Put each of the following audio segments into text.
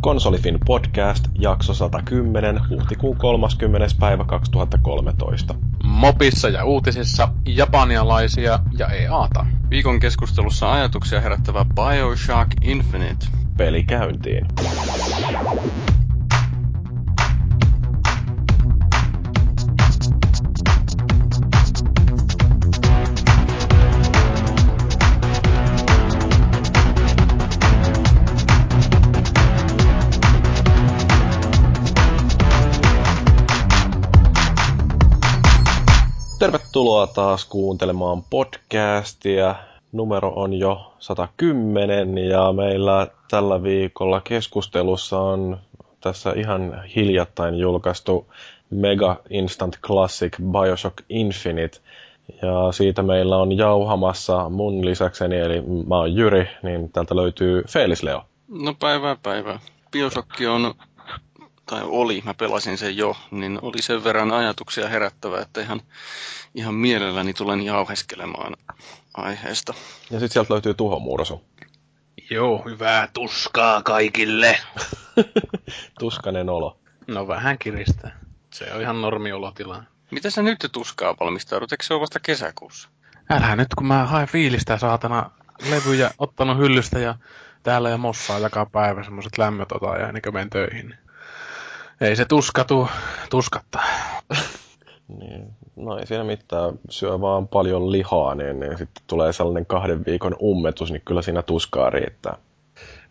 Konsolifin podcast, jakso 110, huhtikuun 30. päivä 2013. Mopissa ja uutisissa japanialaisia ja EAta. Viikon keskustelussa ajatuksia herättävä Bioshock Infinite. Peli käyntiin. Tervetuloa taas kuuntelemaan podcastia. Numero on jo 110 ja meillä tällä viikolla keskustelussa on tässä ihan hiljattain julkaistu Mega Instant Classic Bioshock Infinite. Ja siitä meillä on jauhamassa mun lisäkseni, eli mä oon Jyri, niin täältä löytyy Felis Leo. No päivää päivää. Bioshock on tai oli, mä pelasin sen jo, niin oli sen verran ajatuksia herättävä, että ihan, ihan mielelläni tulen jauheskelemaan aiheesta. Ja sitten sieltä löytyy Tuho Muursu. Joo, hyvää tuskaa kaikille. Tuskanen olo. No vähän kiristä. Se on ihan normiolotila. Mitä sä nyt tuskaa valmistaudut? Eikö se ole vasta kesäkuussa? Älä nyt, kun mä haen fiilistä saatana levyjä ottanut hyllystä ja täällä ja mossaa jakaa päivä semmoset lämmöt ja ennen kuin menen töihin. Ei se tuskatu tuskattaa. niin. No ei siinä mitään. Syö vaan paljon lihaa, niin, niin sitten tulee sellainen kahden viikon ummetus, niin kyllä siinä tuskaa riittää.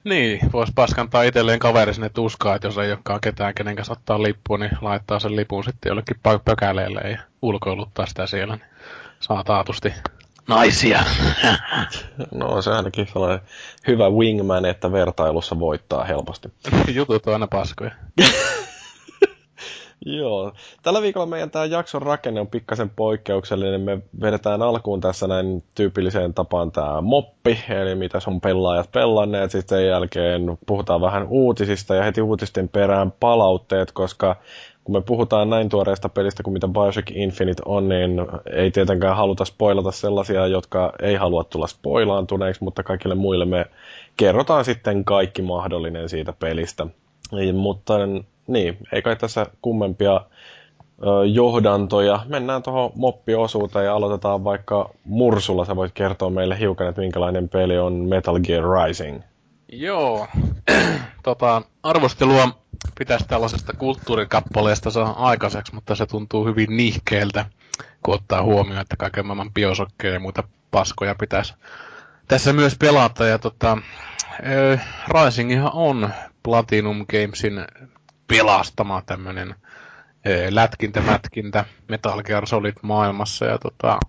Niin, vois paskantaa itselleen kaveri sinne tuskaa, että jos ei olekaan ketään, kenen kanssa ottaa lippua, niin laittaa sen lipun sitten jollekin pökäleelle ja ulkoiluttaa sitä siellä, niin saa taatusti naisia. no se on ainakin sellainen hyvä wingman, että vertailussa voittaa helposti. Jutut on aina paskoja. Joo. Tällä viikolla meidän tämä jakson rakenne on pikkasen poikkeuksellinen. Me vedetään alkuun tässä näin tyypilliseen tapaan tämä moppi, eli mitä on pelaajat pelanneet. Sitten sen jälkeen puhutaan vähän uutisista ja heti uutisten perään palautteet, koska kun me puhutaan näin tuoreesta pelistä kuin mitä Bioshock Infinite on, niin ei tietenkään haluta spoilata sellaisia, jotka ei halua tulla spoilaantuneiksi, mutta kaikille muille me kerrotaan sitten kaikki mahdollinen siitä pelistä. Mutta niin, ei kai tässä kummempia ö, johdantoja. Mennään tuohon moppiosuuteen ja aloitetaan vaikka Mursulla. Sä voit kertoa meille hiukan, että minkälainen peli on Metal Gear Rising. Joo. tota, arvostelua pitäisi tällaisesta kulttuurikappaleesta saa aikaiseksi, mutta se tuntuu hyvin nihkeeltä, kun ottaa huomioon, että kaiken maailman biosokkeja ja muita paskoja pitäisi tässä myös pelata. Ja tota, Risingihan on Platinum Gamesin pelastama tämmönen lätkintä-mätkintä Metal Gear Solid maailmassa. Ja tota,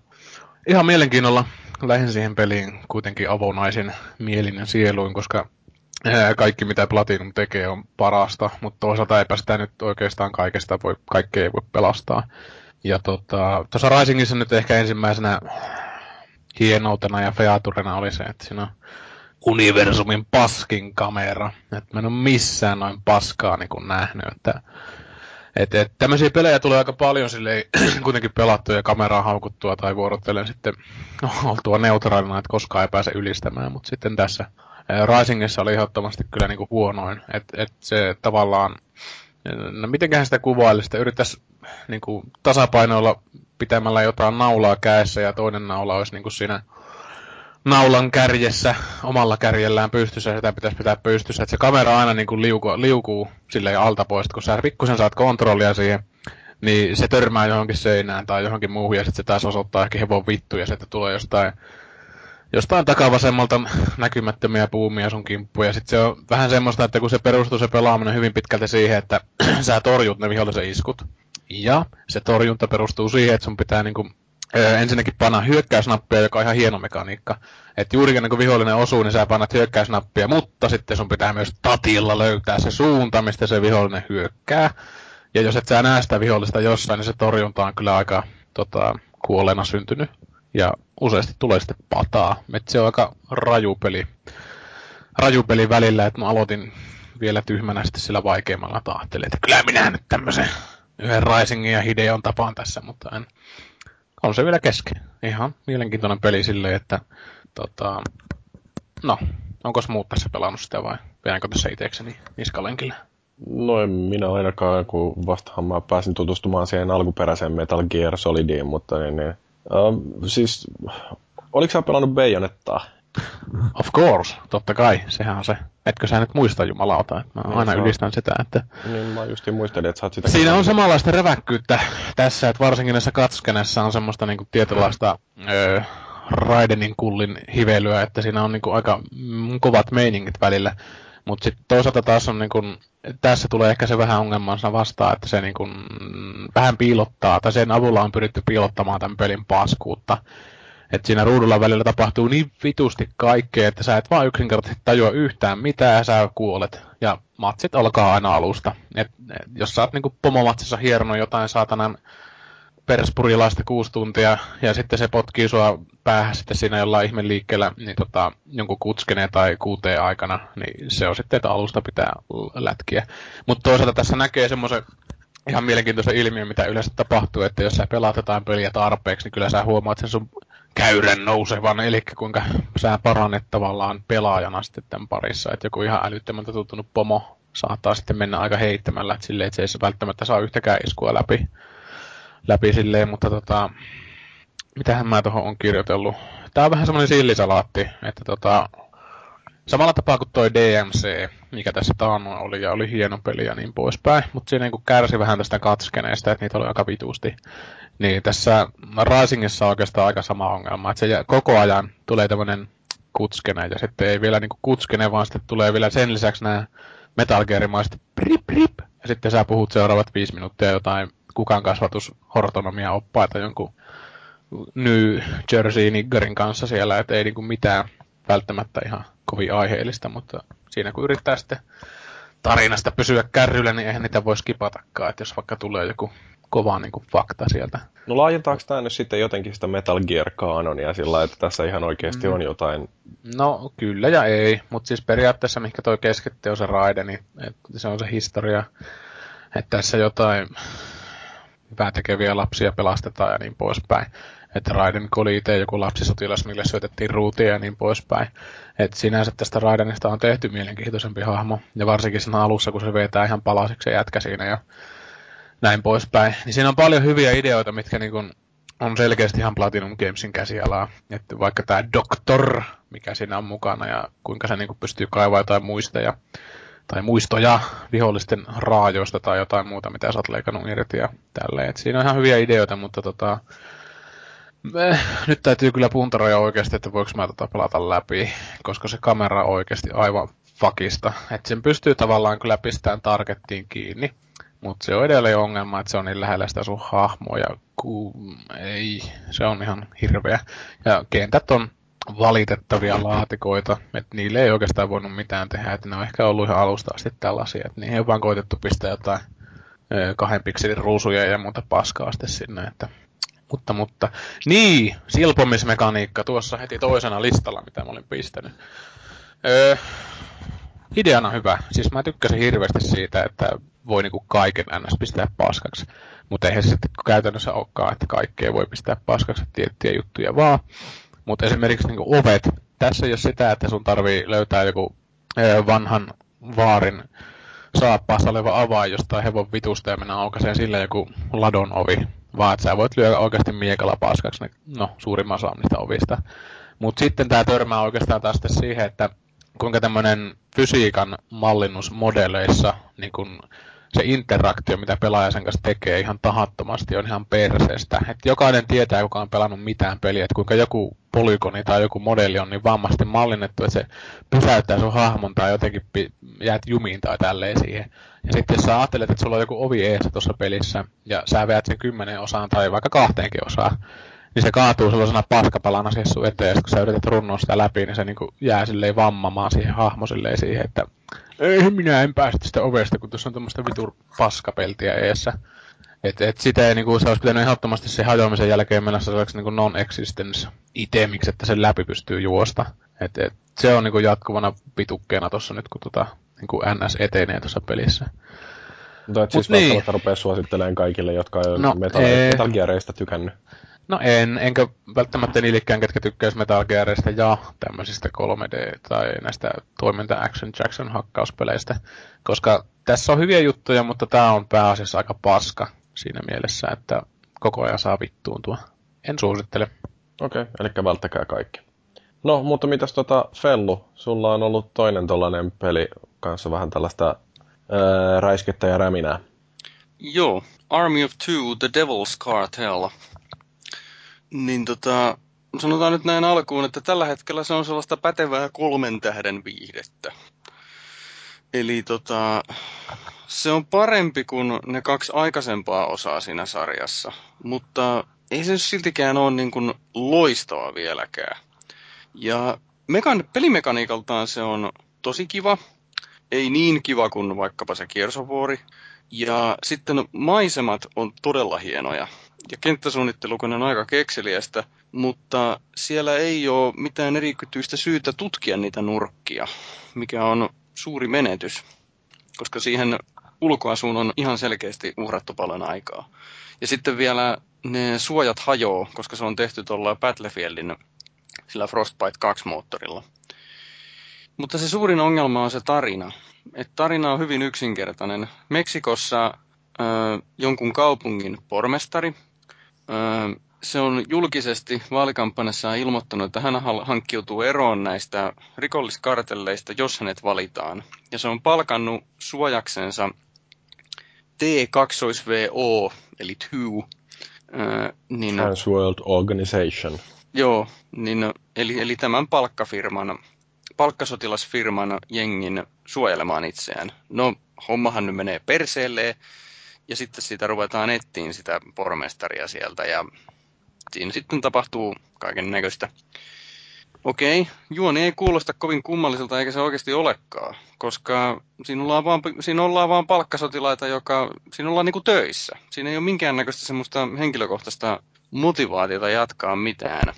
ihan mielenkiinnolla lähdin siihen peliin kuitenkin avonaisin mielin ja sieluin, koska kaikki mitä Platinum tekee on parasta, mutta toisaalta eipä sitä nyt oikeastaan kaikesta voi, kaikkea ei voi pelastaa. Ja tota, tuossa Risingissa nyt ehkä ensimmäisenä hienoutena ja featurena oli se, että siinä universumin paskin kamera. Et mä en ole missään noin paskaa niin kuin nähnyt. Että, et, et, tämmöisiä pelejä tulee aika paljon silleen kuitenkin pelattua ja kameraa haukuttua tai vuorottelen sitten oltua neutraalina, että koskaan ei pääse ylistämään. Mutta sitten tässä Risingissa oli ehdottomasti kyllä niin kuin huonoin. Että et se tavallaan, no mitenköhän sitä kuvailisi, että yrittäisi niin kuin tasapainoilla pitämällä jotain naulaa käessä ja toinen naula olisi niin kuin siinä naulan kärjessä omalla kärjellään pystyssä ja sitä pitäisi pitää pystyssä. Että se kamera aina niin kuin liukuu, liukuu silleen alta pois, kun sä pikkusen saat kontrollia siihen, niin se törmää johonkin seinään tai johonkin muuhun ja sitten se taas osoittaa ehkä hevon vittu ja sitten tulee jostain, jostain takavasemmalta näkymättömiä puumia sun kimppuja. Ja sitten se on vähän semmoista, että kun se perustuu se pelaaminen hyvin pitkälti siihen, että sä torjut ne vihollisen iskut. Ja se torjunta perustuu siihen, että sun pitää niinku Öö, ensinnäkin panna hyökkäysnappia, joka on ihan hieno mekaniikka. Että juuri kuin vihollinen osuu, niin sä panat hyökkäysnappia, mutta sitten sun pitää myös tatilla löytää se suunta, mistä se vihollinen hyökkää. Ja jos et sä näe sitä vihollista jossain, niin se torjunta on kyllä aika tota, kuolleena syntynyt. Ja useasti tulee sitten pataa. Et se on aika raju peli. Raju peli välillä, että mä aloitin vielä tyhmänä sitten sillä vaikeimmalla tahteli, että kyllä minä nyt tämmöisen yhden Risingin ja Hideon tapaan tässä, mutta en, on se vielä kesken. Ihan mielenkiintoinen peli silleen, että tota, no, onko muut tässä pelannut sitä vai Jäänkö tässä itsekseni niskalenkille? No en minä ainakaan, kun vastahan mä pääsin tutustumaan siihen alkuperäiseen Metal Gear Solidiin, mutta niin, niin. Uh, siis, oliko sä pelannut Bayonettaa? Of course, totta kai, sehän on se. Etkö sä nyt muista jumalauta, mä aina Niin, ylistän sitä, että Niin mä just muistelin, että sä oot sitä... Siinä on samanlaista reväkkyyttä tässä, että varsinkin näissä katskenessa on semmoista niinku tietynlaista öö, Raidenin kullin hiveilyä, että siinä on niinku aika kovat meiningit välillä. Mutta sitten toisaalta taas on niinku, tässä tulee ehkä se vähän ongelmansa vastaan, että se niinku, mm, vähän piilottaa, tai sen avulla on pyritty piilottamaan tämän pelin paskuutta. Että siinä ruudulla välillä tapahtuu niin vitusti kaikkea, että sä et vaan yksinkertaisesti tajua yhtään mitään ja sä kuolet. Ja matsit alkaa aina alusta. Et, et, jos sä oot niinku pomomatsissa hieronut jotain saatanan perspurilaista kuusi tuntia ja sitten se potkii sua päähän sitten siinä jollain ihme liikkeellä niin tota, jonkun kutskeneen tai kuuteen aikana, niin se on sitten, että alusta pitää lätkiä. Mutta toisaalta tässä näkee semmoisen ihan mielenkiintoisen ilmiön, mitä yleensä tapahtuu, että jos sä pelaat jotain peliä tarpeeksi, niin kyllä sä huomaat sen sun käyrän nousevan, eli kuinka sä parannet tavallaan pelaajana sitten tämän parissa, että joku ihan älyttömältä tuntunut pomo saattaa sitten mennä aika heittämällä, että silleen, että se ei välttämättä saa yhtäkään iskua läpi, läpi silleen, mutta tota, mitähän mä tuohon on kirjoitellut. Tää on vähän semmoinen sillisalaatti, että tota, samalla tapaa kuin toi DMC, mikä tässä taannoin oli ja oli hieno peli ja niin poispäin, mutta siinä niin kärsi vähän tästä katskeneesta, että niitä oli aika vitusti. Niin tässä Risingissa on oikeastaan aika sama ongelma, että se koko ajan tulee tämmöinen kutskene ja sitten ei vielä niinku kutskene, vaan sitten tulee vielä sen lisäksi nämä Metal Gearimaiset prip prip. Ja sitten sä puhut seuraavat viisi minuuttia jotain kukaan kasvatus hortonomia oppaita jonkun New Jersey niggerin kanssa siellä, että ei niinku mitään välttämättä ihan kovin aiheellista, mutta siinä kun yrittää sitten tarinasta pysyä kärryllä, niin eihän niitä voi skipatakaan, että jos vaikka tulee joku kova niin kuin fakta sieltä. No laajentaako tämä nyt sitten jotenkin sitä Metal Gear-kaanonia sillä että tässä ihan oikeasti mm. on jotain... No kyllä ja ei, mutta siis periaatteessa mikä toi keskitti on se raide, niin se on se historia, että tässä jotain tekeviä lapsia pelastetaan ja niin poispäin. Että Raiden oli itse joku lapsisotilas, mille syötettiin ruutia ja niin poispäin. Että sinänsä tästä Raidenista on tehty mielenkiintoisempi hahmo. Ja varsinkin sen alussa, kun se vetää ihan palasiksi se jätkä siinä ja näin poispäin. Niin siinä on paljon hyviä ideoita, mitkä niin kun on selkeästi ihan Platinum Gamesin käsialaa. Että vaikka tämä Doctor, mikä siinä on mukana ja kuinka se niin pystyy kaivamaan jotain muistoja tai muistoja vihollisten raajoista tai jotain muuta, mitä sä oot leikannut irti ja tälleen. Et siinä on ihan hyviä ideoita, mutta tota, nyt täytyy kyllä puntaroida oikeasti, että voiko mä tota pelata läpi, koska se kamera on oikeasti aivan fakista. Että sen pystyy tavallaan kyllä pistämään targettiin kiinni, mutta se on edelleen ongelma, että se on niin lähellä sitä sun hahmoa ja ku... ei, se on ihan hirveä. Ja kentät on valitettavia laatikoita, että niille ei oikeastaan voinut mitään tehdä, että ne on ehkä ollut ihan alusta asti tällaisia, että niihin on vaan koitettu pistää jotain ö, kahden pikselin ruusuja ja muuta paskaa sitten sinne, että mutta, mutta, niin, silpomismekaniikka tuossa heti toisena listalla, mitä mä olin pistänyt. Öö, ideana hyvä. Siis mä tykkäsin hirveästi siitä, että voi niinku kaiken ns. pistää paskaksi. Mutta eihän se sitten käytännössä olekaan, että kaikkea voi pistää paskaksi tiettyjä juttuja vaan. Mutta esimerkiksi niinku ovet. Tässä ei ole sitä, että sun tarvii löytää joku öö, vanhan vaarin saappaassa oleva avain jostain hevon vitusta ja mennä aukaiseen sillä joku ladon ovi. Vaan että sä voit lyödä oikeasti miekalla paskaksi ne, no, suurimman osa niistä ovista. Mutta sitten tämä törmää oikeastaan taas siihen, että kuinka tämmöinen fysiikan mallinnus modeleissa, niin kun se interaktio, mitä pelaaja sen kanssa tekee ihan tahattomasti, on ihan perseestä. Et jokainen tietää, kuka on pelannut mitään peliä, että kuinka joku polygoni tai joku modelli on niin vammasti mallinnettu, että se pysäyttää sun hahmon tai jotenkin jäät jumiin tai tälleen siihen. Ja sitten jos sä ajattelet, että sulla on joku ovi eessä tuossa pelissä, ja sä veät sen kymmenen osaan tai vaikka kahteenkin osaan, niin se kaatuu sellaisena paskapalana siihen sun eteen, ja kun sä yrität runnoa sitä läpi, niin se niinku jää silleen vammamaan siihen hahmo silleen siihen, että ei minä en päästä sitä ovesta, kun tuossa on tämmöistä vitur paskapeltiä eessä. Et, et sitä ei niinku, se olisi pitänyt ehdottomasti se hajoamisen jälkeen mennä sellaiseksi niinku non-existence itemiksi, että sen läpi pystyy juosta. Et, et, se on niinku jatkuvana pitukkeena tuossa nyt, kun tota, niinku NS etenee tuossa pelissä. Mutta et siis Mut niin. välttämättä rupea suosittelemaan kaikille, jotka ei No, Metal. Metal Gearista tykännyt. No en, enkä välttämättä niillekään, ketkä tykkäis Metal Gearista ja tämmöisistä 3D- tai näistä toiminta Action Jackson hakkauspeleistä, koska tässä on hyviä juttuja, mutta tämä on pääasiassa aika paska siinä mielessä, että koko ajan saa vittuuntua. En suosittele. Okei, okay, eli välttäkää kaikki. No, mutta mitäs tota Fellu, sulla on ollut toinen tollanen peli kanssa vähän tällaista ää, räiskettä ja räminää. Joo, Army of Two, The Devil's Cartel. Niin tota, sanotaan nyt näin alkuun, että tällä hetkellä se on sellaista pätevää kolmen tähden viihdettä. Eli tota, se on parempi kuin ne kaksi aikaisempaa osaa siinä sarjassa, mutta ei se siltikään ole niin kuin loistava vieläkään. Ja mekan, pelimekaniikaltaan se on tosi kiva, ei niin kiva kuin vaikkapa se kiersovuori. Ja sitten maisemat on todella hienoja. Ja kenttäsuunnittelu on aika kekseliästä, mutta siellä ei ole mitään erityistä syytä tutkia niitä nurkkia, mikä on suuri menetys, koska siihen ulkoasuun on ihan selkeästi uhrattu paljon aikaa. Ja sitten vielä ne suojat hajoo, koska se on tehty tuolla Battlefieldin sillä Frostbite 2-moottorilla. Mutta se suurin ongelma on se tarina. Et tarina on hyvin yksinkertainen. Meksikossa ö, jonkun kaupungin pormestari, se on julkisesti vaalikampanjassa ilmoittanut, että hän hankkiutuu eroon näistä rikolliskartelleista, jos hänet valitaan. Ja se on palkannut suojaksensa T2VO, eli TWO. Äh, niin, World Organization. Joo, niin, eli, eli tämän palkkafirman, palkkasotilasfirman jengin suojelemaan itseään. No, hommahan nyt menee perseelle, ja sitten siitä ruvetaan ettiin sitä pormestaria sieltä, ja siinä sitten tapahtuu kaiken näköistä. Okei, juoni ei kuulosta kovin kummalliselta eikä se oikeasti olekaan, koska siinä ollaan vaan, siinä ollaan vaan palkkasotilaita, joka, siinä ollaan niinku töissä. Siinä ei ole minkäännäköistä semmoista henkilökohtaista motivaatiota jatkaa mitään.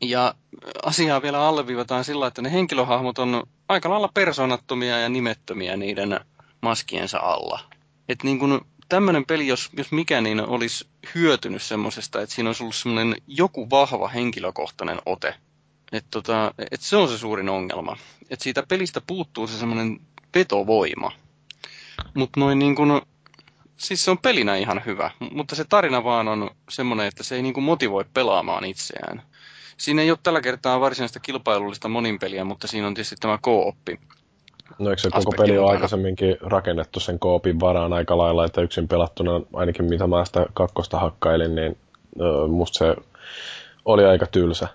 Ja asiaa vielä alleviivataan sillä, että ne henkilöhahmot on aika lailla persoonattomia ja nimettömiä niiden maskiensa alla. Että niin kun tämmöinen peli, jos, jos mikä, niin olisi hyötynyt semmoisesta, että siinä olisi ollut semmoinen joku vahva henkilökohtainen ote et tota, et se on se suurin ongelma. Et siitä pelistä puuttuu se semmoinen vetovoima. Mutta noin niin kuin, siis se on pelinä ihan hyvä, mutta se tarina vaan on semmoinen, että se ei niin motivoi pelaamaan itseään. Siinä ei ole tällä kertaa varsinaista kilpailullista moninpeliä, mutta siinä on tietysti tämä kooppi. No eikö se koko peli ole aikaisemminkin rakennettu sen koopin varaan aika lailla, että yksin pelattuna, ainakin mitä mä sitä kakkosta hakkailin, niin musta se oli aika tylsä.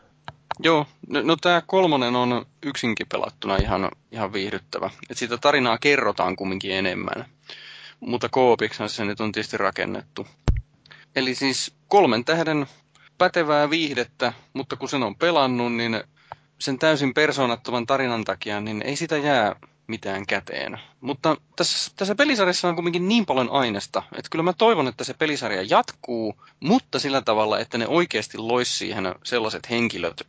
Joo, no, no tämä kolmonen on yksinkin pelattuna ihan, ihan viihdyttävä. Et siitä tarinaa kerrotaan kumminkin enemmän. Mutta koopiksen se nyt on tietysti rakennettu. Eli siis kolmen tähden pätevää viihdettä, mutta kun sen on pelannut, niin sen täysin persoonattoman tarinan takia, niin ei sitä jää mitään käteen. Mutta tässä, tässä pelisarjassa on kuitenkin niin paljon aineesta, että kyllä mä toivon, että se pelisarja jatkuu, mutta sillä tavalla, että ne oikeasti lois siihen sellaiset henkilöt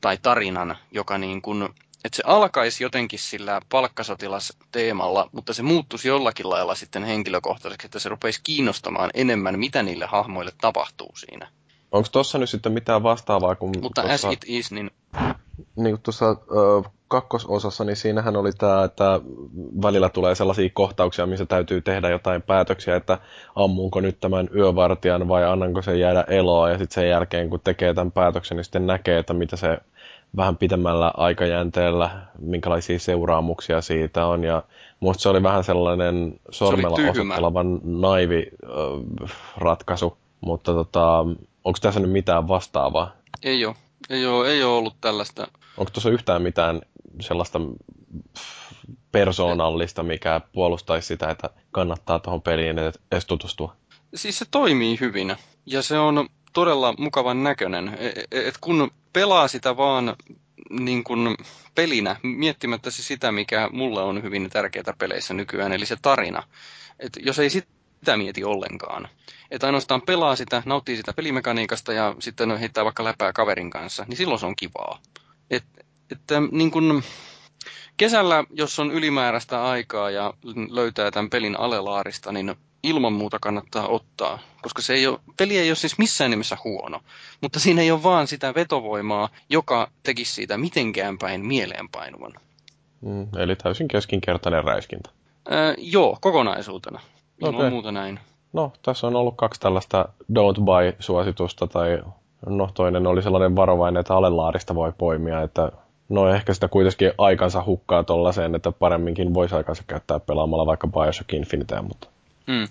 tai tarinan, joka niin kuin, että se alkaisi jotenkin sillä palkkasotilasteemalla, mutta se muuttuisi jollakin lailla sitten henkilökohtaiseksi, että se rupeisi kiinnostamaan enemmän, mitä niille hahmoille tapahtuu siinä. Onko tuossa nyt sitten mitään vastaavaa kuin... Mutta tuossa, as it is, niin... Niin kuin tuossa kakkososassa, niin siinähän oli tämä, että välillä tulee sellaisia kohtauksia, missä täytyy tehdä jotain päätöksiä, että ammunko nyt tämän yövartijan vai annanko se jäädä eloa, ja sitten sen jälkeen, kun tekee tämän päätöksen, niin sitten näkee, että mitä se vähän pitemmällä aikajänteellä, minkälaisia seuraamuksia siitä on, ja musta se oli vähän sellainen sormella osoittelevan naivi äh, ratkaisu, mutta tota, onko tässä nyt mitään vastaavaa? Ei ole. Ei ole, ei ole ollut tällaista. Onko tuossa yhtään mitään sellaista persoonallista, mikä puolustaisi sitä, että kannattaa tuohon peliin edes tutustua? Siis se toimii hyvin ja se on todella mukavan näköinen. Et e, et kun pelaa sitä vaan niin kuin pelinä, miettimättä se sitä, mikä mulle on hyvin tärkeää peleissä nykyään, eli se tarina. Et jos ei sitä mieti ollenkaan, että ainoastaan pelaa sitä, nauttii sitä pelimekaniikasta ja sitten heittää vaikka läpää kaverin kanssa, niin silloin se on kivaa. Et, että niin kun kesällä, jos on ylimääräistä aikaa ja löytää tämän pelin alelaarista, niin ilman muuta kannattaa ottaa, koska se ei ole, peli ei ole siis missään nimessä huono, mutta siinä ei ole vaan sitä vetovoimaa, joka tekisi siitä mitenkään päin mieleenpainuvan. Mm, eli täysin keskinkertainen räiskintä. Öö, joo, kokonaisuutena. Ilman Okei. muuta näin. No, tässä on ollut kaksi tällaista don't buy-suositusta, tai no toinen oli sellainen varovainen, että alelaarista voi poimia, että no ehkä sitä kuitenkin aikansa hukkaa tollaiseen, että paremminkin voisi aikansa käyttää pelaamalla vaikka Bioshock Infinitea, mutta... Mm.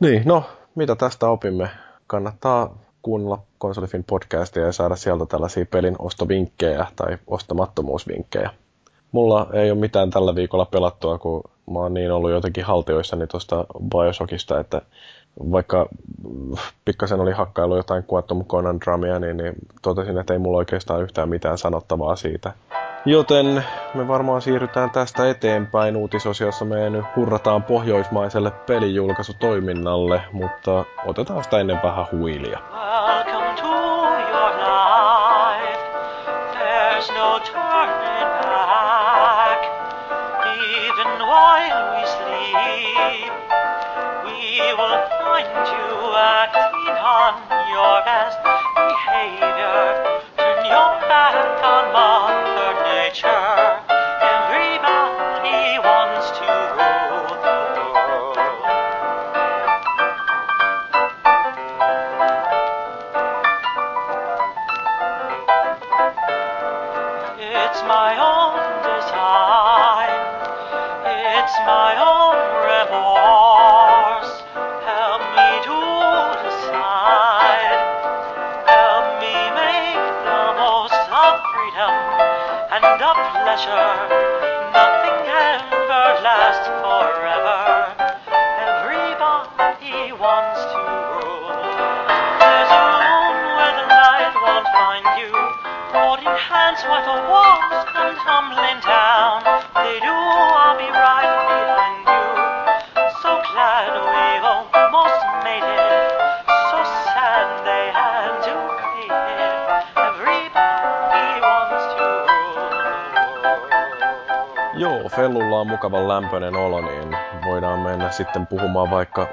Niin, no, mitä tästä opimme? Kannattaa kuunnella Konsolifin podcastia ja saada sieltä tällaisia pelin ostovinkkejä tai ostamattomuusvinkkejä. Mulla ei ole mitään tällä viikolla pelattua, kun mä oon niin ollut jotenkin haltioissani tuosta Bioshockista, että vaikka pikkasen oli hakkailu jotain Quantum Conundrumia, niin, niin totesin, että ei mulla oikeastaan yhtään mitään sanottavaa siitä. Joten me varmaan siirrytään tästä eteenpäin uutisosiossa. Me nyt hurrataan pohjoismaiselle pelijulkaisutoiminnalle, mutta otetaan sitä ennen vähän huilia.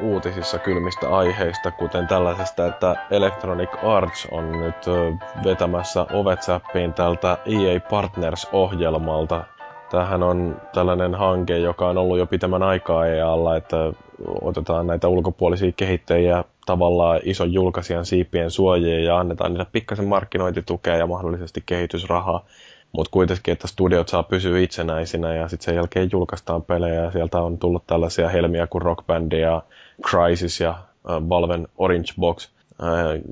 Uutisissa kylmistä aiheista, kuten tällaisesta, että Electronic Arts on nyt vetämässä ovet säppiin tältä EA Partners-ohjelmalta. Tämähän on tällainen hanke, joka on ollut jo pitemmän aikaa EAlla, että otetaan näitä ulkopuolisia kehittäjiä tavallaan ison julkaisijan siipien suojia ja annetaan niille pikkasen markkinointitukea ja mahdollisesti kehitysrahaa. Mutta kuitenkin, että studiot saa pysyä itsenäisinä ja sitten sen jälkeen julkaistaan pelejä ja sieltä on tullut tällaisia helmiä kuin Rock Band ja Crysis ja Valven Orange Box.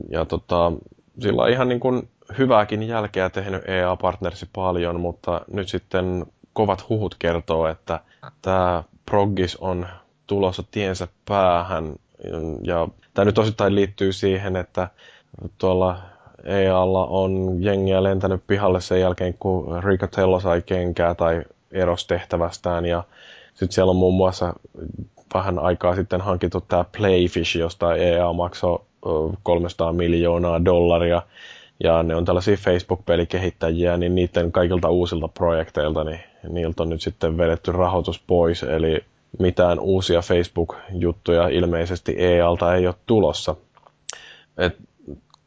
Ja tota, sillä on ihan niin kuin hyvääkin jälkeä tehnyt EA Partnersi paljon, mutta nyt sitten kovat huhut kertoo, että tämä Proggis on tulossa tiensä päähän. Ja tämä nyt osittain liittyy siihen, että tuolla EAlla on jengiä lentänyt pihalle sen jälkeen, kun Riccatello sai kenkää tai eros tehtävästään. Ja sitten siellä on muun muassa vähän aikaa sitten hankittu tämä Playfish, josta EA maksoi ö, 300 miljoonaa dollaria. Ja ne on tällaisia Facebook-pelikehittäjiä, niin niiden kaikilta uusilta projekteilta, niin niiltä on nyt sitten vedetty rahoitus pois. Eli mitään uusia Facebook-juttuja ilmeisesti EAlta ei ole tulossa. Et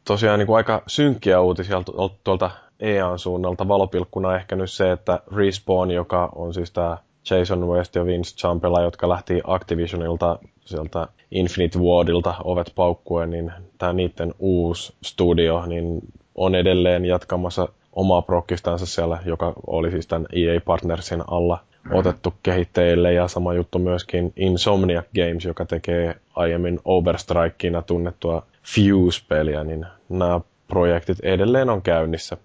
tosiaan niin kuin aika synkkiä uutisia tuol- tuolta EAN suunnalta. Valopilkkuna ehkä nyt se, että Respawn, joka on siis tämä Jason West ja Vince Champela, jotka lähti Activisionilta sieltä Infinite Wardilta ovet paukkuen, niin tämä niiden uusi studio niin on edelleen jatkamassa omaa prokkistansa siellä, joka oli siis tämän EA Partnersin alla otettu kehittäjille ja sama juttu myöskin Insomniac Games, joka tekee aiemmin Overstrikeina tunnettua Fuse-peliä, niin nämä projektit edelleen on käynnissä.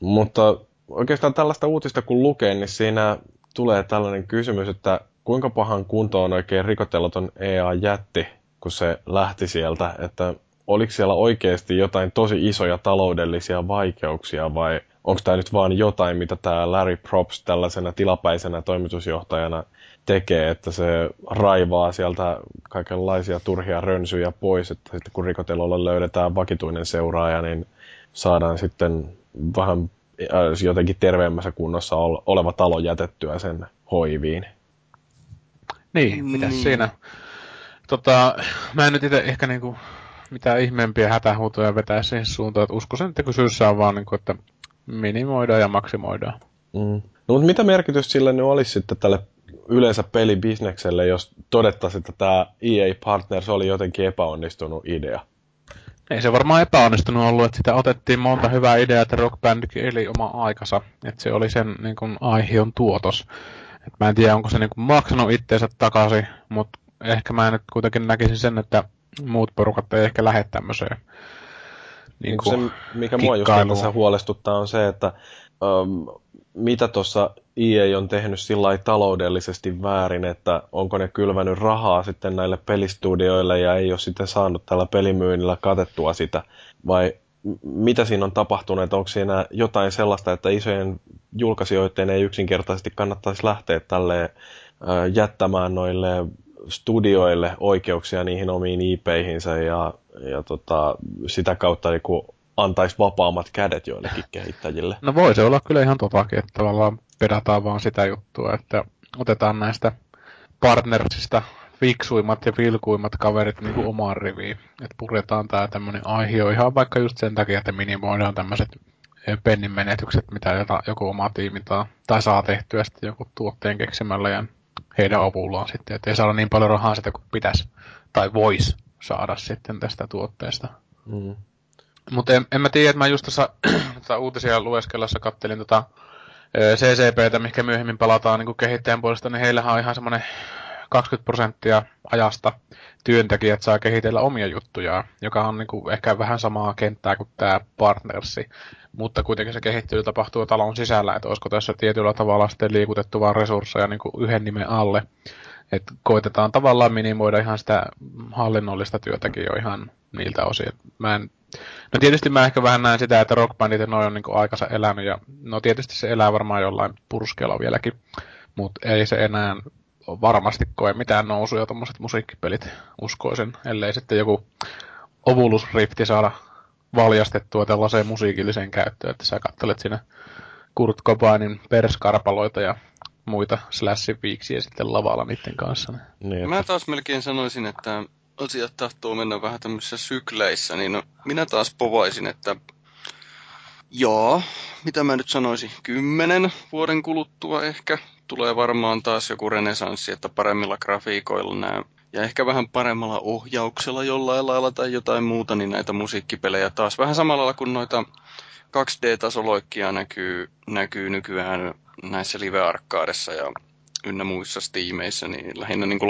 Mutta oikeastaan tällaista uutista kun lukee, niin siinä tulee tällainen kysymys, että kuinka pahan kuntoon oikein rikotellaton EA jätti, kun se lähti sieltä, että oliko siellä oikeasti jotain tosi isoja taloudellisia vaikeuksia vai onko tämä nyt vaan jotain, mitä tämä Larry Props tällaisena tilapäisenä toimitusjohtajana tekee, että se raivaa sieltä kaikenlaisia turhia rönsyjä pois, että sitten kun Rikotelolla löydetään vakituinen seuraaja, niin saadaan sitten vähän äh, jotenkin terveemmässä kunnossa ol- oleva talo jätettyä sen hoiviin. Niin, mitäs Niin. siinä? Tota, mä en nyt itse ehkä niinku mitään ihmeempiä hätähuutoja vetää siihen suuntaan, että uskoisin, että kysyssä on vaan niinku, että minimoidaan ja maksimoidaan. Mm. No, mutta mitä merkitystä sillä nyt olisi sitten tälle yleensä pelibisnekselle, jos todettaisiin, että tämä EA Partners oli jotenkin epäonnistunut idea? Ei se varmaan epäonnistunut ollut, että sitä otettiin monta hyvää ideaa, että Rock Bandkin eli oma aikansa. Että se oli sen niin kuin, aihion tuotos. Et mä en tiedä, onko se niin kuin, maksanut itteensä takaisin, mutta ehkä mä nyt kuitenkin näkisin sen, että muut porukat ei ehkä lähde tämmöiseen niin se, mikä mua just tässä huolestuttaa, on se, että um, mitä tuossa EA on tehnyt sillä taloudellisesti väärin, että onko ne kylvänyt rahaa sitten näille pelistudioille ja ei ole sitten saanut tällä pelimyynnillä katettua sitä, vai mitä siinä on tapahtunut, että onko siinä jotain sellaista, että isojen julkaisijoiden ei yksinkertaisesti kannattaisi lähteä tälle jättämään noille studioille oikeuksia niihin omiin IP-hinsä ja, ja tota, sitä kautta niin antaisi vapaammat kädet joillekin kehittäjille. No voi se olla kyllä ihan totakin, että tavallaan pedataan vaan sitä juttua, että otetaan näistä partnersista fiksuimmat ja vilkuimmat kaverit niin kuin omaan riviin. Että puretaan tää tämmönen aihio ihan vaikka just sen takia, että minimoidaan tämmöiset pennin menetykset, mitä joku oma tiimi tai, tai saa tehtyä sitten joku tuotteen keksimällä ja heidän avullaan sitten, että ei saada niin paljon rahaa sitä kuin pitäisi tai voisi saada sitten tästä tuotteesta. Mm. Mutta en, en mä tiedä, että mä just tuossa tota uutisia lueskellessa kattelin tota CCPtä, mikä myöhemmin palataan niin kehittäjän puolesta, niin heillähän on ihan semmoinen 20 prosenttia ajasta työntekijät saa kehitellä omia juttujaan, joka on niin kuin ehkä vähän samaa kenttää kuin tämä partnersi, mutta kuitenkin se kehittely tapahtuu talon sisällä, että olisiko tässä tietyllä tavalla sitten liikutettu vaan resursseja niin kuin yhden nimen alle. Et koitetaan tavallaan minimoida ihan sitä hallinnollista työtäkin jo ihan niiltä osin. Mä en No tietysti mä ehkä vähän näen sitä, että rockbandit ja noin on niin aikansa elänyt ja no tietysti se elää varmaan jollain purskeella vieläkin, mutta ei se enää varmasti koe mitään nousuja tuommoiset musiikkipelit, uskoisin, ellei sitten joku Ovulus Rifti saada valjastettua tällaiseen musiikilliseen käyttöön, että sä kattelet siinä Kurt Cobainin perskarpaloita ja muita slashin viiksiä sitten lavalla niiden kanssa. Niin, Mä taas melkein sanoisin, että asiat tahtoo mennä vähän tämmöisissä sykleissä, niin no, minä taas povaisin, että joo, mitä mä nyt sanoisin, kymmenen vuoden kuluttua ehkä. Tulee varmaan taas joku renesanssi, että paremmilla grafiikoilla nämä ja ehkä vähän paremmalla ohjauksella jollain lailla tai jotain muuta, niin näitä musiikkipelejä taas vähän samalla lailla kuin noita 2D-tasoloikkia näkyy, näkyy nykyään näissä live ja ynnä muissa Steameissä, niin lähinnä niin kuin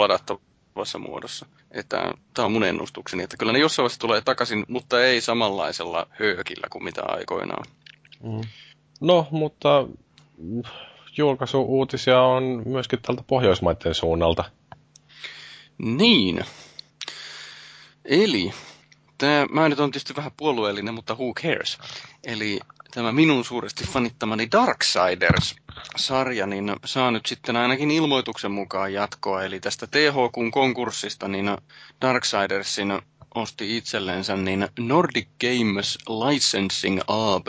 ladattavassa muodossa. Että tämä on mun ennustukseni, että kyllä ne jossain vaiheessa tulee takaisin, mutta ei samanlaisella höökillä kuin mitä aikoinaan. Mm. No, mutta julkaisuuutisia on myöskin tältä Pohjoismaiden suunnalta. Niin. Eli, tämä, mä nyt on tietysti vähän puolueellinen, mutta who cares? Eli tämä minun suuresti fanittamani Darksiders-sarja, niin saa nyt sitten ainakin ilmoituksen mukaan jatkoa. Eli tästä THQn konkurssista, niin Darksidersin osti itsellensä niin Nordic Games Licensing AB.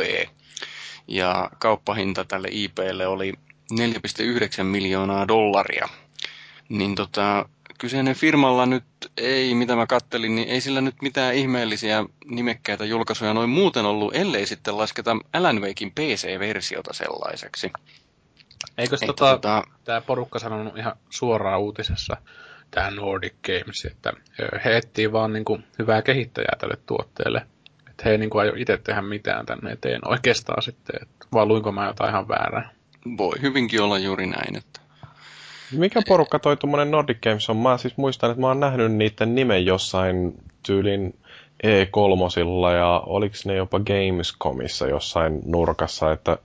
Ja kauppahinta tälle IPlle oli 4,9 miljoonaa dollaria. Niin tota, kyseinen firmalla nyt ei, mitä mä kattelin, niin ei sillä nyt mitään ihmeellisiä nimekkäitä julkaisuja noin muuten ollut, ellei sitten lasketa Alan Wakein PC-versiota sellaiseksi. Eikö tota, tota, tämä porukka sanonut ihan suoraan uutisessa, tämä Nordic Games, että he etsii vaan niin kuin hyvää kehittäjää tälle tuotteelle. Että he ei niin kuin aio itse tehdä mitään tänne eteen oikeastaan sitten, että vaan luinko mä jotain ihan väärää. Voi hyvinkin olla juuri näin, että mikä porukka toi tuommoinen Nordic Games on? Mä siis muistan, että mä oon nähnyt niiden nimen jossain tyylin E3 ja oliko ne jopa Gamescomissa jossain nurkassa, että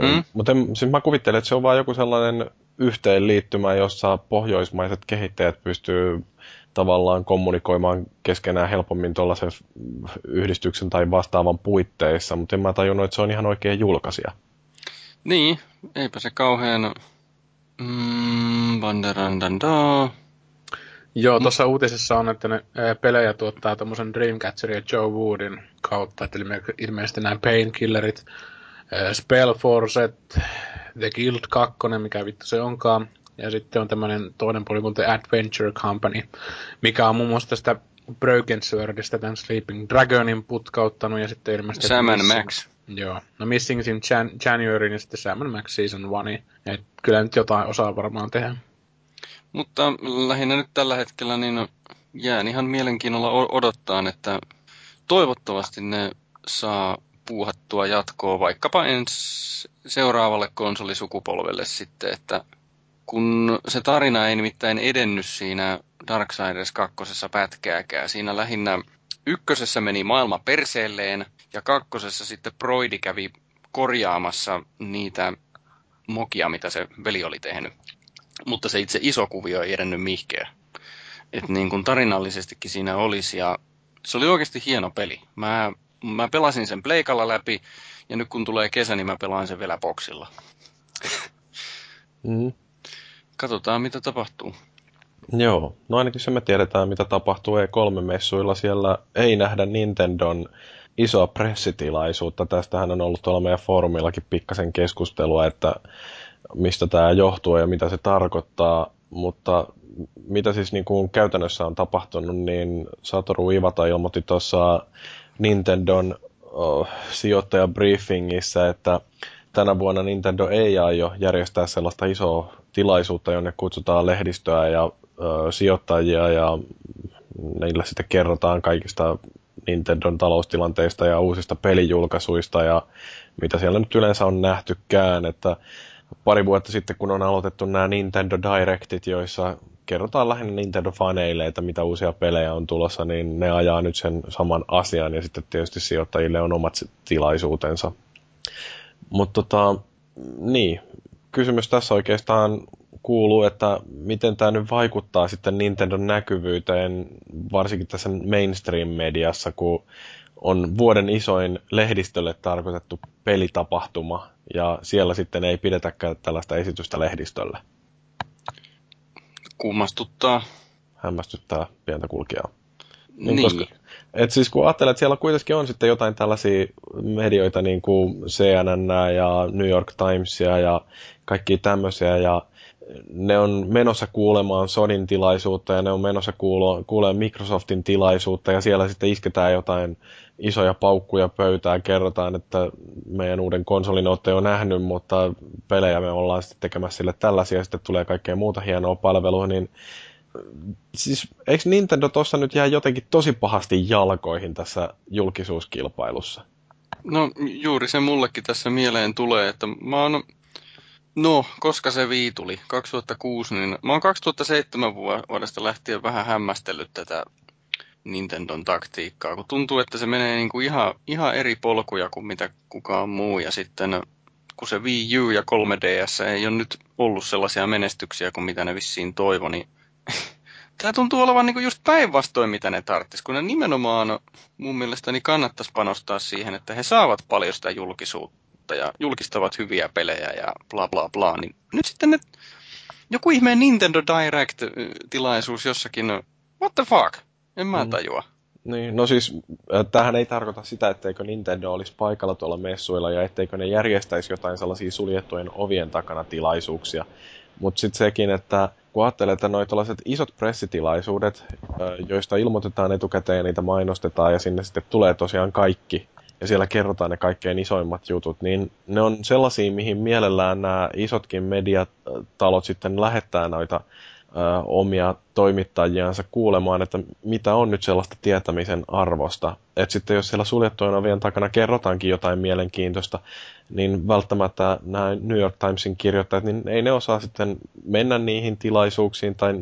mm. mutta siis mä kuvittelen, että se on vaan joku sellainen yhteenliittymä, jossa pohjoismaiset kehittäjät pystyy tavallaan kommunikoimaan keskenään helpommin tuollaisen yhdistyksen tai vastaavan puitteissa, mutta en mä tajunnut, että se on ihan oikea julkaisija. Niin, eipä se kauhean Mm. Joo, mm. tuossa uutisessa on, että ne pelejä tuottaa tuommoisen Dreamcatcher ja Joe Woodin kautta, että ilmeisesti nämä Painkillerit, Spellforcet, The Guild 2, mikä vittu se onkaan, Ja sitten on tämmöinen toinen puoli kuin The Adventure Company, mikä on muun muassa tästä Broken Swordista tämän Sleeping Dragonin putkauttanut ja sitten ilmeisesti... Sam Max. Joo. No Missing in Jan- January ja sitten Sam Max Season 1. Et kyllä nyt jotain osaa varmaan tehdä. Mutta lähinnä nyt tällä hetkellä niin jään ihan mielenkiinnolla odottaa, että toivottavasti ne saa puuhattua jatkoa vaikkapa ens seuraavalle konsolisukupolvelle sitten, että kun se tarina ei nimittäin edennyt siinä Darksiders 2. pätkääkään, siinä lähinnä ykkösessä meni maailma perseelleen ja kakkosessa sitten Broidi kävi korjaamassa niitä mokia, mitä se veli oli tehnyt. Mutta se itse iso kuvio ei edennyt mihkeä. Että niin kuin tarinallisestikin siinä olisi ja se oli oikeasti hieno peli. Mä, mä pelasin sen pleikalla läpi ja nyt kun tulee kesä, niin mä pelaan sen vielä boksilla. Mm. Katsotaan mitä tapahtuu. Joo, no ainakin se me tiedetään, mitä tapahtuu E3-messuilla. Siellä ei nähdä Nintendon isoa pressitilaisuutta. Tästähän on ollut tuolla meidän foorumillakin pikkasen keskustelua, että mistä tämä johtuu ja mitä se tarkoittaa. Mutta mitä siis niin kuin käytännössä on tapahtunut, niin Satoru Iwata ilmoitti tuossa Nintendon oh, sijoittajabriefingissä, että tänä vuonna Nintendo ei aio järjestää sellaista isoa tilaisuutta, jonne kutsutaan lehdistöä ja ö, sijoittajia ja niillä sitten kerrotaan kaikista Nintendon taloustilanteista ja uusista pelijulkaisuista ja mitä siellä nyt yleensä on nähtykään, että pari vuotta sitten, kun on aloitettu nämä Nintendo Directit, joissa kerrotaan lähinnä Nintendo-faneille, että mitä uusia pelejä on tulossa, niin ne ajaa nyt sen saman asian ja sitten tietysti sijoittajille on omat tilaisuutensa. Mutta tota, niin, kysymys tässä oikeastaan kuuluu, että miten tämä nyt vaikuttaa sitten Nintendon näkyvyyteen, varsinkin tässä mainstream-mediassa, kun on vuoden isoin lehdistölle tarkoitettu pelitapahtuma, ja siellä sitten ei pidetäkään tällaista esitystä lehdistölle. Kummastuttaa. Hämmästyttää pientä kulkijaa. Niin. Niin. Koska, et siis kun ajattelee, että siellä kuitenkin on sitten jotain tällaisia medioita niin kuin CNN ja New York Timesia ja kaikki tämmöisiä ja ne on menossa kuulemaan Sonin tilaisuutta ja ne on menossa kuulemaan Microsoftin tilaisuutta ja siellä sitten isketään jotain isoja paukkuja pöytään, kerrotaan, että meidän uuden konsolin olette jo nähnyt, mutta pelejä me ollaan sitten tekemässä sille tällaisia ja sitten tulee kaikkea muuta hienoa palvelua, niin siis eikö Nintendo tuossa nyt jää jotenkin tosi pahasti jalkoihin tässä julkisuuskilpailussa? No juuri se mullekin tässä mieleen tulee, että mä oon, no koska se vii tuli, 2006, niin mä oon 2007 vuodesta lähtien vähän hämmästellyt tätä Nintendon taktiikkaa, kun tuntuu, että se menee niinku ihan, ihan eri polkuja kuin mitä kukaan muu, ja sitten kun se Wii U ja 3DS ei ole nyt ollut sellaisia menestyksiä kuin mitä ne vissiin toivo, niin Tämä tuntuu olevan niinku just päinvastoin, mitä ne tarttis, kun ne nimenomaan mun mielestäni kannattaisi panostaa siihen, että he saavat paljon sitä julkisuutta ja julkistavat hyviä pelejä ja bla bla bla. Niin nyt sitten ne, joku ihmeen Nintendo Direct-tilaisuus jossakin, what the fuck? En mä Mm. tajua. Niin, no siis äh, tämähän ei tarkoita sitä, etteikö Nintendo olisi paikalla tuolla messuilla ja etteikö ne järjestäisi jotain sellaisia suljettujen ovien takana tilaisuuksia. Mutta sitten sekin, että kun ajattelee, että noi isot pressitilaisuudet, äh, joista ilmoitetaan etukäteen ja niitä mainostetaan ja sinne sitten tulee tosiaan kaikki ja siellä kerrotaan ne kaikkein isoimmat jutut, niin ne on sellaisia, mihin mielellään nämä isotkin mediatalot sitten lähettää noita ö, omia toimittajiansa kuulemaan, että mitä on nyt sellaista tietämisen arvosta. Että sitten jos siellä suljettujen ovien takana kerrotaankin jotain mielenkiintoista, niin välttämättä nämä New York Timesin kirjoittajat, niin ei ne osaa sitten mennä niihin tilaisuuksiin tai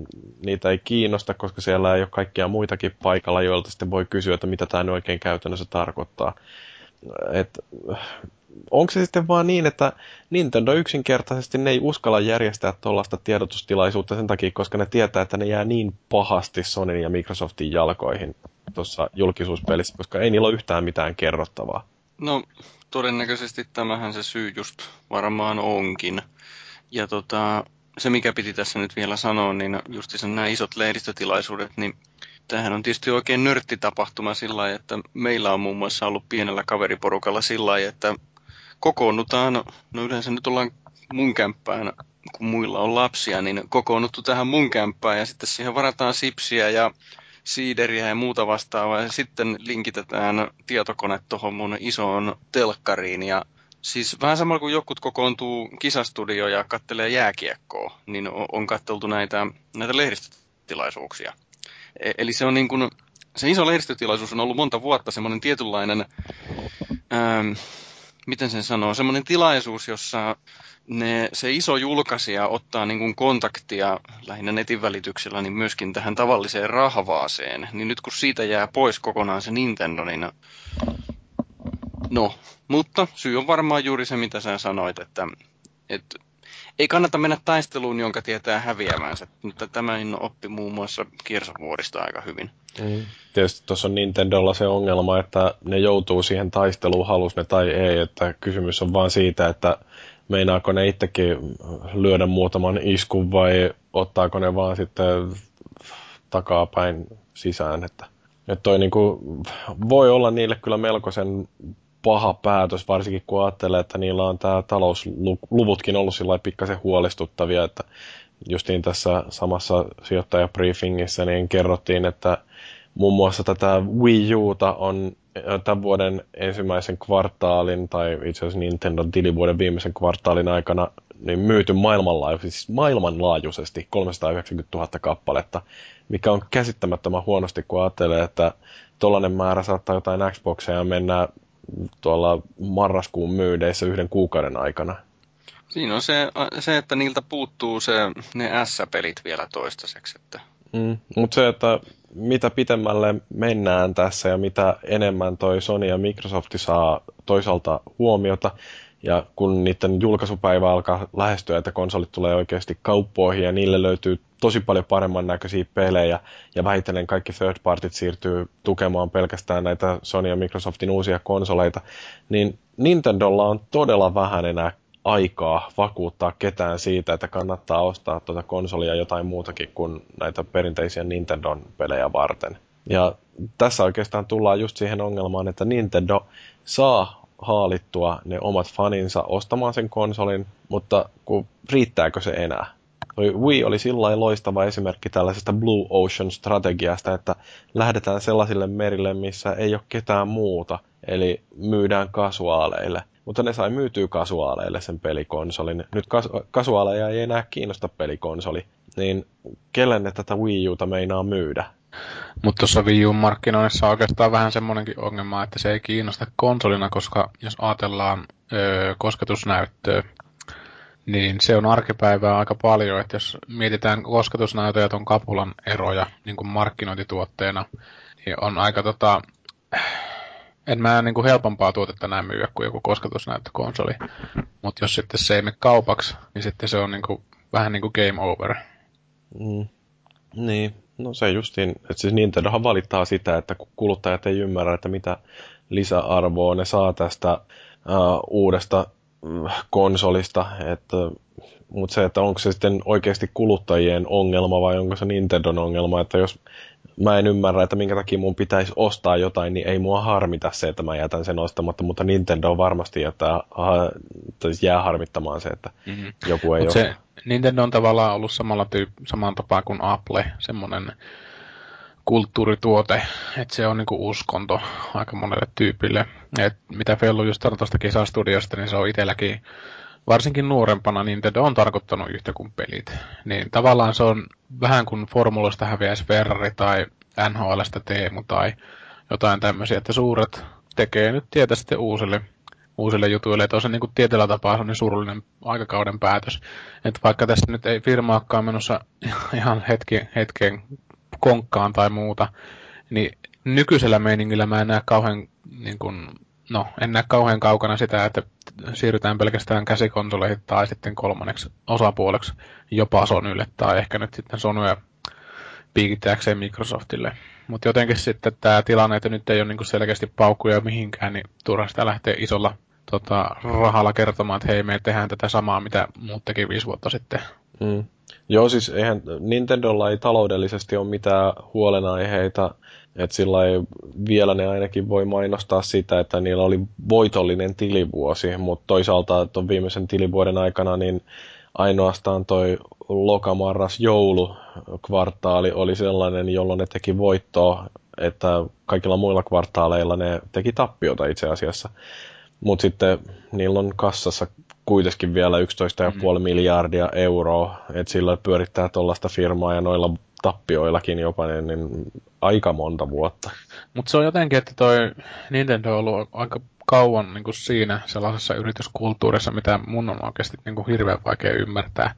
niitä ei kiinnosta, koska siellä ei ole kaikkia muitakin paikalla, joilta sitten voi kysyä, että mitä tämä oikein käytännössä tarkoittaa. Et, onko se sitten vaan niin, että Nintendo yksinkertaisesti ne ei uskalla järjestää tuollaista tiedotustilaisuutta sen takia, koska ne tietää, että ne jää niin pahasti Sonyn ja Microsoftin jalkoihin tuossa julkisuuspelissä, koska ei niillä ole yhtään mitään kerrottavaa. No, todennäköisesti tämähän se syy just varmaan onkin. Ja tota, se mikä piti tässä nyt vielä sanoa, niin justissa nämä isot lehdistötilaisuudet, niin tämähän on tietysti oikein nörttitapahtuma sillä lailla, että meillä on muun muassa ollut pienellä kaveriporukalla sillä lailla, että kokoonnutaan, no yleensä nyt ollaan mun kämppään kun muilla on lapsia, niin kokoonnuttu tähän mun kämppään ja sitten siihen varataan sipsiä ja siideriä ja muuta vastaavaa ja sitten linkitetään tietokone tuohon mun isoon telkkariin ja Siis vähän samalla kuin jokut kokoontuu kisastudio ja kattelee jääkiekkoa, niin on katteltu näitä, näitä lehdistötilaisuuksia. E- eli se on niin kuin, se iso lehdistötilaisuus on ollut monta vuotta semmoinen tietynlainen, ähm, miten sen sanoo, semmoinen tilaisuus, jossa ne, se iso julkaisija ottaa niin kuin kontaktia lähinnä netin välityksellä niin myöskin tähän tavalliseen rahvaaseen. Niin nyt kun siitä jää pois kokonaan se Nintendo, niin no, mutta syy on varmaan juuri se, mitä sä sanoit, että, että ei kannata mennä taisteluun, jonka tietää häviävänsä. Mutta tämä oppi muun muassa Kirsavuorista aika hyvin. Mm. Tietysti tuossa on Nintendolla se ongelma, että ne joutuu siihen taisteluun, halus ne tai ei. Että kysymys on vaan siitä, että meinaako ne itsekin lyödä muutaman iskun vai ottaako ne vaan sitten takapäin sisään. Että, että toi niinku, voi olla niille kyllä melkoisen paha päätös, varsinkin kun ajattelee, että niillä on tämä talousluvutkin ollut sillä pikkasen huolestuttavia, että justiin tässä samassa sijoittajabriefingissä niin kerrottiin, että muun muassa tätä Wii Uta on tämän vuoden ensimmäisen kvartaalin, tai itse asiassa Nintendo tilivuoden viimeisen kvartaalin aikana niin myyty maailmanlaajuisesti, siis maailmanlaajuisesti 390 000 kappaletta, mikä on käsittämättömän huonosti, kun ajattelee, että tuollainen määrä saattaa jotain Xboxeja mennä tuolla marraskuun myydeissä yhden kuukauden aikana. Siinä on se, se että niiltä puuttuu se, ne S-pelit vielä toistaiseksi. Että... Mm, mutta se, että mitä pitemmälle mennään tässä ja mitä enemmän toi Sony ja Microsoft saa toisaalta huomiota, ja kun niiden julkaisupäivä alkaa lähestyä, että konsolit tulee oikeasti kauppoihin ja niille löytyy tosi paljon paremman näköisiä pelejä ja vähitellen kaikki third partit siirtyy tukemaan pelkästään näitä Sony ja Microsoftin uusia konsoleita, niin Nintendolla on todella vähän enää aikaa vakuuttaa ketään siitä, että kannattaa ostaa tuota konsolia jotain muutakin kuin näitä perinteisiä Nintendon pelejä varten. Ja tässä oikeastaan tullaan just siihen ongelmaan, että Nintendo saa haalittua ne omat faninsa ostamaan sen konsolin, mutta kun riittääkö se enää? Toi Wii oli sillä loistava esimerkki tällaisesta Blue Ocean-strategiasta, että lähdetään sellaisille merille, missä ei ole ketään muuta, eli myydään kasuaaleille. Mutta ne sai myytyä kasuaaleille sen pelikonsolin. Nyt kas- kasuaaleja ei enää kiinnosta pelikonsoli, niin kelle ne tätä Wii Uta meinaa myydä? Mutta tuossa Wii U-markkinoinnissa on oikeastaan vähän semmoinenkin ongelma, että se ei kiinnosta konsolina, koska jos ajatellaan öö, kosketusnäyttöä, niin se on arkipäivää aika paljon, että jos mietitään kosketusnäytöjä ton kapulan eroja niin kuin markkinointituotteena, niin on aika tota, en mä niin kuin helpompaa tuotetta näin myyä kuin joku kosketusnäyttökonsoli. Mutta jos sitten se ei mene kaupaksi, niin sitten se on niin kuin, vähän niin kuin game over. Mm. Niin, no se justiin, että siis Nintendohan valittaa sitä, että kuluttajat ei ymmärrä, että mitä lisäarvoa ne saa tästä uh, uudesta konsolista, että, mutta se, että onko se sitten oikeasti kuluttajien ongelma vai onko se Nintendon ongelma, että jos mä en ymmärrä, että minkä takia mun pitäisi ostaa jotain, niin ei mua harmita se, että mä jätän sen ostamatta, mutta Nintendo varmasti jättää, siis jää harmittamaan se, että mm-hmm. joku ei Mut se Nintendo on tavallaan ollut samalla tyyp- saman tapaa kuin Apple, semmoinen kulttuurituote, että se on niinku uskonto aika monelle tyypille. Et mitä Fellu just sanoi tuosta kisastudiosta, niin se on itselläkin varsinkin nuorempana Nintendo on tarkoittanut yhtä kuin pelit. Niin tavallaan se on vähän kuin formulasta häviäisi Ferrari tai NHLstä Teemu tai jotain tämmöisiä, että suuret tekee nyt tietä sitten uusille, uusille jutuille. Että on se niin kuin tietyllä tapaa se niin surullinen aikakauden päätös. Että vaikka tästä nyt ei firmaakaan menossa ihan hetki, hetken konkkaan tai muuta, niin nykyisellä meiningillä mä en näe kauhean, niin kuin, no, en näe kauhean kaukana sitä, että siirrytään pelkästään käsikonsoleihin tai sitten kolmanneksi osapuoleksi jopa Sonylle tai ehkä nyt sitten Sonyä piikittääkseen Microsoftille. Mutta jotenkin sitten tämä tilanne, että nyt ei ole niinku selkeästi paukkuja mihinkään, niin turha sitä lähtee isolla tota, rahalla kertomaan, että hei, me tehdään tätä samaa, mitä muut teki viisi vuotta sitten. Mm. Joo, siis eihän Nintendolla ei taloudellisesti ole mitään huolenaiheita, että sillä ei, vielä ne ainakin voi mainostaa sitä, että niillä oli voitollinen tilivuosi, mutta toisaalta tuon viimeisen tilivuoden aikana niin ainoastaan toi lokamarras joulu kvartaali oli sellainen, jolloin ne teki voittoa, että kaikilla muilla kvartaaleilla ne teki tappiota itse asiassa. Mutta sitten niillä on kassassa kuitenkin vielä 11,5 mm. miljardia euroa, että sillä pyörittää tuollaista firmaa ja noilla tappioillakin jopa niin, niin aika monta vuotta. Mutta se on jotenkin, että toi Nintendo on ollut aika kauan niin kuin siinä sellaisessa yrityskulttuurissa, mitä mun on oikeasti niin kuin hirveän vaikea ymmärtää.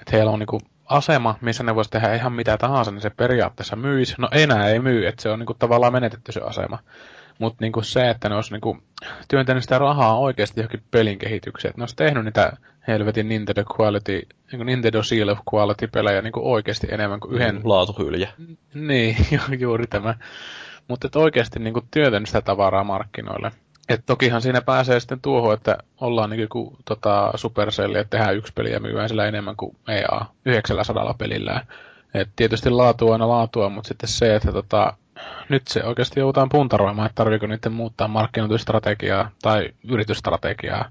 Että heillä on niin kuin asema, missä ne voisi tehdä ihan mitä tahansa, niin se periaatteessa myisi. No enää ei myy, että se on niin kuin tavallaan menetetty se asema. Mutta niinku se, että ne olisi niinku työntänyt sitä rahaa oikeasti johonkin pelin kehitykseen. Että ne olisi tehnyt niitä helvetin Nintendo Quality, niinku Nintendo Seal of Quality-pelejä niinku oikeasti enemmän kuin yhden... Laatuhylje. Niin, juuri tämä. Mutta että oikeasti niinku työntänyt sitä tavaraa markkinoille. Et tokihan siinä pääsee sitten tuohon, että ollaan niin kuin tota, Supercell, että tehdään yksi peli ja myydään sillä enemmän kuin EA 900 pelillä. Et tietysti laatu on aina laatua, mutta sitten se, että tota, nyt se oikeasti joudutaan puntaroimaan, että tarviiko niiden muuttaa markkinointistrategiaa tai yritysstrategiaa.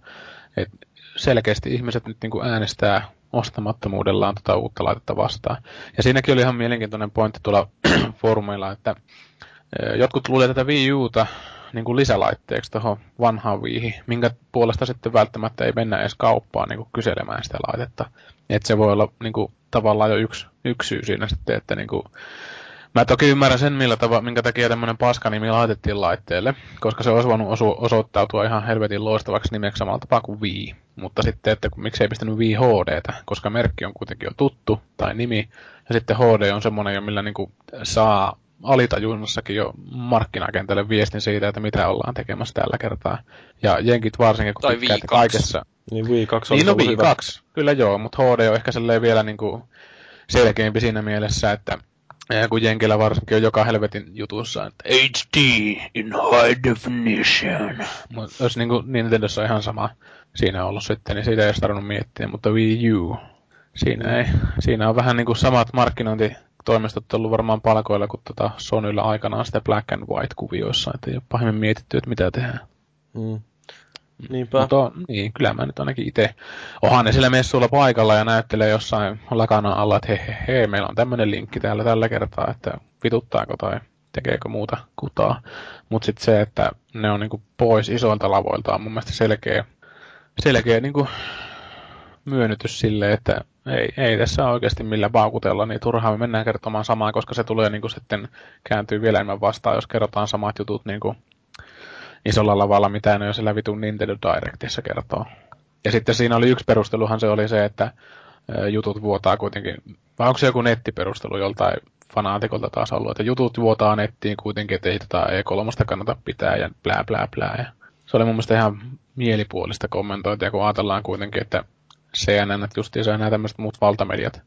Et selkeästi ihmiset nyt niin kuin äänestää ostamattomuudellaan tota uutta laitetta vastaan. Ja siinäkin oli ihan mielenkiintoinen pointti tuolla foorumeilla, että jotkut luulee tätä Wii Uta niin kuin lisälaitteeksi tuohon vanhaan Wiihin, minkä puolesta sitten välttämättä ei mennä edes kauppaan niin kuin kyselemään sitä laitetta. Että se voi olla niin kuin, tavallaan jo yksi, yksi syy siinä sitten, että niin kuin, Mä toki ymmärrän sen, millä tava, minkä takia tämmöinen paskanimi laitettiin laitteelle, koska se olisi voinut osu, osoittautua ihan helvetin loistavaksi nimeksi samalla tapaa kuin Wii. Mutta sitten, että miksi ei pistänyt Wii HDtä, koska merkki on kuitenkin jo tuttu, tai nimi, ja sitten HD on semmoinen, jo millä niinku saa alitajunnassakin jo markkinakentälle viestin siitä, että mitä ollaan tekemässä tällä kertaa. Ja jenkit varsinkin, kun tai Wii kaikessa. Niin Wii 2 Niin no Wii 2, kyllä joo, mutta HD on ehkä vielä niinku selkeämpi siinä mielessä, että ja kun Jenkillä varsinkin on joka helvetin jutussa, että HD in high definition. Mutta jos niin kuin Nintendossa on ihan sama siinä ollut sitten, niin siitä ei olisi tarvinnut miettiä, mutta Wii U, siinä, ei, siinä on vähän niin kuin samat markkinointitoimistot ollut varmaan palkoilla kuin tuota Sonylla aikanaan sitä Black and White-kuvioissa, että ei ole pahemmin mietitty, että mitä tehdään. Mm. Niinpä. Mutta niin, kyllä mä nyt ainakin itse. Onhan ne sillä messuilla paikalla ja näyttelee jossain lakana alla, että hei, hei, meillä on tämmöinen linkki täällä tällä kertaa, että vituttaako tai tekeekö muuta kutaa. Mutta sitten se, että ne on niinku pois isoilta lavoilta on mun mielestä selkeä, selkeä niinku myönnytys sille, että ei, ei tässä oikeasti millä paukutella, niin turhaan me mennään kertomaan samaa, koska se tulee niinku sitten kääntyy vielä enemmän vastaan, jos kerrotaan samat jutut niinku isolla lavalla, mitä ne jo sillä vitun Nintendo Directissa kertoo. Ja sitten siinä oli yksi perusteluhan se oli se, että jutut vuotaa kuitenkin, vai onko se joku nettiperustelu joltain fanaatikolta taas ollut, että jutut vuotaa nettiin kuitenkin, että ei tätä E3 kannata pitää ja blää blää blää. Ja se oli mun mielestä ihan mielipuolista kommentointia, kun ajatellaan kuitenkin, että CNN, justiinsa nämä tämmöiset muut valtamediat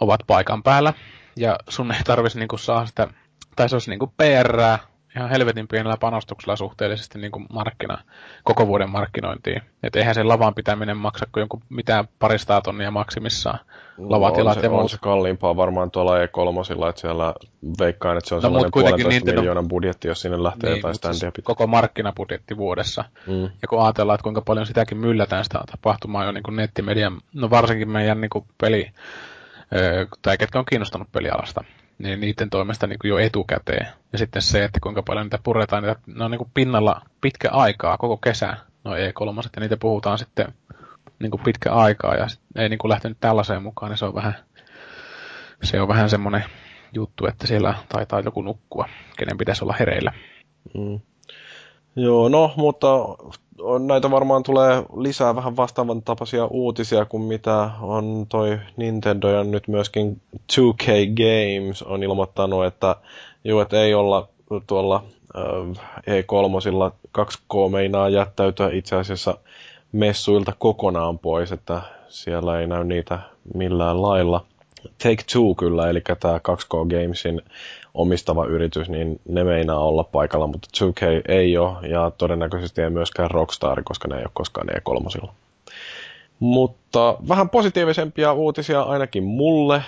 ovat paikan päällä. Ja sun ei tarvitsisi niinku saa sitä, tai se olisi niinku PR, ihan helvetin pienellä panostuksella suhteellisesti niin kuin markkina, koko vuoden markkinointiin. Että eihän sen lavan pitäminen maksa kuin jonkun mitään paristaa tonnia maksimissaan. Lavatilat no, on se, ja muut. on se kalliimpaa varmaan tuolla E3, että siellä veikkaan, että se on no, sellainen puolentoista Nintendo... miljoonan budjetti, jos sinne lähtee niin, jotain standia siis Koko markkinabudjetti vuodessa. Mm. Ja kun ajatellaan, että kuinka paljon sitäkin myllätään sitä tapahtumaa jo niin kuin nettimedian, no varsinkin meidän niin kuin peli, tai ketkä on kiinnostunut pelialasta, niin niiden toimesta niin kuin jo etukäteen. Ja sitten se, että kuinka paljon niitä puretaan, niitä, ne on niin kuin pinnalla pitkä aikaa, koko kesä, no E3, ja niitä puhutaan sitten niin kuin pitkä aikaa, ja ei niin kuin lähtenyt tällaiseen mukaan, niin se on vähän, se on vähän semmoinen juttu, että siellä taitaa joku nukkua, kenen pitäisi olla hereillä. Mm. Joo, no, mutta näitä varmaan tulee lisää vähän vastaavan tapaisia uutisia kuin mitä on toi Nintendo ja nyt myöskin 2K Games on ilmoittanut, että juu, että ei olla tuolla E3 2K meinaa jättäytyä itse asiassa messuilta kokonaan pois, että siellä ei näy niitä millään lailla. Take Two kyllä, eli tämä 2K Gamesin omistava yritys, niin ne meinaa olla paikalla, mutta 2K ei ole, ja todennäköisesti ei myöskään Rockstar, koska ne ei ole koskaan E3. Mutta vähän positiivisempia uutisia ainakin mulle.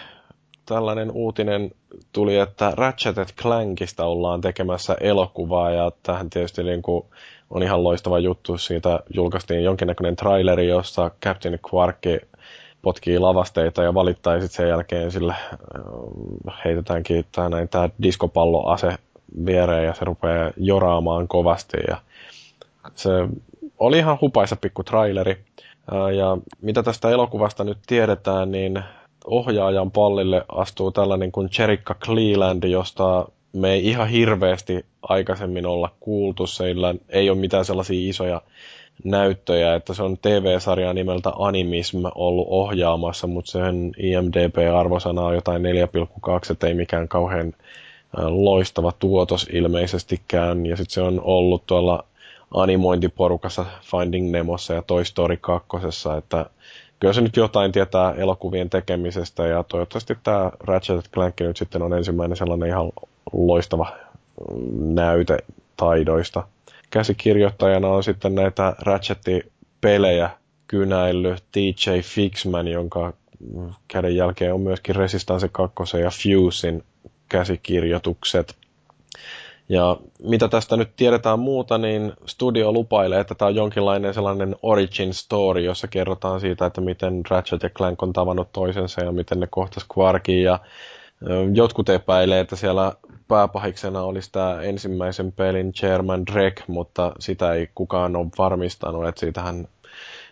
Tällainen uutinen tuli, että Ratchet Clankista ollaan tekemässä elokuvaa, ja tähän tietysti niin kuin on ihan loistava juttu. Siitä julkaistiin jonkinnäköinen traileri, jossa Captain Quark potkii lavasteita ja valittaa ja sitten sen jälkeen sille äh, heitetäänkin tää, näin, tää diskopalloase viereen ja se rupeaa joraamaan kovasti ja se oli ihan hupaisa pikku traileri. Äh, ja mitä tästä elokuvasta nyt tiedetään, niin ohjaajan pallille astuu tällainen kuin Cherikka Cleland, josta me ei ihan hirveästi aikaisemmin olla kuultu. Seillä ei ole mitään sellaisia isoja näyttöjä, että se on TV-sarja nimeltä Animism ollut ohjaamassa, mutta sen IMDB-arvosana on jotain 4,2, että ei mikään kauhean loistava tuotos ilmeisestikään. Ja sitten se on ollut tuolla animointiporukassa Finding Nemossa ja Toy Story 2, että kyllä se nyt jotain tietää elokuvien tekemisestä ja toivottavasti tämä Ratchet Clank nyt sitten on ensimmäinen sellainen ihan loistava näyte taidoista. Käsikirjoittajana on sitten näitä Ratchet-pelejä kynäillyt DJ Fixman, jonka käden jälkeen on myöskin Resistance 2 ja Fusein käsikirjoitukset. Ja mitä tästä nyt tiedetään muuta, niin studio lupailee, että tämä on jonkinlainen sellainen origin story, jossa kerrotaan siitä, että miten Ratchet ja Clank on tavannut toisensa ja miten ne kohtas Quarkin. Ja jotkut epäilee, että siellä pääpahiksena olisi tämä ensimmäisen pelin Chairman Drek, mutta sitä ei kukaan ole varmistanut, että siitähän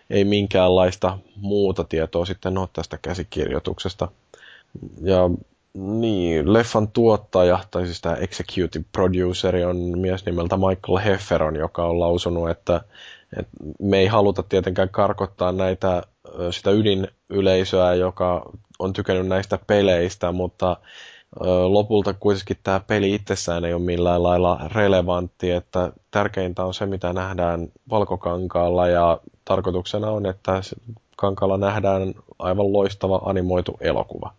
ei minkäänlaista muuta tietoa sitten ole tästä käsikirjoituksesta. Ja niin, leffan tuottaja, tai siis tämä executive producer on mies nimeltä Michael Hefferon, joka on lausunut, että, että me ei haluta tietenkään karkottaa näitä sitä ydinyleisöä, joka on tykännyt näistä peleistä, mutta lopulta kuitenkin tämä peli itsessään ei ole millään lailla relevantti, että tärkeintä on se, mitä nähdään valkokankaalla ja tarkoituksena on, että kankaalla nähdään aivan loistava animoitu elokuva.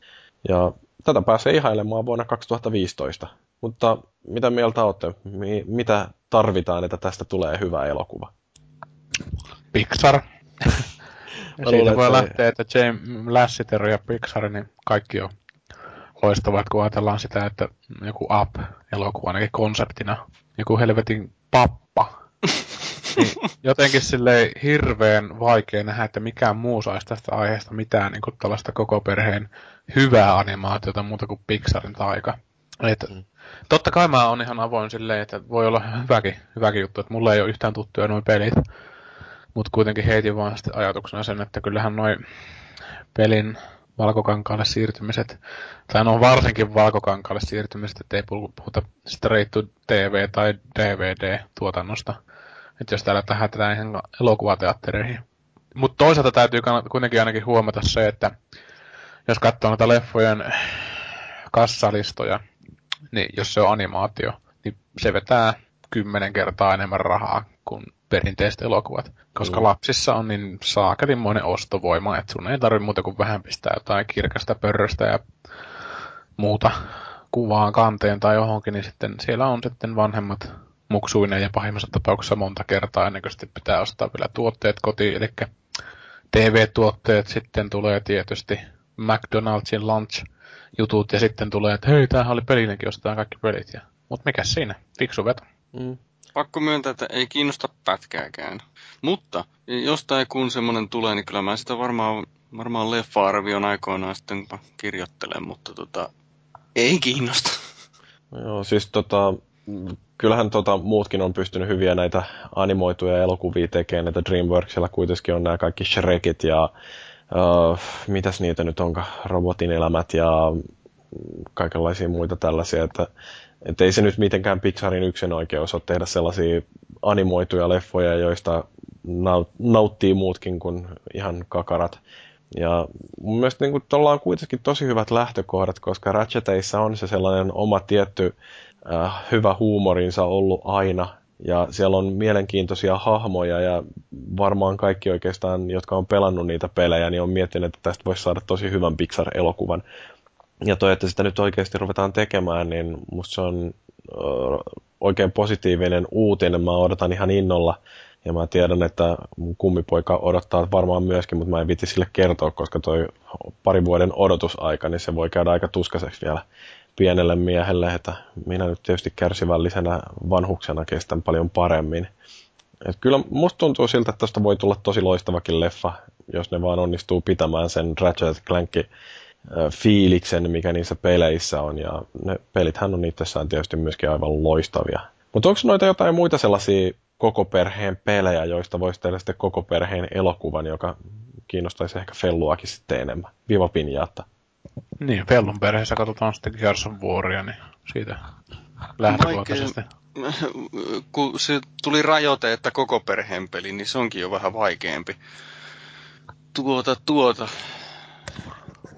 Ja tätä pääsee ihailemaan vuonna 2015. Mutta mitä mieltä olette? mitä tarvitaan, että tästä tulee hyvä elokuva? Pixar. Ja siitä voi lähteä, että James Lasseter ja Pixar, niin kaikki on loistavat, kun ajatellaan sitä, että joku Up-elokuva ainakin konseptina, joku helvetin pappa, niin jotenkin silleen hirveän vaikea nähdä, että mikään muu saisi tästä aiheesta mitään niin kuin tällaista koko perheen hyvää animaatiota muuta kuin Pixarin taika. Et, mm. Totta kai mä oon ihan avoin silleen, että voi olla hyväkin, hyväkin juttu, että mulla ei ole yhtään tuttuja noin pelit. Mutta kuitenkin heitin vaan sitten ajatuksena sen, että kyllähän noin pelin valkokankaalle siirtymiset, tai no varsinkin valkokankaalle siirtymiset, ettei puhuta straight to TV tai DVD-tuotannosta. Että jos täällä tähdätään ihan elokuvateattereihin. Mutta toisaalta täytyy kuitenkin ainakin huomata se, että jos katsoo noita leffojen kassalistoja, niin jos se on animaatio, niin se vetää kymmenen kertaa enemmän rahaa kuin perinteiset elokuvat. Koska mm. lapsissa on niin saakelinmoinen ostovoima, että sun ei tarvitse muuta kuin vähän pistää jotain kirkasta pörröstä ja muuta kuvaan kanteen tai johonkin, niin sitten siellä on sitten vanhemmat muksuinen ja pahimmassa tapauksessa monta kertaa ennen kuin sitten pitää ostaa vielä tuotteet kotiin. Eli TV-tuotteet sitten tulee tietysti McDonald'sin lunch-jutut ja sitten tulee, että hei, tämähän oli pelinenkin, ostetaan kaikki pelit. Ja... Mutta mikä siinä? Fiksu veto. Mm pakko myöntää, että ei kiinnosta pätkääkään. Mutta jostain kun semmoinen tulee, niin kyllä mä sitä varmaan, varmaan leffa-arvion aikoinaan sitten kirjoittelen, mutta tota, ei kiinnosta. Joo, siis tota, kyllähän tota, muutkin on pystynyt hyviä näitä animoituja elokuvia tekemään, että DreamWorksilla kuitenkin on nämä kaikki Shrekit ja uh, mitäs niitä nyt onka, robotin elämät ja kaikenlaisia muita tällaisia, että että ei se nyt mitenkään Pixarin yksin oikeus ole tehdä sellaisia animoituja leffoja, joista nauttii muutkin kuin ihan kakarat. Ja mun mielestä niin tuolla on kuitenkin tosi hyvät lähtökohdat, koska Ratcheteissa on se sellainen oma tietty äh, hyvä huumorinsa ollut aina. Ja siellä on mielenkiintoisia hahmoja ja varmaan kaikki oikeastaan, jotka on pelannut niitä pelejä, niin on miettinyt, että tästä voisi saada tosi hyvän Pixar-elokuvan. Ja toi, että sitä nyt oikeasti ruvetaan tekemään, niin musta se on oikein positiivinen uutinen. Mä odotan ihan innolla. Ja mä tiedän, että mun kummipoika odottaa varmaan myöskin, mutta mä en viti sille kertoa, koska toi pari vuoden odotusaika, niin se voi käydä aika tuskaiseksi vielä pienelle miehelle, että minä nyt tietysti kärsivällisenä vanhuksena kestän paljon paremmin. Et kyllä musta tuntuu siltä, että tästä voi tulla tosi loistavakin leffa. jos ne vaan onnistuu pitämään sen Ratchet Clankin fiiliksen, mikä niissä peleissä on. Ja ne pelithän on itsessään tietysti myöskin aivan loistavia. Mutta onko noita jotain muita sellaisia koko perheen pelejä, joista voisi tehdä sitten koko perheen elokuvan, joka kiinnostaisi ehkä Felluakin sitten enemmän? Viva Pinjaatta. Niin, Fellun perheessä katsotaan sitten Gears of Waria, niin siitä lähtökohtaisesti. kun se tuli rajoite, että koko perheen peli, niin se onkin jo vähän vaikeampi. Tuota, tuota.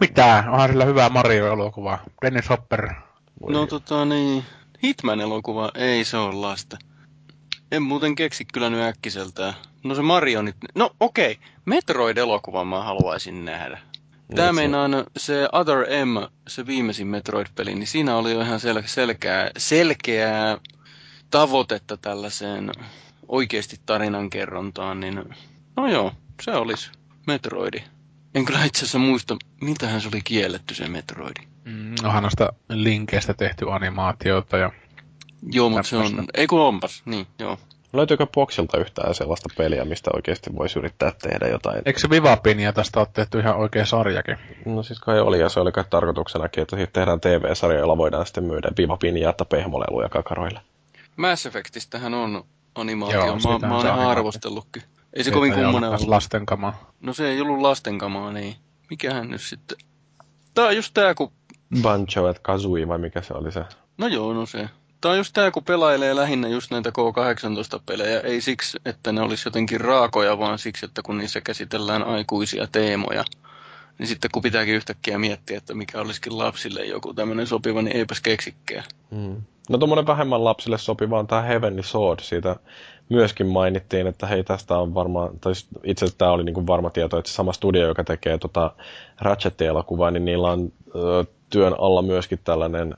Mitä? Onhan sillä hyvää Mario-elokuvaa. Dennis Hopper. No tota niin, Hitman-elokuva, ei se ole lasta. En muuten keksi kyllä nyt äkkiseltään. No se Mario nyt, no okei, okay. Metroid-elokuvan mä haluaisin nähdä. Tämä se- meinaan se Other M, se viimeisin Metroid-peli, niin siinä oli jo ihan sel- selkeää, selkeää tavoitetta tällaiseen oikeasti tarinankerrontaan, niin no joo, se olisi Metroidi. En kyllä itse asiassa muista, mitähän se oli kielletty se Metroidi. Mm, onhan noista linkeistä tehty animaatiota ja Joo, mutta se on, ei kun onpas, niin joo. Löytyykö Boxilta yhtään sellaista peliä, mistä oikeasti voisi yrittää tehdä jotain? Eikö se Vivapin ja tästä ole tehty ihan oikea sarjakin? No siis kai oli, ja se oli kai tarkoituksenakin, että siitä tehdään TV-sarja, jolla voidaan sitten myydä Viva Pinjaatta pehmoleluja kakaroille. Mass Effectistähän on animaatio, Joo, mä, mä oon arvostellutkin. Ei se kovin Siitä ei kummonen ollut ollut. lasten kamaa. No se ei ollut lastenkamaa, niin. Mikähän nyt sitten? Tää on just tää, kun... Banjo et Kazooie, vai mikä se oli se? No joo, no se. Tää on just tää, kun pelailee lähinnä just näitä K18-pelejä. Ei siksi, että ne olisi jotenkin raakoja, vaan siksi, että kun niissä käsitellään aikuisia teemoja. Niin sitten kun pitääkin yhtäkkiä miettiä, että mikä olisikin lapsille joku tämmöinen sopiva, niin eipäs keksikkää. Hmm. No tuommoinen vähemmän lapsille sopiva on tämä Heavenly Sword. Siitä myöskin mainittiin, että hei tästä on varmaan, tai itse asiassa tämä oli niinku varma tieto, että sama studio, joka tekee tota Ratchet-elokuvaa, niin niillä on ö, työn alla myöskin tällainen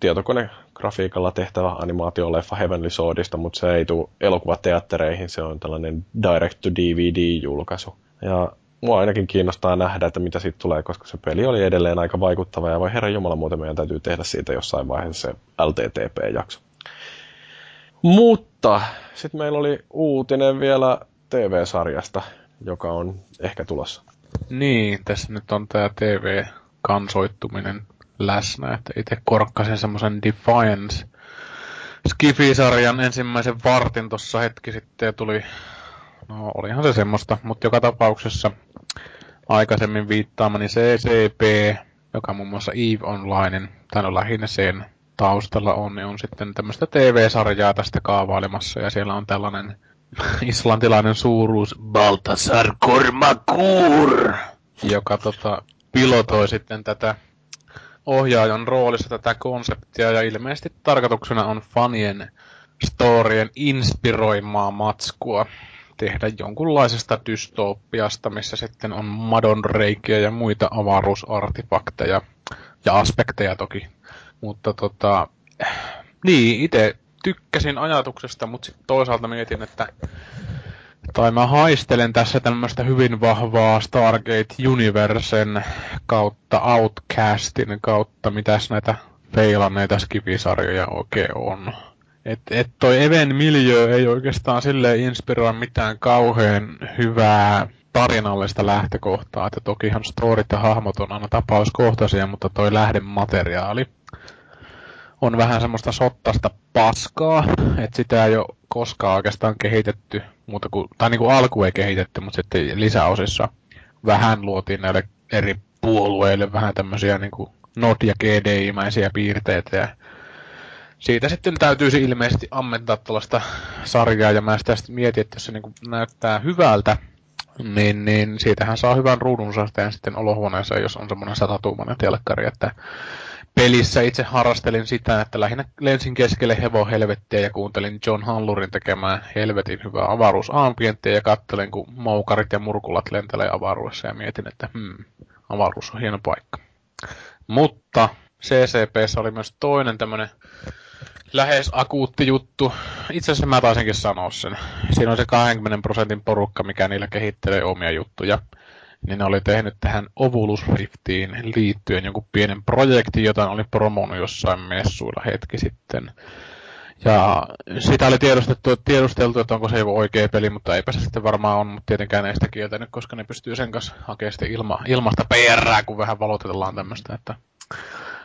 tietokonegrafiikalla tehtävä animaatioleffa Heavenly Swordista, mutta se ei tule elokuvateattereihin, se on tällainen direct-to-DVD-julkaisu. Ja mua ainakin kiinnostaa nähdä, että mitä siitä tulee, koska se peli oli edelleen aika vaikuttava, ja voi herra Jumala muuten meidän täytyy tehdä siitä jossain vaiheessa se LTTP-jakso. Mutta sitten meillä oli uutinen vielä TV-sarjasta, joka on ehkä tulossa. Niin, tässä nyt on tää TV-kansoittuminen läsnä, että itse korkkasin semmoisen Defiance Skifi-sarjan ensimmäisen vartin tuossa hetki sitten ja tuli, no olihan se semmoista, mutta joka tapauksessa aikaisemmin viittaamani CCP, joka muun muassa EVE Onlinein, tai no lähinnä sen taustalla on, niin on sitten tämmöistä TV-sarjaa tästä kaavailemassa ja siellä on tällainen islantilainen suuruus Baltasar Kormakur, joka tota, pilotoi sitten tätä ohjaajan roolissa tätä konseptia ja ilmeisesti tarkoituksena on fanien storien inspiroimaa matskua tehdä jonkunlaisesta dystopiasta, missä sitten on madonreikiä ja muita avaruusartefakteja ja aspekteja toki. Mutta tota, niin, itse tykkäsin ajatuksesta, mutta sitten toisaalta mietin, että tai mä haistelen tässä tämmöistä hyvin vahvaa Stargate Universen kautta Outcastin kautta, mitäs näitä feilanneita skivisarjoja oikein on. Et, et toi Even Miljö ei oikeastaan silleen inspiroi mitään kauhean hyvää tarinallista lähtökohtaa, että tokihan storit ja hahmot on aina tapauskohtaisia, mutta toi lähdemateriaali on vähän semmoista sottasta paskaa, että sitä ei ole koskaan oikeastaan kehitetty, muuta kuin, tai niin kuin alku ei kehitetty, mutta sitten lisäosissa vähän luotiin näille eri puolueille vähän tämmöisiä niin kuin NOD- ja GDI-mäisiä piirteitä ja siitä sitten täytyisi ilmeisesti ammentaa tällaista sarjaa ja mä sitä sitten mietin, että jos se niin näyttää hyvältä, niin, niin siitähän saa hyvän ruudunsasteen sitten olohuoneessa, jos on semmoinen satatuumainen telkkari, että pelissä itse harrastelin sitä, että lähinnä lensin keskelle hevohelvettiä ja kuuntelin John Hallurin tekemään helvetin hyvää avaruusambienttia ja kattelin, kun moukarit ja murkulat lentelee avaruudessa ja mietin, että hmm, avaruus on hieno paikka. Mutta CCPssä oli myös toinen tämmönen lähes akuutti juttu. Itse asiassa mä taisinkin sanoa sen. Siinä on se 20 prosentin porukka, mikä niillä kehittelee omia juttuja niin ne oli tehnyt tähän Ovulus Riftiin liittyen jonkun pienen projektin, jota oli promonut jossain messuilla hetki sitten. Ja sitä oli tiedostettu, tiedusteltu, että onko se joku oikea peli, mutta eipä se sitten varmaan on, mutta tietenkään ei sitä kieltänyt, koska ne pystyy sen kanssa hakemaan sitten ilma, ilmasta PR, kun vähän valotellaan tämmöistä. Että...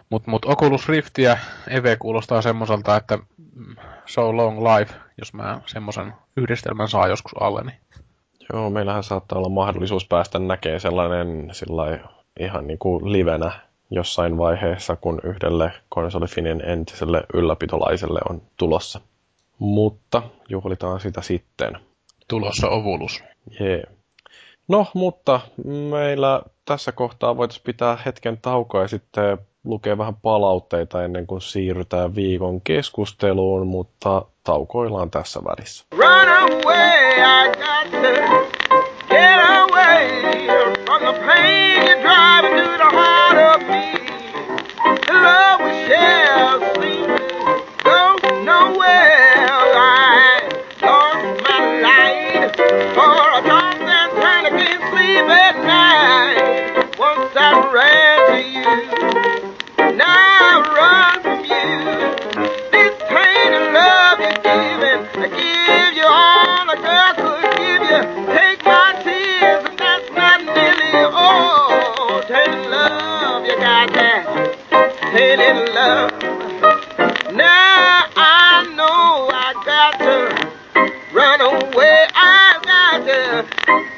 Mutta mut Oculus Rift ja EV kuulostaa semmoiselta, että mm, so long life, jos mä semmoisen yhdistelmän saa joskus alle. Niin. Joo, meillähän saattaa olla mahdollisuus päästä näkemään sellainen sillai, ihan niin kuin livenä jossain vaiheessa, kun yhdelle konsolifinin entiselle ylläpitolaiselle on tulossa. Mutta juhlitaan sitä sitten. Tulossa ovulus. Jee. No, mutta meillä tässä kohtaa voitaisiin pitää hetken taukoa ja sitten lukea vähän palautteita ennen kuin siirrytään viikon keskusteluun, mutta taukoillaan tässä välissä. Run away, I got to get away from the pain the heart of me. Love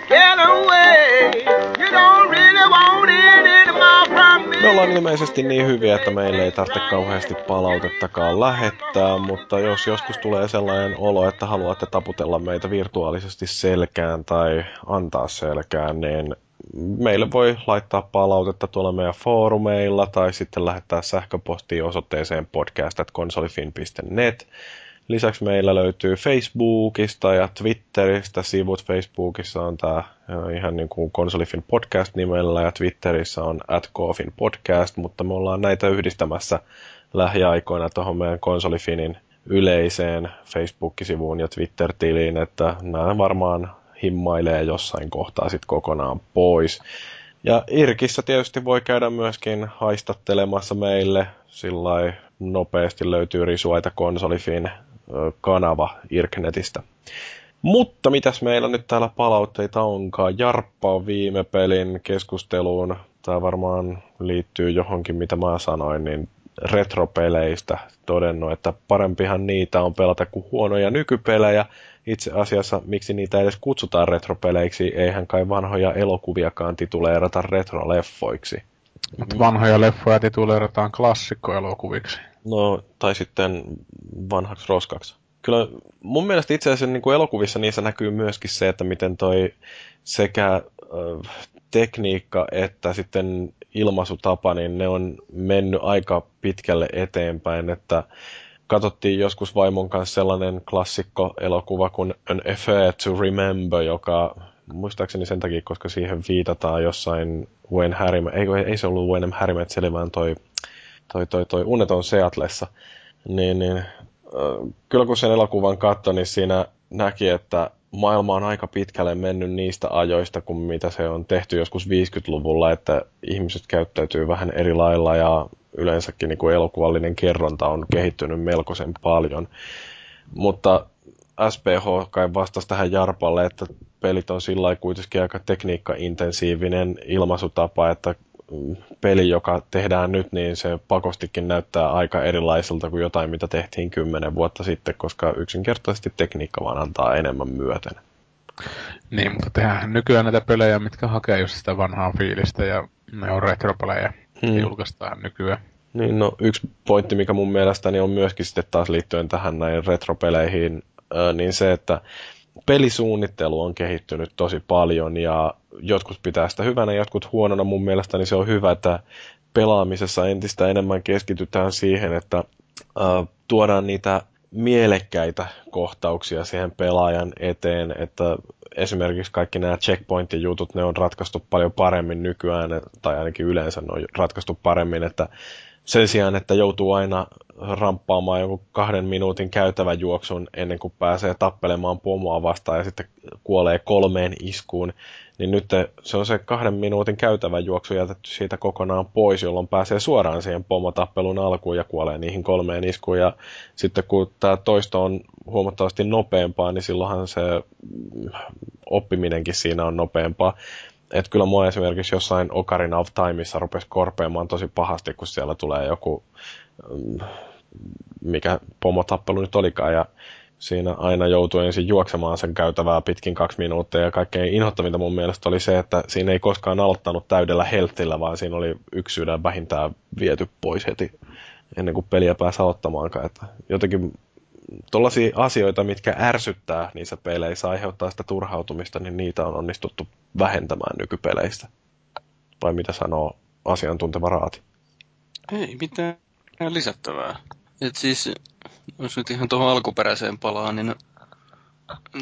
get away. You don't really want it me. Ollaan ilmeisesti niin hyviä, että meille ei tarvitse kauheasti palautettakaan lähettää, mutta jos joskus tulee sellainen olo, että haluatte taputella meitä virtuaalisesti selkään tai antaa selkään, niin meille voi laittaa palautetta tuolla meidän foorumeilla tai sitten lähettää sähköpostia osoitteeseen podcast.konsolifin.net. Lisäksi meillä löytyy Facebookista ja Twitteristä sivut. Facebookissa on tämä ihan niin kuin Konsolifin podcast nimellä ja Twitterissä on at podcast, mutta me ollaan näitä yhdistämässä lähiaikoina tuohon meidän Konsolifinin yleiseen Facebook-sivuun ja Twitter-tiliin, että nämä varmaan himmailee jossain kohtaa sitten kokonaan pois. Ja Irkissä tietysti voi käydä myöskin haistattelemassa meille, sillä nopeasti löytyy risuaita konsolifin kanava Irknetistä. Mutta mitäs meillä nyt täällä palautteita onkaan? Jarppa on viime pelin keskusteluun. Tämä varmaan liittyy johonkin, mitä mä sanoin, niin retropeleistä todennut, että parempihan niitä on pelata kuin huonoja nykypelejä. Itse asiassa, miksi niitä edes kutsutaan retropeleiksi, eihän kai vanhoja elokuviakaan tituleerata retroleffoiksi. Mutta vanhoja leffoja tituleerataan klassikkoelokuviksi. No, tai sitten vanhaksi roskaksi. Kyllä mun mielestä itse asiassa niin kuin elokuvissa niissä näkyy myöskin se, että miten toi sekä äh, tekniikka että sitten ilmaisutapa, niin ne on mennyt aika pitkälle eteenpäin, että katsottiin joskus vaimon kanssa sellainen klassikko-elokuva kuin An Affair to Remember, joka muistaakseni sen takia, koska siihen viitataan jossain Wayne Harriman, ei, ei se ollut Wayne Harriman, vaan toi, toi, toi, toi Unneton Seatlessa, niin, niin kyllä kun sen elokuvan katsoi, niin siinä näki, että maailma on aika pitkälle mennyt niistä ajoista, kuin mitä se on tehty joskus 50-luvulla, että ihmiset käyttäytyy vähän eri lailla ja yleensäkin niin kuin elokuvallinen kerronta on kehittynyt melkoisen paljon. Mutta SPH kai vastasi tähän Jarpalle, että pelit on sillä kuitenkin aika tekniikka-intensiivinen ilmaisutapa, että peli, joka tehdään nyt, niin se pakostikin näyttää aika erilaiselta kuin jotain, mitä tehtiin kymmenen vuotta sitten, koska yksinkertaisesti tekniikka vaan antaa enemmän myöten. Niin, mutta tehdään nykyään näitä pelejä, mitkä hakee just sitä vanhaa fiilistä ja ne on retropelejä hmm. julkaistaan nykyään. Niin, no yksi pointti, mikä mun mielestäni on myöskin sitten taas liittyen tähän näihin retropeleihin, niin se, että pelisuunnittelu on kehittynyt tosi paljon ja jotkut pitää sitä hyvänä, jotkut huonona. Mun mielestä niin se on hyvä, että pelaamisessa entistä enemmän keskitytään siihen, että äh, tuodaan niitä mielekkäitä kohtauksia siihen pelaajan eteen, että esimerkiksi kaikki nämä checkpoint-jutut, ne on ratkaistu paljon paremmin nykyään, tai ainakin yleensä ne on ratkaistu paremmin, että sen sijaan, että joutuu aina ramppaamaan joku kahden minuutin käytävän juoksun ennen kuin pääsee tappelemaan pomoa vastaan ja sitten kuolee kolmeen iskuun, niin nyt se on se kahden minuutin käytävän juoksu jätetty siitä kokonaan pois, jolloin pääsee suoraan siihen pomotappelun alkuun ja kuolee niihin kolmeen iskuun. Ja sitten kun tämä toisto on huomattavasti nopeampaa, niin silloinhan se oppiminenkin siinä on nopeampaa. Et kyllä mua esimerkiksi jossain Ocarina of Timeissa rupesi korpeamaan tosi pahasti, kun siellä tulee joku, mm, mikä pomotappelu nyt olikaan, ja siinä aina joutui ensin juoksemaan sen käytävää pitkin kaksi minuuttia, ja kaikkein inhottavinta mun mielestä oli se, että siinä ei koskaan aloittanut täydellä heltillä, vaan siinä oli yksi sydän vähintään viety pois heti ennen kuin peliä pääsi aloittamaankaan. Että jotenkin tuollaisia asioita, mitkä ärsyttää niissä peleissä, aiheuttaa sitä turhautumista, niin niitä on onnistuttu vähentämään nykypeleistä. Vai mitä sanoo asiantunteva raati? Ei mitään lisättävää. Et siis, jos nyt ihan tuohon alkuperäiseen palaan, niin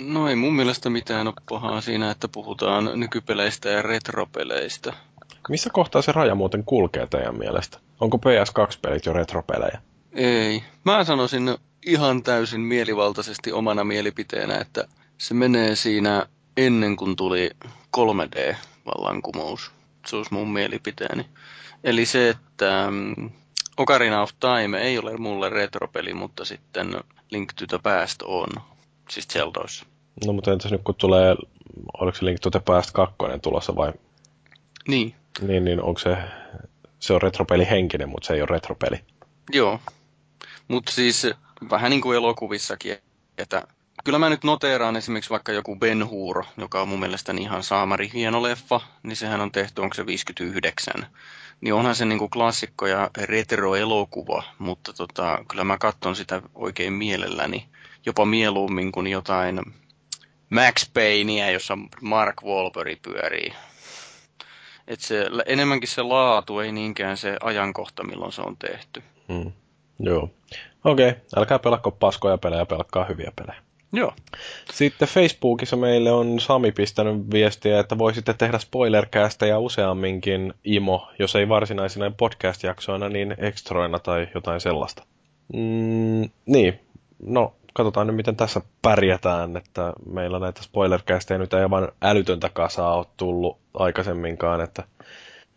no ei mun mielestä mitään ole pahaa siinä, että puhutaan nykypeleistä ja retropeleistä. Missä kohtaa se raja muuten kulkee teidän mielestä? Onko PS2-pelit jo retropelejä? Ei. Mä sanoisin ihan täysin mielivaltaisesti omana mielipiteenä, että se menee siinä ennen kuin tuli 3D-vallankumous. Se olisi mun mielipiteeni. Eli se, että mm, Ocarina of Time ei ole mulle retropeli, mutta sitten Link to the Past on. Siis Zeldoissa. No mutta entäs nyt kun tulee, oliko se Link to the Past 2 tulossa vai? Niin. Niin, niin onko se, se on retropeli henkinen, mutta se ei ole retropeli. Joo. Mutta siis vähän niin kuin elokuvissakin, että kyllä mä nyt noteeraan esimerkiksi vaikka joku Ben Hur, joka on mun mielestäni ihan saamari hieno leffa, niin sehän on tehty, onko se 59. Niin onhan se niin kuin klassikko ja retro-elokuva, mutta tota, kyllä mä katson sitä oikein mielelläni. Jopa mieluummin kuin jotain Max Paynea, jossa Mark Wahlberg pyörii. Et se, enemmänkin se laatu, ei niinkään se ajankohta, milloin se on tehty. Hmm. Joo. Okei, okay. älkää pelakko paskoja pelejä, pelkkaa hyviä pelejä. Joo. Sitten Facebookissa meille on Sami pistänyt viestiä, että voisitte tehdä spoilerkästejä useamminkin imo, jos ei varsinaisina podcast-jaksoina, niin ekstroina tai jotain sellaista. Mm, niin, no katsotaan nyt miten tässä pärjätään, että meillä näitä spoilerkästejä nyt ei aivan älytöntä kasaa ole tullut aikaisemminkaan, että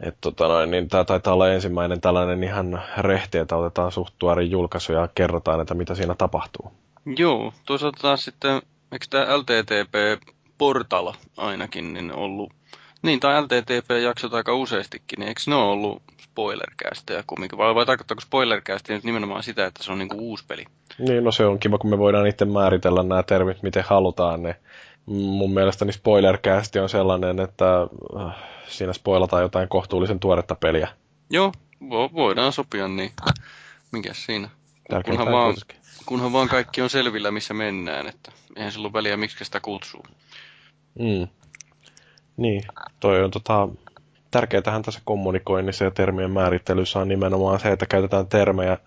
et tota noin, niin tämä taitaa olla ensimmäinen tällainen ihan rehti, että otetaan suht julkaisu ja kerrotaan, että mitä siinä tapahtuu. Joo, toisaalta taas sitten, eikö tämä LTTP Portal ainakin niin ollut, niin tai LTTP-jaksot aika useastikin, niin eikö ne ole ollut spoilerkästejä kumminkin, vai, vai tarkoittaako spoilerkästiä nyt nimenomaan sitä, että se on niinku uusi peli? Niin, no se on kiva, kun me voidaan itse määritellä nämä termit, miten halutaan ne. Mun mielestäni spoilercast on sellainen, että äh, siinä spoilataan jotain kohtuullisen tuoretta peliä. Joo, vo- voidaan sopia niin. Mikäs siinä? Kunhan vaan, kuitenkin. kunhan vaan kaikki on selvillä, missä mennään, että eihän sillä ole väliä, miksi sitä kutsuu. Mm. Niin, toi on tota, tärkeätähän tässä kommunikoinnissa ja termien määrittelyssä on nimenomaan se, että käytetään termejä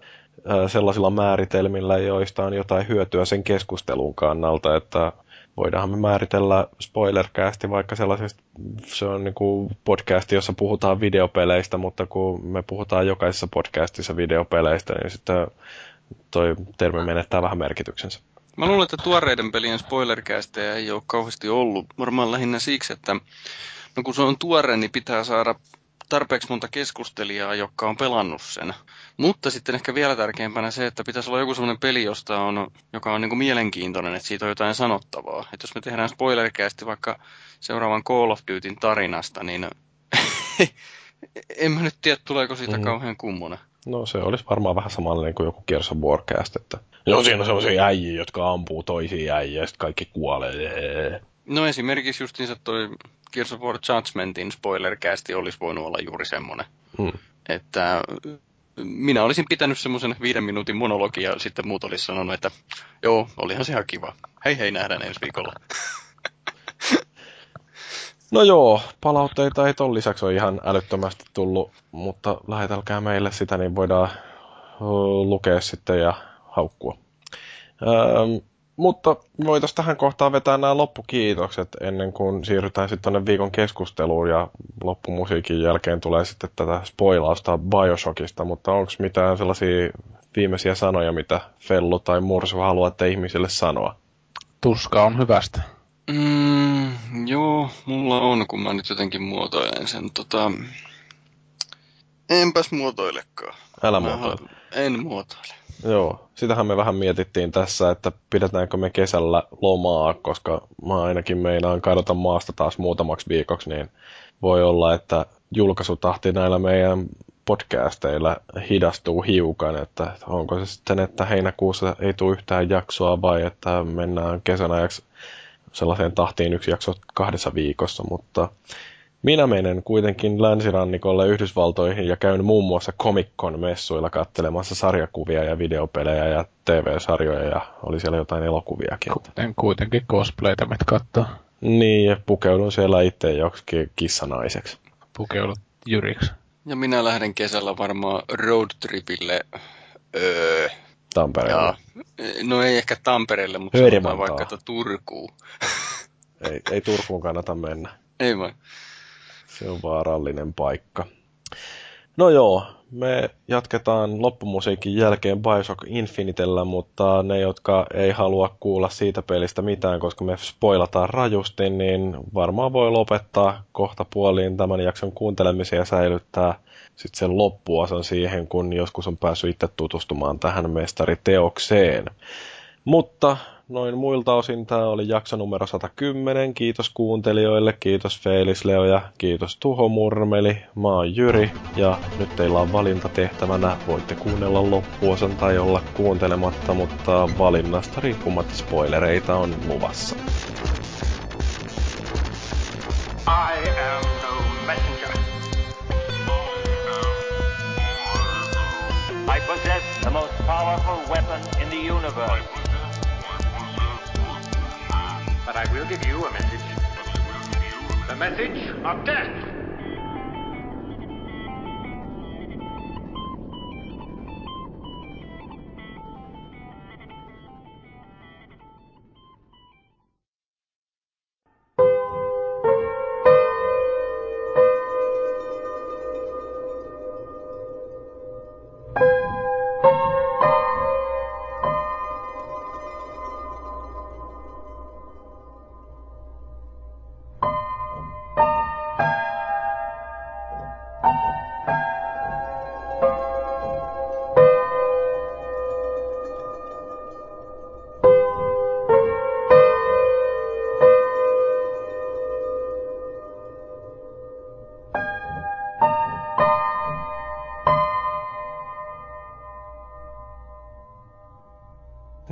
ää, sellaisilla määritelmillä, joista on jotain hyötyä sen keskustelun kannalta, että voidaanhan me määritellä spoilercasti vaikka sellaisesta, se on niin kuin podcasti, jossa puhutaan videopeleistä, mutta kun me puhutaan jokaisessa podcastissa videopeleistä, niin sitten toi termi menettää vähän merkityksensä. Mä luulen, että tuoreiden pelien spoilerkästejä ei ole kauheasti ollut. Varmaan lähinnä siksi, että no kun se on tuore, niin pitää saada tarpeeksi monta keskustelijaa, jotka on pelannut sen. Mutta sitten ehkä vielä tärkeämpänä se, että pitäisi olla joku sellainen peli, josta on, joka on niin kuin mielenkiintoinen, että siitä on jotain sanottavaa. Että jos me tehdään spoilercasti vaikka seuraavan Call of Dutyn tarinasta, niin en mä nyt tiedä, tuleeko siitä mm. kauhean kummonen. No se olisi varmaan vähän samanlainen kuin joku Gears of Warcast, että joo, siinä on sellaisia äijiä, jotka ampuu toisia äijiä ja sitten kaikki kuolee. No esimerkiksi justiinsa toi Gears of War Judgmentin spoilercasti olisi voinut olla juuri semmoinen. Hmm. Että minä olisin pitänyt semmoisen viiden minuutin monologia ja sitten muut olisi sanonut, että joo, olihan se ihan kiva. Hei hei, nähdään ensi viikolla. No joo, palautteita ei ton lisäksi ole ihan älyttömästi tullut, mutta lähetelkää meille sitä, niin voidaan lukea sitten ja haukkua. Öö, mutta voitaisiin tähän kohtaan vetää nämä loppukiitokset ennen kuin siirrytään sitten tuonne viikon keskusteluun ja loppumusiikin jälkeen tulee sitten tätä spoilausta Bioshockista, mutta onko mitään sellaisia viimeisiä sanoja, mitä Fellu tai Mursu haluatte ihmisille sanoa? Tuska on hyvästä. Mm, joo, mulla on, kun mä nyt jotenkin muotoilen sen. Tota... Enpäs muotoilekaan. Älä Mä muotoile. ha- En muotoile. Joo, sitähän me vähän mietittiin tässä, että pidetäänkö me kesällä lomaa, koska mä ainakin meinaan kadota maasta taas muutamaksi viikoksi, niin voi olla, että julkaisutahti näillä meidän podcasteilla hidastuu hiukan, että onko se sitten, että heinäkuussa ei tule yhtään jaksoa vai että mennään kesän ajaksi sellaiseen tahtiin yksi jakso kahdessa viikossa, mutta minä menen kuitenkin länsirannikolle Yhdysvaltoihin ja käyn muun muassa Comic-Con messuilla katselemassa sarjakuvia ja videopelejä ja TV-sarjoja ja oli siellä jotain elokuviakin. En kuitenkin cosplayta met kattoo. Niin, ja pukeudun siellä itse joksikin kissanaiseksi. Pukeudut Jyriksi. Ja minä lähden kesällä varmaan roadtripille. Öö, Tampereella. ja, no ei ehkä Tampereelle, mutta vaikka Turkuun. Ei, ei Turkuun kannata mennä. Ei vai? Se on vaarallinen paikka. No joo, me jatketaan loppumusiikin jälkeen Bioshock Infinitellä, mutta ne, jotka ei halua kuulla siitä pelistä mitään, koska me spoilataan rajusti, niin varmaan voi lopettaa kohta puoliin tämän jakson kuuntelemisen ja säilyttää sitten sen loppuosan siihen, kun joskus on päässyt itse tutustumaan tähän mestariteokseen. Mutta noin muilta osin tämä oli jakso numero 110. Kiitos kuuntelijoille, kiitos Felis Leo ja kiitos Tuho Murmeli. Mä oon Jyri ja nyt teillä on valinta tehtävänä. Voitte kuunnella loppuosan tai olla kuuntelematta, mutta valinnasta riippumatta spoilereita on luvassa. I am messenger. I possess the most powerful weapon in the universe. But I will give you a message. The message of death.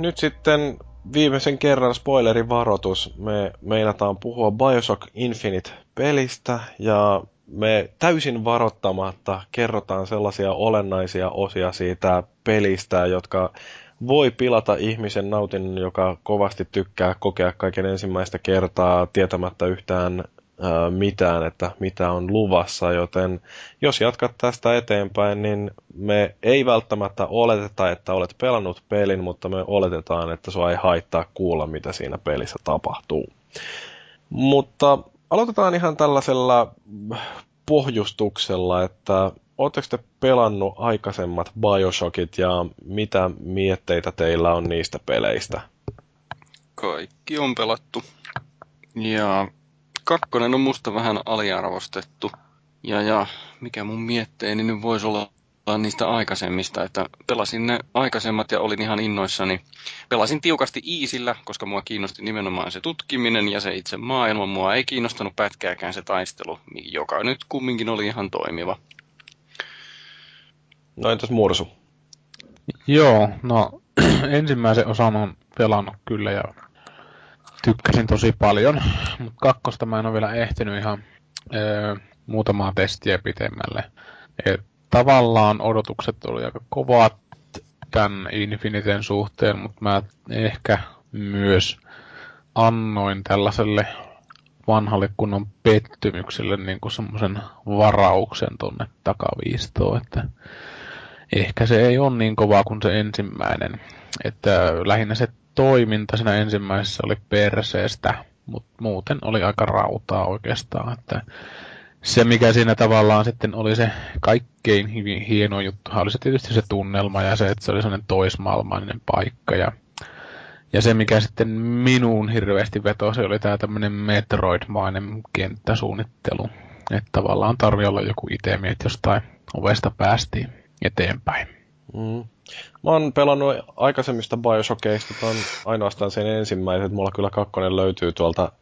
Nyt sitten viimeisen kerran spoilerivaroitus. Me meinataan puhua Bioshock Infinite-pelistä ja me täysin varoittamatta kerrotaan sellaisia olennaisia osia siitä pelistä, jotka voi pilata ihmisen nautinnon, joka kovasti tykkää kokea kaiken ensimmäistä kertaa tietämättä yhtään ää, mitään, että mitä on luvassa, joten jos jatkat tästä eteenpäin, niin me ei välttämättä oleteta, että olet pelannut pelin, mutta me oletetaan, että sua ei haittaa kuulla, mitä siinä pelissä tapahtuu. Mutta aloitetaan ihan tällaisella pohjustuksella, että Oletteko te pelannut aikaisemmat Bioshockit ja mitä mietteitä teillä on niistä peleistä? Kaikki on pelattu. Ja kakkonen on musta vähän aliarvostettu. Ja, ja mikä mun mietteeni nyt voisi olla niistä aikaisemmista, että pelasin ne aikaisemmat ja olin ihan innoissani. Pelasin tiukasti iisillä, koska mua kiinnosti nimenomaan se tutkiminen ja se itse maailma. Mua ei kiinnostanut pätkääkään se taistelu, joka nyt kumminkin oli ihan toimiva. No entäs Mursu? Joo, no ensimmäisen osan on pelannut kyllä ja tykkäsin tosi paljon, mutta kakkosta mä en ole vielä ehtinyt ihan öö, muutamaa testiä pitemmälle. Et tavallaan odotukset oli aika kovat tämän Infiniten suhteen, mutta mä ehkä myös annoin tällaiselle vanhalle kunnon pettymykselle niin kuin semmoisen varauksen tonne takaviistoon, että ehkä se ei ole niin kovaa kuin se ensimmäinen. Että lähinnä se toiminta siinä ensimmäisessä oli perseestä, mutta muuten oli aika rautaa oikeastaan. Että se, mikä siinä tavallaan sitten oli se kaikkein hieno juttu, oli se tietysti se tunnelma ja se, että se oli sellainen toismaailmainen paikka. Ja, ja se, mikä sitten minuun hirveästi vetosi, oli tämä tämmöinen Metroid-mainen kenttäsuunnittelu. Että tavallaan tarvii olla joku itemi, että jostain ovesta päästiin eteenpäin. Mm. Mä oon pelannut aikaisemmista Bioshockista, on ainoastaan sen ensimmäiset. Mulla kyllä kakkonen löytyy tuolta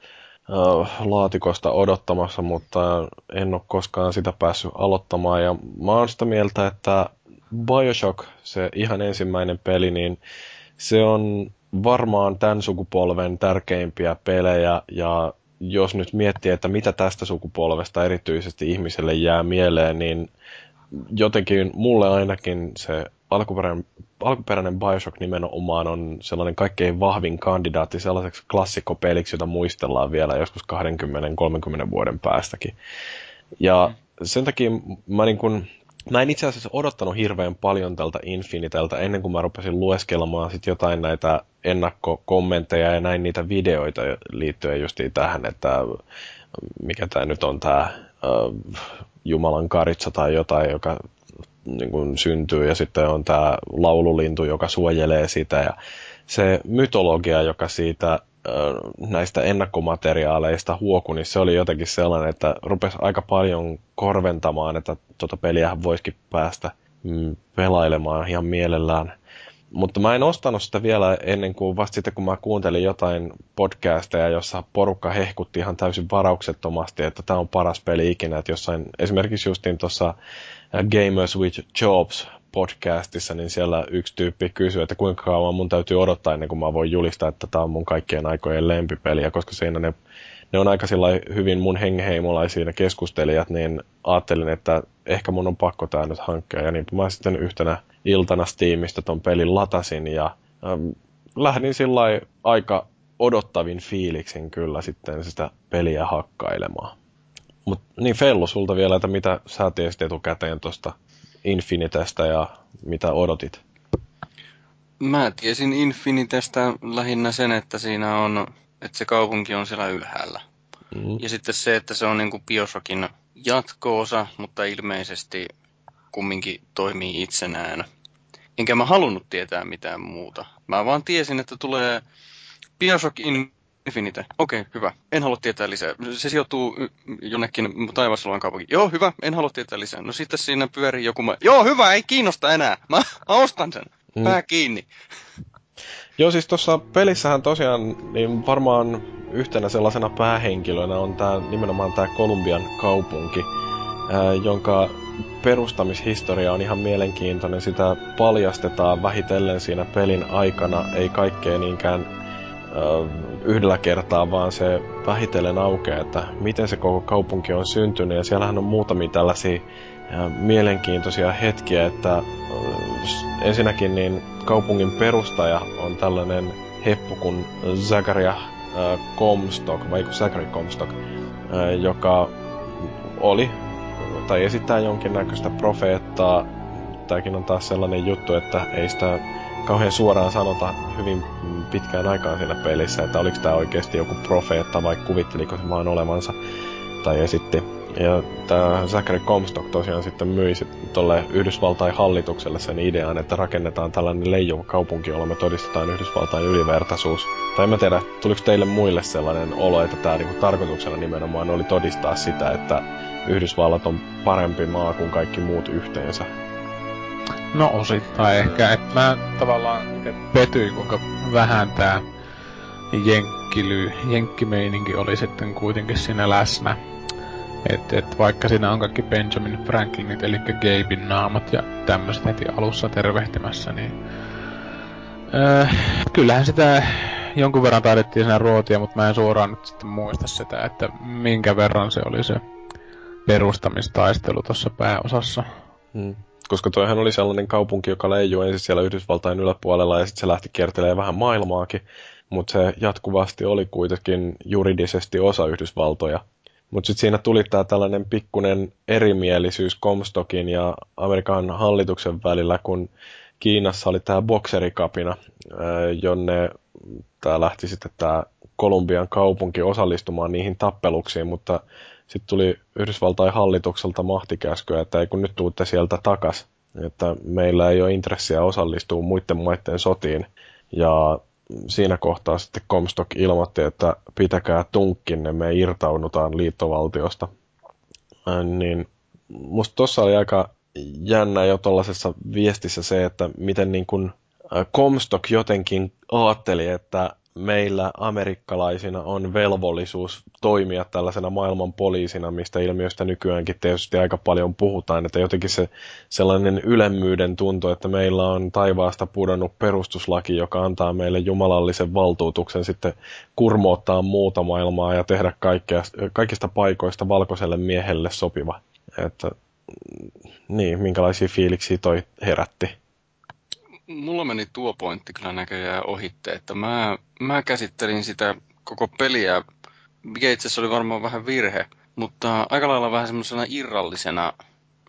uh, laatikosta odottamassa, mutta en ole koskaan sitä päässyt aloittamaan. Ja mä oon sitä mieltä, että Bioshock, se ihan ensimmäinen peli, niin se on varmaan tämän sukupolven tärkeimpiä pelejä ja jos nyt miettii, että mitä tästä sukupolvesta erityisesti ihmiselle jää mieleen, niin jotenkin mulle ainakin se alkuperäinen, alkuperäinen Bioshock nimenomaan on sellainen kaikkein vahvin kandidaatti sellaiseksi klassikkopeliksi, jota muistellaan vielä joskus 20-30 vuoden päästäkin. Ja sen takia mä niin kun, mä en itse asiassa odottanut hirveän paljon tältä Infiniteltä ennen kuin mä rupesin lueskelemaan sit jotain näitä ennakkokommentteja ja näin niitä videoita liittyen justiin tähän, että mikä tämä nyt on tämä uh, Jumalan karitsa tai jotain, joka niin kuin syntyy ja sitten on tämä laululintu, joka suojelee sitä ja se mytologia, joka siitä näistä ennakkomateriaaleista huoku, niin se oli jotenkin sellainen, että rupesi aika paljon korventamaan, että tuota peliä voisikin päästä mm, pelailemaan ihan mielellään. Mutta mä en ostanut sitä vielä ennen kuin vasta sitten, kun mä kuuntelin jotain podcasteja, jossa porukka hehkutti ihan täysin varauksettomasti, että tämä on paras peli ikinä. Että jossain, esimerkiksi justiin tuossa Gamers with Jobs podcastissa, niin siellä yksi tyyppi kysyi, että kuinka kauan mun täytyy odottaa ennen kuin mä voin julistaa, että tämä on mun kaikkien aikojen lempipeliä, koska siinä ne, ne on aika hyvin mun hengeheimolaisia ne keskustelijat, niin ajattelin, että ehkä mun on pakko tämä nyt hankkia. Ja niin mä sitten yhtenä iltana Steamista ton pelin latasin ja äm, lähdin sillä aika odottavin fiiliksin kyllä sitten sitä peliä hakkailemaan. Mut niin Fellu sulta vielä, että mitä sä tiesit etukäteen tuosta Infinitestä ja mitä odotit? Mä tiesin Infinitestä lähinnä sen, että siinä on, että se kaupunki on siellä ylhäällä. Mm. Ja sitten se, että se on niin kuin Bioshockin jatko-osa, mutta ilmeisesti kumminkin toimii itsenään. Enkä mä halunnut tietää mitään muuta. Mä vaan tiesin, että tulee Bioshock Infinite. Okei, okay, hyvä. En halua tietää lisää. Se sijoittuu jonnekin taivasluolan kaupunkiin. Joo, hyvä. En halua tietää lisää. No sitten siinä pyörii joku... Mä... Joo, hyvä. Ei kiinnosta enää. Mä, mä ostan sen. Mm. Pää kiinni. Joo, siis tuossa pelissähän tosiaan niin varmaan yhtenä sellaisena päähenkilönä on tää, nimenomaan tämä Kolumbian kaupunki, ää, jonka perustamishistoria on ihan mielenkiintoinen. Sitä paljastetaan vähitellen siinä pelin aikana, ei kaikkea niinkään yhdellä kertaa, vaan se vähitellen aukeaa, että miten se koko kaupunki on syntynyt. Ja siellähän on muutamia tällaisia mielenkiintoisia hetkiä, että ensinnäkin niin kaupungin perustaja on tällainen heppu kuin Zagaria Comstock, vai Zachary Comstock, joka oli tai esittää jonkinnäköistä profeettaa. Tämäkin on taas sellainen juttu, että ei sitä kauhean suoraan sanota hyvin pitkään aikaan siinä pelissä, että oliko tämä oikeasti joku profeetta vai kuvitteliko se vaan olevansa tai esitti. Ja tämä Zachary Comstock tosiaan sitten myi sit tolle Yhdysvaltain hallitukselle sen idean, että rakennetaan tällainen leijuva kaupunki, jolla me todistetaan Yhdysvaltain ylivertaisuus. Tai en mä tiedä, tuliko teille muille sellainen olo, että tämä niinku tarkoituksena nimenomaan oli todistaa sitä, että Yhdysvallat on parempi maa kuin kaikki muut yhteensä. No osittain ehkä, että mä tavallaan petyin kuinka vähän tää jenkkily, jenkkimeininki oli sitten kuitenkin siinä läsnä. Et, et vaikka siinä on kaikki Benjamin Franklinit, eli Gabein naamat ja tämmöiset heti alussa tervehtimässä, niin... Öö, kyllähän sitä jonkun verran taidettiin siinä ruotia, mutta mä en suoraan nyt sitten muista sitä, että minkä verran se oli se perustamistaistelu tuossa pääosassa. Hmm. Koska toihan oli sellainen kaupunki, joka leijui ensin siellä Yhdysvaltain yläpuolella ja sitten se lähti kiertelemään vähän maailmaakin. Mutta se jatkuvasti oli kuitenkin juridisesti osa Yhdysvaltoja. Mutta sitten siinä tuli tämä tällainen pikkunen erimielisyys Comstockin ja Amerikan hallituksen välillä, kun Kiinassa oli tämä bokserikapina, jonne tämä lähti sitten tämä Kolumbian kaupunki osallistumaan niihin tappeluksiin, mutta sitten tuli Yhdysvaltain hallitukselta mahtikäskyä, että ei kun nyt tuutte sieltä takas, että meillä ei ole intressiä osallistua muiden maiden sotiin. Ja siinä kohtaa sitten Comstock ilmoitti, että pitäkää tunkkinne, me irtaunutaan liittovaltiosta. Niin musta tuossa oli aika jännä jo tuollaisessa viestissä se, että miten niin kuin Comstock jotenkin ajatteli, että meillä amerikkalaisina on velvollisuus toimia tällaisena maailman poliisina, mistä ilmiöstä nykyäänkin tietysti aika paljon puhutaan, että jotenkin se sellainen ylemmyyden tunto, että meillä on taivaasta pudonnut perustuslaki, joka antaa meille jumalallisen valtuutuksen sitten kurmoottaa muuta maailmaa ja tehdä kaikkea, kaikista paikoista valkoiselle miehelle sopiva. Että, niin, minkälaisia fiiliksiä toi herätti? Mulla meni tuo pointti kyllä näköjään ohitte, että mä, mä käsittelin sitä koko peliä, mikä itse asiassa oli varmaan vähän virhe, mutta aika lailla vähän semmoisena irrallisena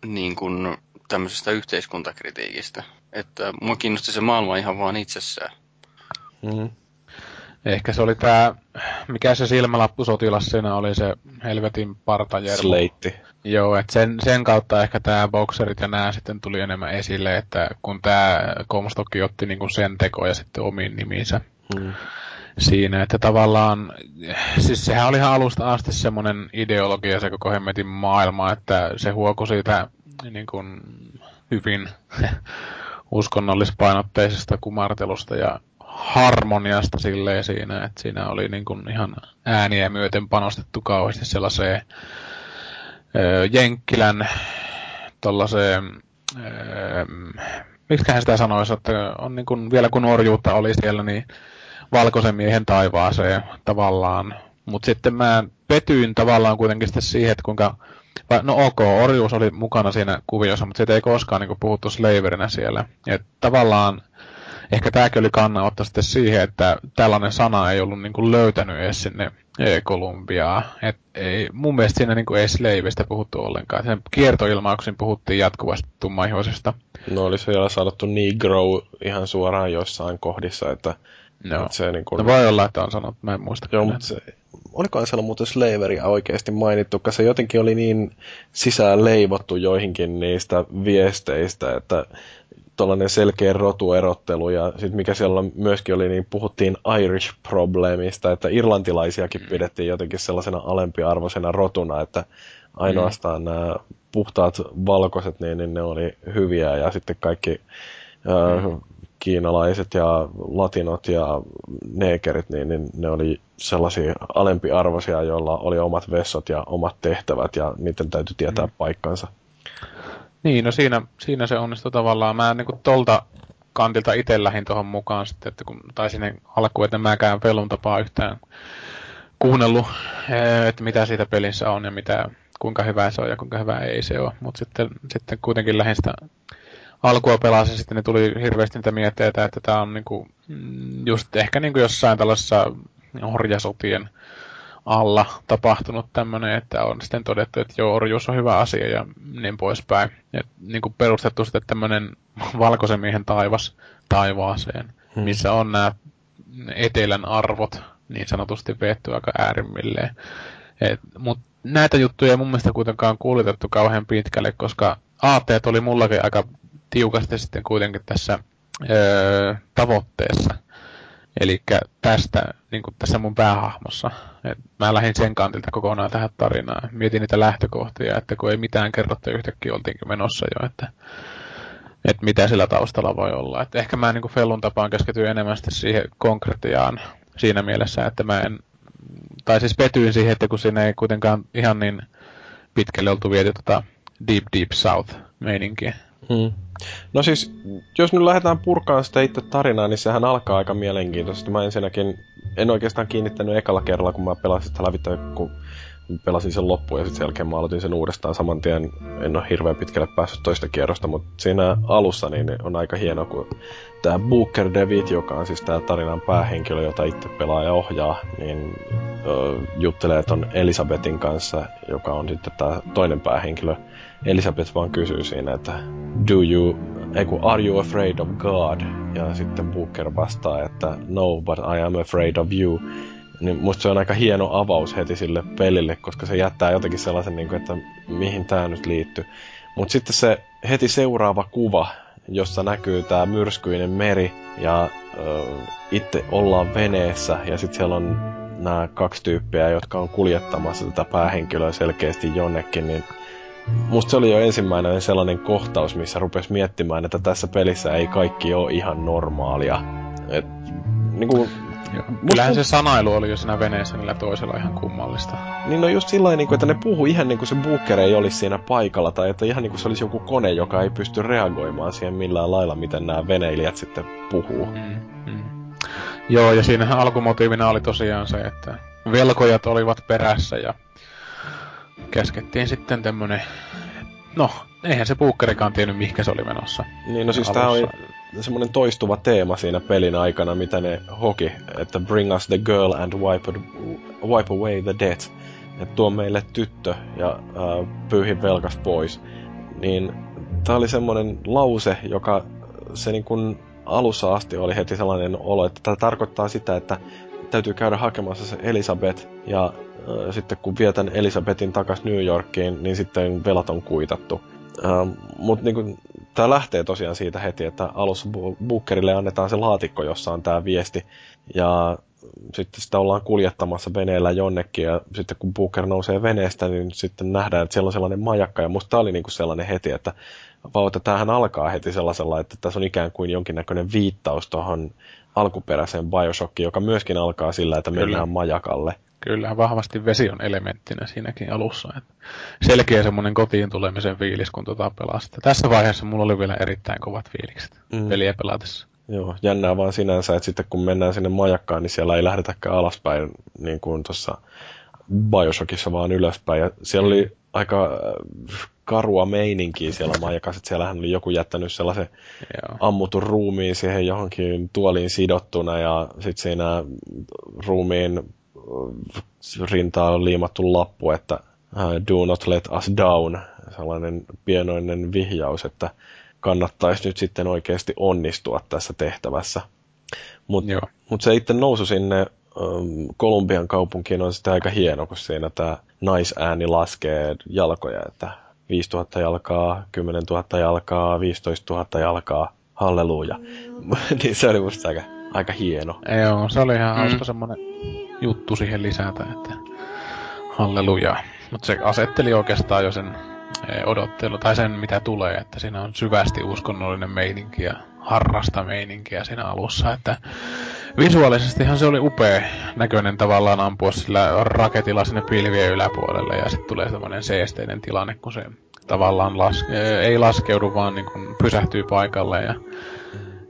niin kuin tämmöisestä yhteiskuntakritiikistä. Että mua kiinnosti se maailma ihan vaan itsessään. Mm-hmm. Ehkä se oli tämä, mikä se silmälappusotilas siinä oli, se helvetin partajermo. Sleitti. Joo, että sen, sen kautta ehkä tämä bokserit ja nämä sitten tuli enemmän esille, että kun tämä Comstock otti niinku sen tekoja sitten omiin nimiinsä. Hmm siinä, että tavallaan, siis sehän oli ihan alusta asti semmoinen ideologia se koko hemmetin maailma, että se huoku siitä niin kuin, hyvin uskonnollispainotteisesta kumartelusta ja harmoniasta silleen siinä, että siinä oli niin kuin ihan ääniä myöten panostettu kauheasti sellaiseen ö, Jenkkilän tollaiseen, miksiköhän sitä sanoisi, että on niin kuin, vielä kun orjuutta oli siellä, niin valkoisen miehen taivaaseen tavallaan. Mutta sitten mä petyin tavallaan kuitenkin sitten siihen, että kuinka, no ok, orjuus oli mukana siinä kuviossa, mutta siitä ei koskaan niin puhuttu slaverinä siellä. Et tavallaan ehkä tämäkin oli kannanotto sitten siihen, että tällainen sana ei ollut niin kuin löytänyt edes sinne Kolumbiaa. Et ei, mun mielestä siinä niin kuin ei slaveista puhuttu ollenkaan. Sen kiertoilmauksin puhuttiin jatkuvasti tummaihoisesta. No oli vielä sanottu negro ihan suoraan jossain kohdissa, että No. se, niin kuin... no voi olla, että on sanottu, mä en muista. Joo, mutta se, olikohan siellä muuten slaveria oikeasti mainittu, koska se jotenkin oli niin sisään leivottu joihinkin niistä viesteistä, että tuollainen selkeä rotuerottelu ja sitten mikä siellä myöskin oli, niin puhuttiin Irish problemista, että irlantilaisiakin mm. pidettiin jotenkin sellaisena alempiarvoisena rotuna, että ainoastaan mm. nämä puhtaat valkoiset, niin, niin ne oli hyviä ja sitten kaikki mm. kiinalaiset ja latinot ja neekerit, niin, niin ne oli sellaisia alempiarvoisia, joilla oli omat vessot ja omat tehtävät ja niiden täytyy tietää mm. paikkansa. Niin, no siinä, siinä se onnistui tavallaan. Mä niin tolta kantilta itse lähdin tuohon mukaan sitten, että kun, tai sinne alkuun, että mäkään pelun tapaa yhtään kuunnellut, eh, että mitä siitä pelissä on ja mitä, kuinka hyvä se on ja kuinka hyvä ei se ole. Mutta sitten, sitten kuitenkin lähdin sitä alkua pelasin, sitten ne tuli hirveästi niitä mietteitä, että tämä on niinku, mm, just ehkä niinku jossain tällaisessa orjasotien alla tapahtunut tämmöinen, että on sitten todettu, että joo, orjuus on hyvä asia ja niin poispäin. Ja niin kuin perustettu sitten tämmöinen valkoisen miehen taivas taivaaseen, hmm. missä on nämä etelän arvot niin sanotusti veetty aika äärimmilleen. Mutta näitä juttuja ei mun mielestä kuitenkaan kuulitettu kauhean pitkälle, koska aatteet oli mullakin aika tiukasti sitten kuitenkin tässä öö, tavoitteessa. Eli tästä, niin kuin tässä mun päähahmossa. Et mä lähdin sen kantilta kokonaan tähän tarinaan. Mietin niitä lähtökohtia, että kun ei mitään kerrottu yhtäkkiä oltiinkin menossa jo, että, että mitä sillä taustalla voi olla. Et ehkä mä niin kuin Fellun tapaan keskityin enemmän siihen konkretiaan siinä mielessä, että mä en, tai siis petyin siihen, että kun siinä ei kuitenkaan ihan niin pitkälle oltu viety tota Deep Deep South meininkiä. Hmm. No siis, jos nyt lähdetään purkaan sitä itse tarinaa, niin sehän alkaa aika mielenkiintoisesti. Mä ensinnäkin en oikeastaan kiinnittänyt ekalla kerralla, kun mä pelasin sitä lävitse, kun pelasin sen loppuun ja sitten sen mä aloitin sen uudestaan saman tien. En ole hirveän pitkälle päässyt toista kierrosta, mutta siinä alussa niin on aika hieno, kun tämä Booker Devitt, joka on siis tämä tarinan päähenkilö, jota itse pelaa ja ohjaa, niin ö, juttelee ton Elisabetin kanssa, joka on sitten tämä toinen päähenkilö. Elisabeth vaan kysyy siinä, että do you, ei kun, are you afraid of God? Ja sitten Booker vastaa, että no, but I am afraid of you niin musta se on aika hieno avaus heti sille pelille, koska se jättää jotenkin sellaisen, niin kuin, että mihin tämä nyt liittyy. Mutta sitten se heti seuraava kuva, jossa näkyy tämä myrskyinen meri ja ö, itse ollaan veneessä ja sitten siellä on nämä kaksi tyyppiä, jotka on kuljettamassa tätä päähenkilöä selkeästi jonnekin, niin musta se oli jo ensimmäinen sellainen kohtaus, missä rupesi miettimään, että tässä pelissä ei kaikki ole ihan normaalia. Et, niin kuin, Joo. Kyllähän se sanailu oli jo siinä veneessä niillä toisella ihan kummallista. Niin no just sillä niin että ne puhuu ihan niin kuin se Booker ei olisi siinä paikalla, tai että ihan niin kuin se olisi joku kone, joka ei pysty reagoimaan siihen millään lailla, miten nämä veneilijät sitten puhuu. Mm, mm. Joo, ja siinähän alkumotiivina oli tosiaan se, että velkojat olivat perässä ja käskettiin sitten tämmönen... No, eihän se Bookerikaan tiennyt, mihinkä se oli menossa. Niin, no siis tää oli semmoinen toistuva teema siinä pelin aikana, mitä ne hoki, että bring us the girl and wipe, wipe away the debt. Että tuo meille tyttö ja uh, pyyhi velkas pois. Niin tää oli semmoinen lause, joka se niin kun alussa asti oli heti sellainen olo, että tämä tarkoittaa sitä, että täytyy käydä hakemassa se Elisabeth ja äh, sitten kun vietän Elisabetin takas New Yorkiin, niin sitten velat on kuitattu. Ähm, Mutta niin tämä lähtee tosiaan siitä heti, että alussa Bookerille annetaan se laatikko, jossa on tämä viesti. Ja sitten sitä ollaan kuljettamassa veneellä jonnekin ja sitten kun Booker nousee veneestä, niin sitten nähdään, että siellä on sellainen majakka. Ja musta tämä oli niinku sellainen heti, että vau, että tämähän alkaa heti sellaisella, että tässä on ikään kuin jonkinnäköinen viittaus tuohon alkuperäiseen Bioshockiin, joka myöskin alkaa sillä, että Kyllä. mennään majakalle. Kyllä, vahvasti vesi on elementtinä siinäkin alussa. Että selkeä semmoinen kotiin tulemisen fiilis, kun tota pelasta. Tässä vaiheessa mulla oli vielä erittäin kovat fiilikset mm. peliä pelatessa. Joo, jännää vaan sinänsä, että sitten kun mennään sinne majakkaan, niin siellä ei lähdetäkään alaspäin niin kuin tuossa Bioshockissa, vaan ylöspäin. Ja siellä oli aika äh, karua meininkiä siellä majakassa, että siellähän oli joku jättänyt sellaisen Joo. ammutun ruumiin siihen johonkin tuoliin sidottuna ja sitten siinä ruumiin rintaan on liimattu lappu, että uh, do not let us down, sellainen pienoinen vihjaus, että kannattaisi nyt sitten oikeasti onnistua tässä tehtävässä. Mutta mut se itse nousu sinne um, Kolumbian kaupunkiin on sitten aika hieno, kun siinä tämä naisääni laskee jalkoja, että 5000 jalkaa, 10 000 jalkaa, 15 000 jalkaa, halleluja. niin se oli musta aika, aika hieno. Joo, se oli ihan mm. hauska semmonen juttu siihen lisätä, että halleluja. Mutta se asetteli oikeastaan jo sen eh, odottelu, tai sen mitä tulee, että siinä on syvästi uskonnollinen meininki ja harrasta meininkiä siinä alussa, että visuaalisestihan se oli upea näköinen tavallaan ampua sillä raketilla sinne pilvien yläpuolelle ja sitten tulee semmoinen seesteinen tilanne, kun se tavallaan las, eh, ei laskeudu, vaan niin kun pysähtyy paikalle ja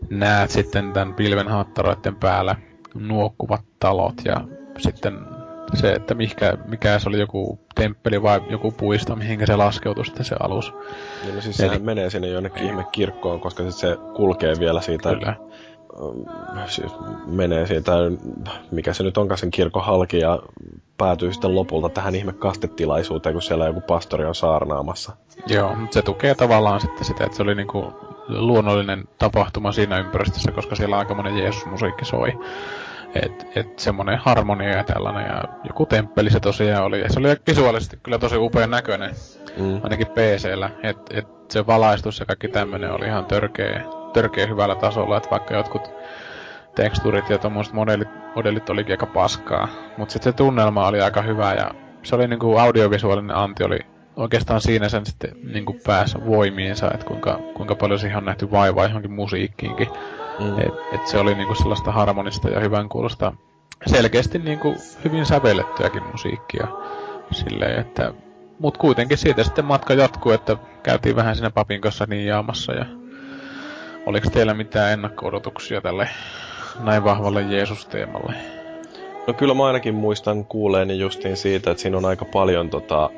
näet sitten tämän pilven haattaroiden päällä nuokkuvat talot ja sitten se, että mikä, mikä se oli joku temppeli vai joku puisto, mihinkä se laskeutui sitten se alus. Niin no siis Eli... sehän menee sinne jonnekin ihme kirkkoon, koska sit se kulkee vielä siitä Kyllä. Siis menee siitä, mikä se nyt onkaan sen kirkon halki ja päätyy sitten lopulta tähän ihme kastetilaisuuteen, kun siellä joku pastori on saarnaamassa. Joo, mutta se tukee tavallaan sitten sitä, että se oli niinku luonnollinen tapahtuma siinä ympäristössä, koska siellä aikamoinen Jeesus-musiikki soi. Et, et semmonen harmonia ja tällainen, ja joku temppeli se tosiaan oli. Ja se oli visuaalisesti kyllä tosi upean näköinen, mm. ainakin PC-llä. Et, et se valaistus ja kaikki tämmönen oli ihan törkeä, törkeä hyvällä tasolla, että vaikka jotkut teksturit ja tommoset modellit, modellit olikin aika paskaa. Mutta sitten se tunnelma oli aika hyvä ja se oli niinku audiovisuaalinen anti oli oikeastaan siinä sen sitten niinku päässä voimiinsa, että kuinka, kuinka paljon siihen on nähty vaivaa johonkin musiikkiinkin. Mm. Et, et se oli niinku sellaista harmonista ja hyvän kuulosta, selkeästi niinku hyvin sävellettyäkin musiikkia. Silleen, että, mut kuitenkin siitä sitten matka jatkuu, että käytiin vähän siinä papin kanssa niin jaamassa ja oliko teillä mitään ennakko-odotuksia tälle näin vahvalle Jeesus-teemalle? No kyllä mä ainakin muistan kuuleeni justiin siitä, että siinä on aika paljon tota,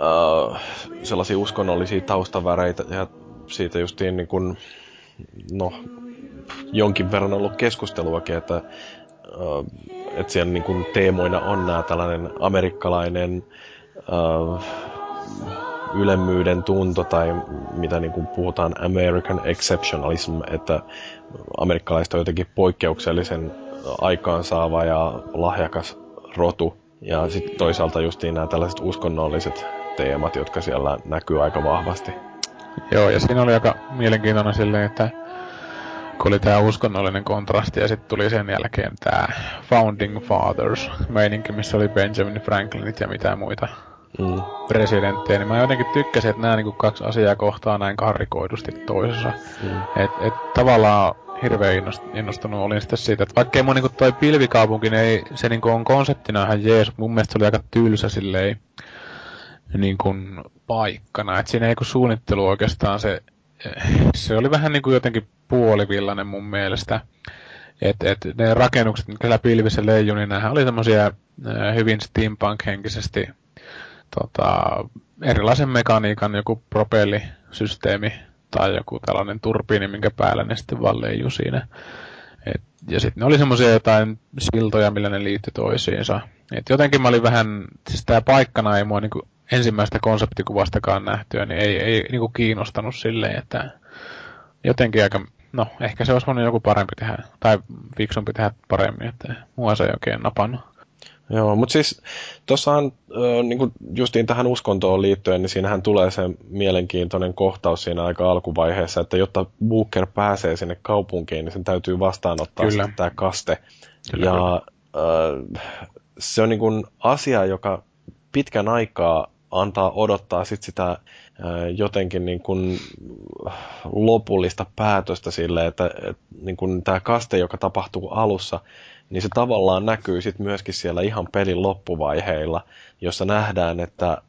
uh, sellaisia uskonnollisia taustaväreitä ja siitä justiin niin kun, no, jonkin verran ollut keskusteluakin, että, uh, että siellä niin kun teemoina on nämä tällainen amerikkalainen uh, ylemmyyden tunto tai mitä niin kuin puhutaan American exceptionalism, että amerikkalaiset on jotenkin poikkeuksellisen aikaansaava ja lahjakas rotu. Ja sitten toisaalta justiin nämä tällaiset uskonnolliset teemat, jotka siellä näkyy aika vahvasti. Joo, ja siinä oli aika mielenkiintoinen silleen, että kun oli tämä uskonnollinen kontrasti ja sitten tuli sen jälkeen tämä Founding Fathers meininki, missä oli Benjamin Franklinit ja mitä muita mm. presidenttejä, niin mä jotenkin tykkäsin, että nämä niinku kaksi asiaa kohtaa näin karrikoidusti toisessa. Mm. Et, et tavallaan hirveän innostunut olin sitten siitä, että vaikkei mun niinku toi pilvikaupunki, niin ei, se niinku on konseptina ihan jees, mun mielestä se oli aika tylsä silleen niin kuin paikkana. Et siinä ei kun suunnittelu oikeastaan se, se oli vähän niin kuin jotenkin puolivillainen mun mielestä. Et, et ne rakennukset, mitkä siellä pilvissä leijui, niin nämähän oli semmoisia hyvin steampunk-henkisesti tota, erilaisen mekaniikan joku propellisysteemi tai joku tällainen turbiini, minkä päällä ne sitten vaan leijui siinä. Et, ja sitten ne oli semmoisia jotain siltoja, millä ne liittyi toisiinsa. Et jotenkin mä olin vähän, siis tää paikkana ei mua niinku ensimmäistä konseptikuvastakaan nähtyä, niin ei, ei niinku kiinnostanut silleen, että jotenkin aika, no ehkä se olisi voinut joku parempi tehdä, tai fiksumpi tehdä paremmin, että mua se ei oikein napannut. Joo, mutta siis tuossahan niin justiin tähän uskontoon liittyen, niin siinähän tulee se mielenkiintoinen kohtaus siinä aika alkuvaiheessa, että jotta Booker pääsee sinne kaupunkiin, niin sen täytyy vastaanottaa tämä kaste. Kyllä. Ja äh, se on niin kuin asia, joka pitkän aikaa antaa odottaa sit sitä jotenkin niin kuin lopullista päätöstä sille, että, että niin tämä kaste, joka tapahtuu alussa, niin se tavallaan näkyy sitten myöskin siellä ihan pelin loppuvaiheilla, jossa nähdään, että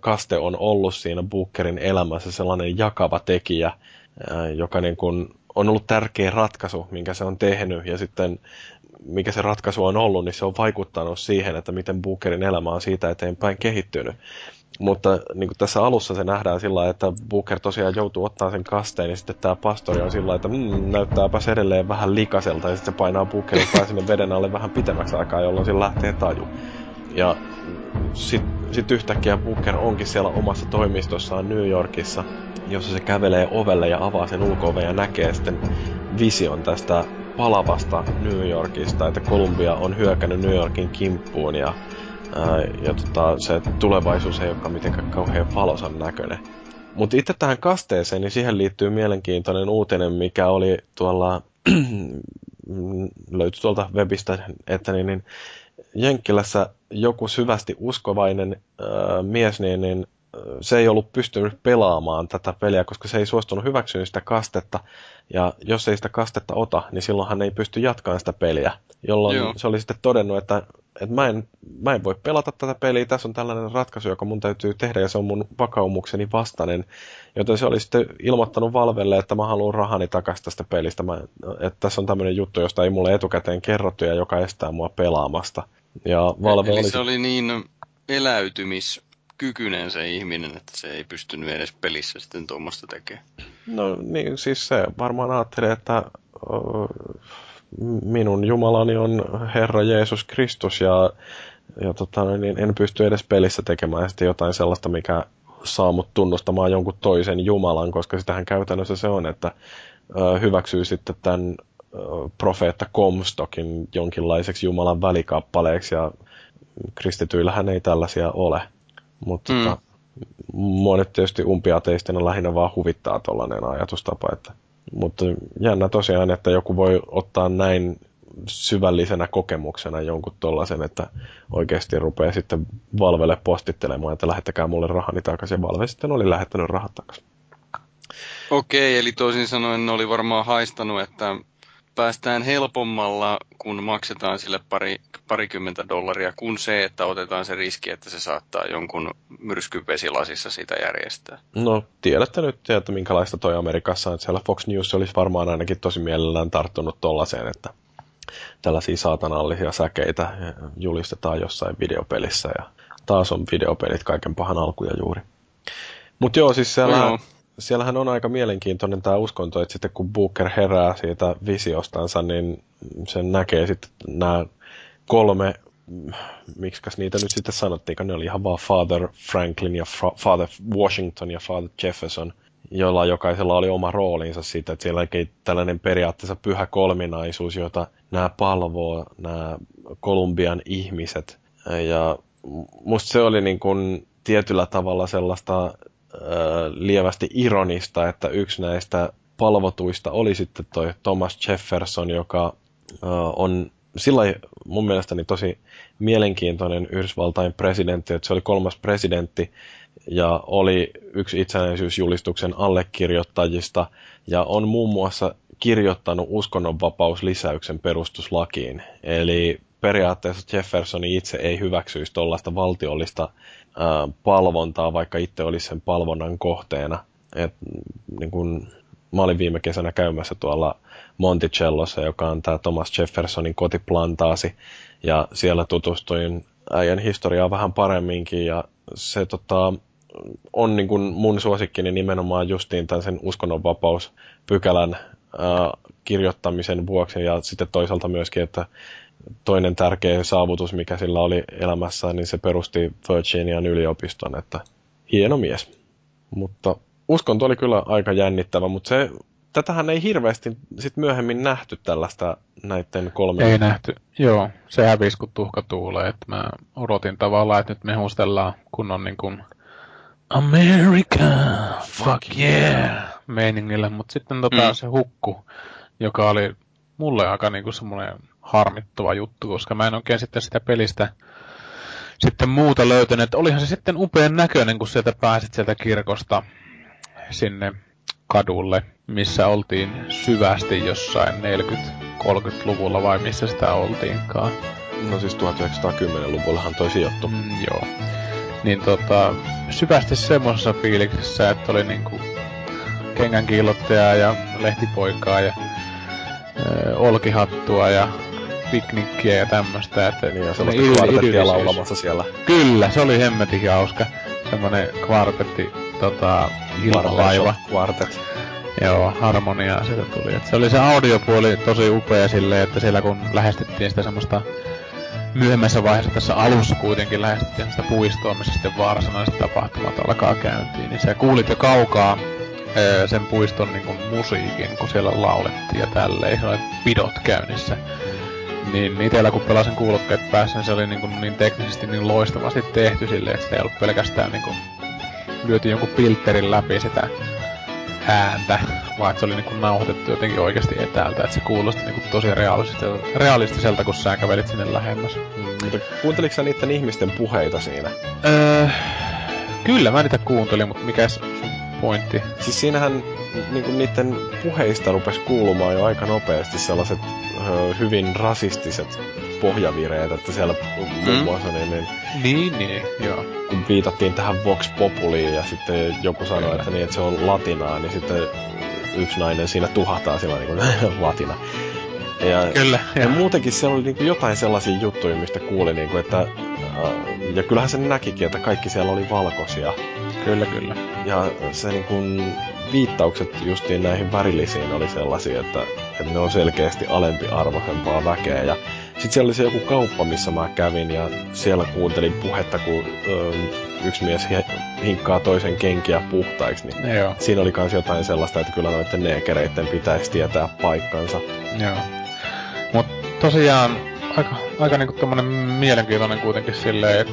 kaste on ollut siinä Bookerin elämässä sellainen jakava tekijä, joka niin kun on ollut tärkeä ratkaisu, minkä se on tehnyt, ja sitten mikä se ratkaisu on ollut, niin se on vaikuttanut siihen, että miten Bookerin elämä on siitä eteenpäin kehittynyt. Mutta niin kuin tässä alussa se nähdään sillä että Booker tosiaan joutuu ottaa sen kasteen, ja sitten tämä pastori on sillä että mm, näyttääpäs edelleen vähän likaselta, ja sitten se painaa Bookerin pää sinne veden alle vähän pitemmäksi aikaa, jolloin sillä lähtee taju. Ja sitten sit yhtäkkiä Booker onkin siellä omassa toimistossaan New Yorkissa, jossa se kävelee ovelle ja avaa sen ulko ja näkee sitten vision tästä palavasta New Yorkista, että Columbia on hyökännyt New Yorkin kimppuun ja ja tota, se tulevaisuus ei olekaan mitenkään kauhean valosan näköinen. Mutta itse tähän kasteeseen, niin siihen liittyy mielenkiintoinen uutinen, mikä oli tuolla, löytyi tuolta webistä, että niin, niin Jenkkilässä joku syvästi uskovainen ää, mies, niin, niin se ei ollut pystynyt pelaamaan tätä peliä, koska se ei suostunut hyväksyä sitä kastetta. Ja jos ei sitä kastetta ota, niin silloin hän ei pysty jatkamaan sitä peliä. Jolloin Joo. se oli sitten todennut, että, että mä, en, mä en voi pelata tätä peliä, tässä on tällainen ratkaisu, joka mun täytyy tehdä ja se on mun vakaumukseni vastainen. Joten se oli sitten ilmoittanut Valvelle, että mä haluan rahani takaisin tästä pelistä. Mä, että tässä on tämmöinen juttu, josta ei mulle etukäteen kerrottu ja joka estää mua pelaamasta. Ja Valve Eli oli... se oli niin eläytymis kykyinen se ihminen, että se ei pystynyt edes pelissä sitten tuommoista tekemään. No niin, siis se varmaan ajattelee, että minun Jumalani on Herra Jeesus Kristus ja, ja tota, niin en pysty edes pelissä tekemään sitten jotain sellaista, mikä saa mut tunnustamaan jonkun toisen Jumalan, koska sitähän käytännössä se on, että hyväksyy sitten tämän profeetta Comstockin jonkinlaiseksi Jumalan välikappaleeksi ja kristityillähän ei tällaisia ole. Mutta mm. tota, mua nyt tietysti umpiateistina lähinnä vaan huvittaa tuollainen ajatustapa. Että, mutta jännä tosiaan, että joku voi ottaa näin syvällisenä kokemuksena jonkun tollaisen, että oikeasti rupeaa sitten Valvelle postittelemaan, että lähettäkää mulle rahani takaisin. Ja Valve sitten oli lähettänyt rahat takaisin. Okei, eli toisin sanoen ne oli varmaan haistanut, että päästään helpommalla, kun maksetaan sille pari, parikymmentä dollaria, kuin se, että otetaan se riski, että se saattaa jonkun myrskyn vesilasissa sitä järjestää. No, tiedätte nyt, että minkälaista toi Amerikassa on. Siellä Fox News olisi varmaan ainakin tosi mielellään tarttunut tollaiseen, että tällaisia saatanallisia säkeitä julistetaan jossain videopelissä ja taas on videopelit kaiken pahan alkuja juuri. Mutta joo, siis siellä, No joo. Siellähän on aika mielenkiintoinen tämä uskonto, että sitten kun Booker herää siitä visiostansa, niin sen näkee sitten nämä kolme, miksikäs niitä nyt sitten sanottiinkaan, ne oli ihan vaan Father Franklin ja Fra- Father Washington ja Father Jefferson, joilla jokaisella oli oma roolinsa siitä, että siellä oli tällainen periaatteessa pyhä kolminaisuus, jota nämä palvoo, nämä Kolumbian ihmiset. Ja musta se oli niin kuin tietyllä tavalla sellaista lievästi ironista, että yksi näistä palvotuista oli sitten toi Thomas Jefferson, joka äh, on sillä mun mielestäni tosi mielenkiintoinen Yhdysvaltain presidentti, että se oli kolmas presidentti ja oli yksi itsenäisyysjulistuksen allekirjoittajista ja on muun muassa kirjoittanut uskonnonvapauslisäyksen perustuslakiin. Eli periaatteessa Jeffersoni itse ei hyväksyisi tuollaista valtiollista palvontaa, vaikka itse olisi sen palvonnan kohteena. Et, niin kun, mä olin viime kesänä käymässä tuolla Monticellossa, joka on tämä Thomas Jeffersonin kotiplantaasi, ja siellä tutustuin äijän historiaa vähän paremminkin, ja se tota, on niin kun mun suosikkini nimenomaan justiin tämän sen uskonnonvapauspykälän ää, kirjoittamisen vuoksi, ja sitten toisaalta myöskin, että toinen tärkeä saavutus, mikä sillä oli elämässään, niin se perusti Virginian yliopiston, että hieno mies. Mutta uskonto oli kyllä aika jännittävä, mutta se, tätähän ei hirveästi sit myöhemmin nähty tällaista näiden kolmen. Ei nähty. Joo, se hävisi kun tuhka tuulee. Että mä odotin tavallaan, että nyt me huustellaan kunnon niin kuin America, fuck yeah, meiningillä. Mutta sitten tota, Mm. se hukku, joka oli mulle aika niin kuin semmoinen harmittava juttu, koska mä en oikein sitten sitä pelistä sitten muuta löytänyt. Että Olihan se sitten upean näköinen, kun sieltä pääsit sieltä kirkosta sinne kadulle, missä oltiin syvästi jossain 40-30-luvulla vai missä sitä oltiinkaan. No siis 1910-luvullahan toi sijoittu. Mm, joo. Niin tota, syvästi semmoisessa fiiliksessä, että oli niinku kengän kiillottaja ja lehtipoikaa ja ö, olkihattua ja piknikkiä ja tämmöistä. Että Niin, sellaista idyl- kvartettia laulamassa siellä. Kyllä, se oli hemmetin hauska. Semmoinen kvartetti, tota, ilmalaiva. Barbershop Quartet. Joo, harmoniaa siitä tuli. Et se oli se audiopuoli tosi upea silleen, että siellä kun lähestyttiin sitä semmoista myöhemmässä vaiheessa tässä alussa kuitenkin lähestyttiin sitä puistoa, missä sitten vaarsanaiset tapahtumat alkaa käyntiin, niin sä kuulit jo kaukaa sen puiston niin kuin musiikin, kun siellä laulettiin ja tälleen, se oli pidot käynnissä. Niin itellä kun pelasin kuulokkeet päässä, niin se oli niin, kuin niin teknisesti niin loistavasti tehty silleen, että sitä ei ollut pelkästään niin kuin lyöty jonkun filterin läpi sitä ääntä, vaan se oli niinku nauhoitettu jotenkin oikeasti etäältä, että se kuulosti niinku tosi realistiselta, realistiselta, kun sä kävelit sinne lähemmäs. Mutta kuunteliko sä niiden ihmisten puheita siinä? Öö, kyllä mä niitä kuuntelin, mutta mikäs sun pointti? Siis siinähän niinku niiden puheista rupesi kuulumaan jo aika nopeasti sellaiset hyvin rasistiset pohjavireet, että siellä muun Mm. muassa niin, niin Niin, niin, joo. kun viitattiin tähän Vox Populiin ja sitten joku sanoi, Kyllä. että, niin, että se on latinaa, niin sitten yksi nainen siinä tuhahtaa sillä niin kuin latina. Ja, Kyllä, ja ja muutenkin siellä oli niin kuin jotain sellaisia juttuja, mistä kuuli, niin kuin, että ja kyllähän se näkikin, että kaikki siellä oli valkoisia. kyllä, kyllä. Ja se niin kuin, viittaukset justiin näihin värillisiin oli sellaisia, että, että ne on selkeästi alempiarvoisempaa väkeä. Ja sitten siellä oli se joku kauppa, missä mä kävin ja siellä kuuntelin puhetta, kun ö, yksi mies hi- hinkkaa toisen kenkiä puhtaiksi. Niin Joo, siinä oli myös jotain sellaista, että kyllä noiden neekereiden pitäisi tietää paikkansa. joo. Mut tosiaan aika, aika niinku tommonen mielenkiintoinen kuitenkin silleen, että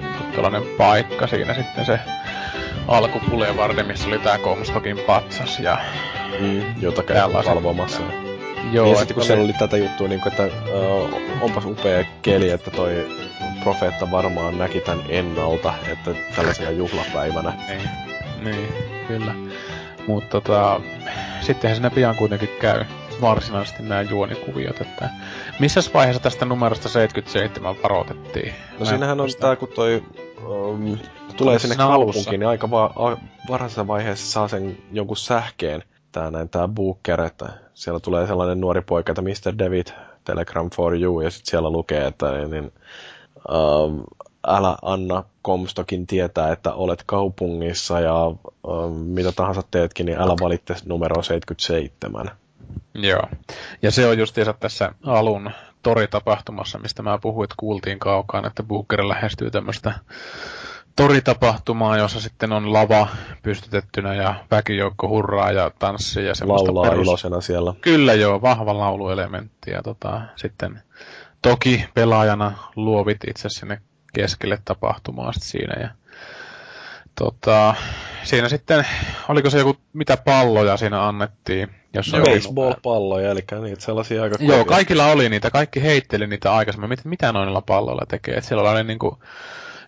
niinku tällainen paikka siinä sitten se alkupulevardi, missä oli tää Comstockin patsas ja Mm, jota käy valvomassa. Joo, et sitten kun siellä oli tätä juttua, niin kuin, että uh, onpas upea keli, että toi profeetta varmaan näki tämän ennalta, että tällaisena juhlapäivänä. Niin, niin, kyllä. Mutta tota, sittenhän siinä pian kuitenkin käy varsinaisesti nämä juonikuviot, että missä vaiheessa tästä numerosta 77 varoitettiin? No siinähän on muista. tää, kun toi um, tulee sinne kaupunkiin, niin aika va- a- varhaisessa vaiheessa saa sen jonkun sähkeen tää, näin, tää Booker, että siellä tulee sellainen nuori poika, että Mr. David, Telegram for you, ja sitten siellä lukee, että niin, niin, ähm, älä anna Comstockin tietää, että olet kaupungissa ja ähm, mitä tahansa teetkin, niin älä valitte numero 77. Joo. Ja se on justiinsa tässä alun toritapahtumassa, mistä mä puhuin, että kuultiin kaukaan, että Booker lähestyy tämmöistä toritapahtumaa, jossa sitten on lava pystytettynä ja väkijoukko hurraa ja tanssii ja semmoista Laulaa perus... iloisena siellä. Kyllä joo, vahva lauluelementti ja tota, sitten toki pelaajana luovit itse sinne keskelle tapahtumaa sit siinä ja tota, siinä sitten, oliko se joku, mitä palloja siinä annettiin? Jossa oli- Baseball-palloja, eli niitä sellaisia aika Joo, kaikilla oli niitä, kaikki heitteli niitä aikaisemmin. Mitä, mitä noilla palloilla tekee? Et siellä oli niinku,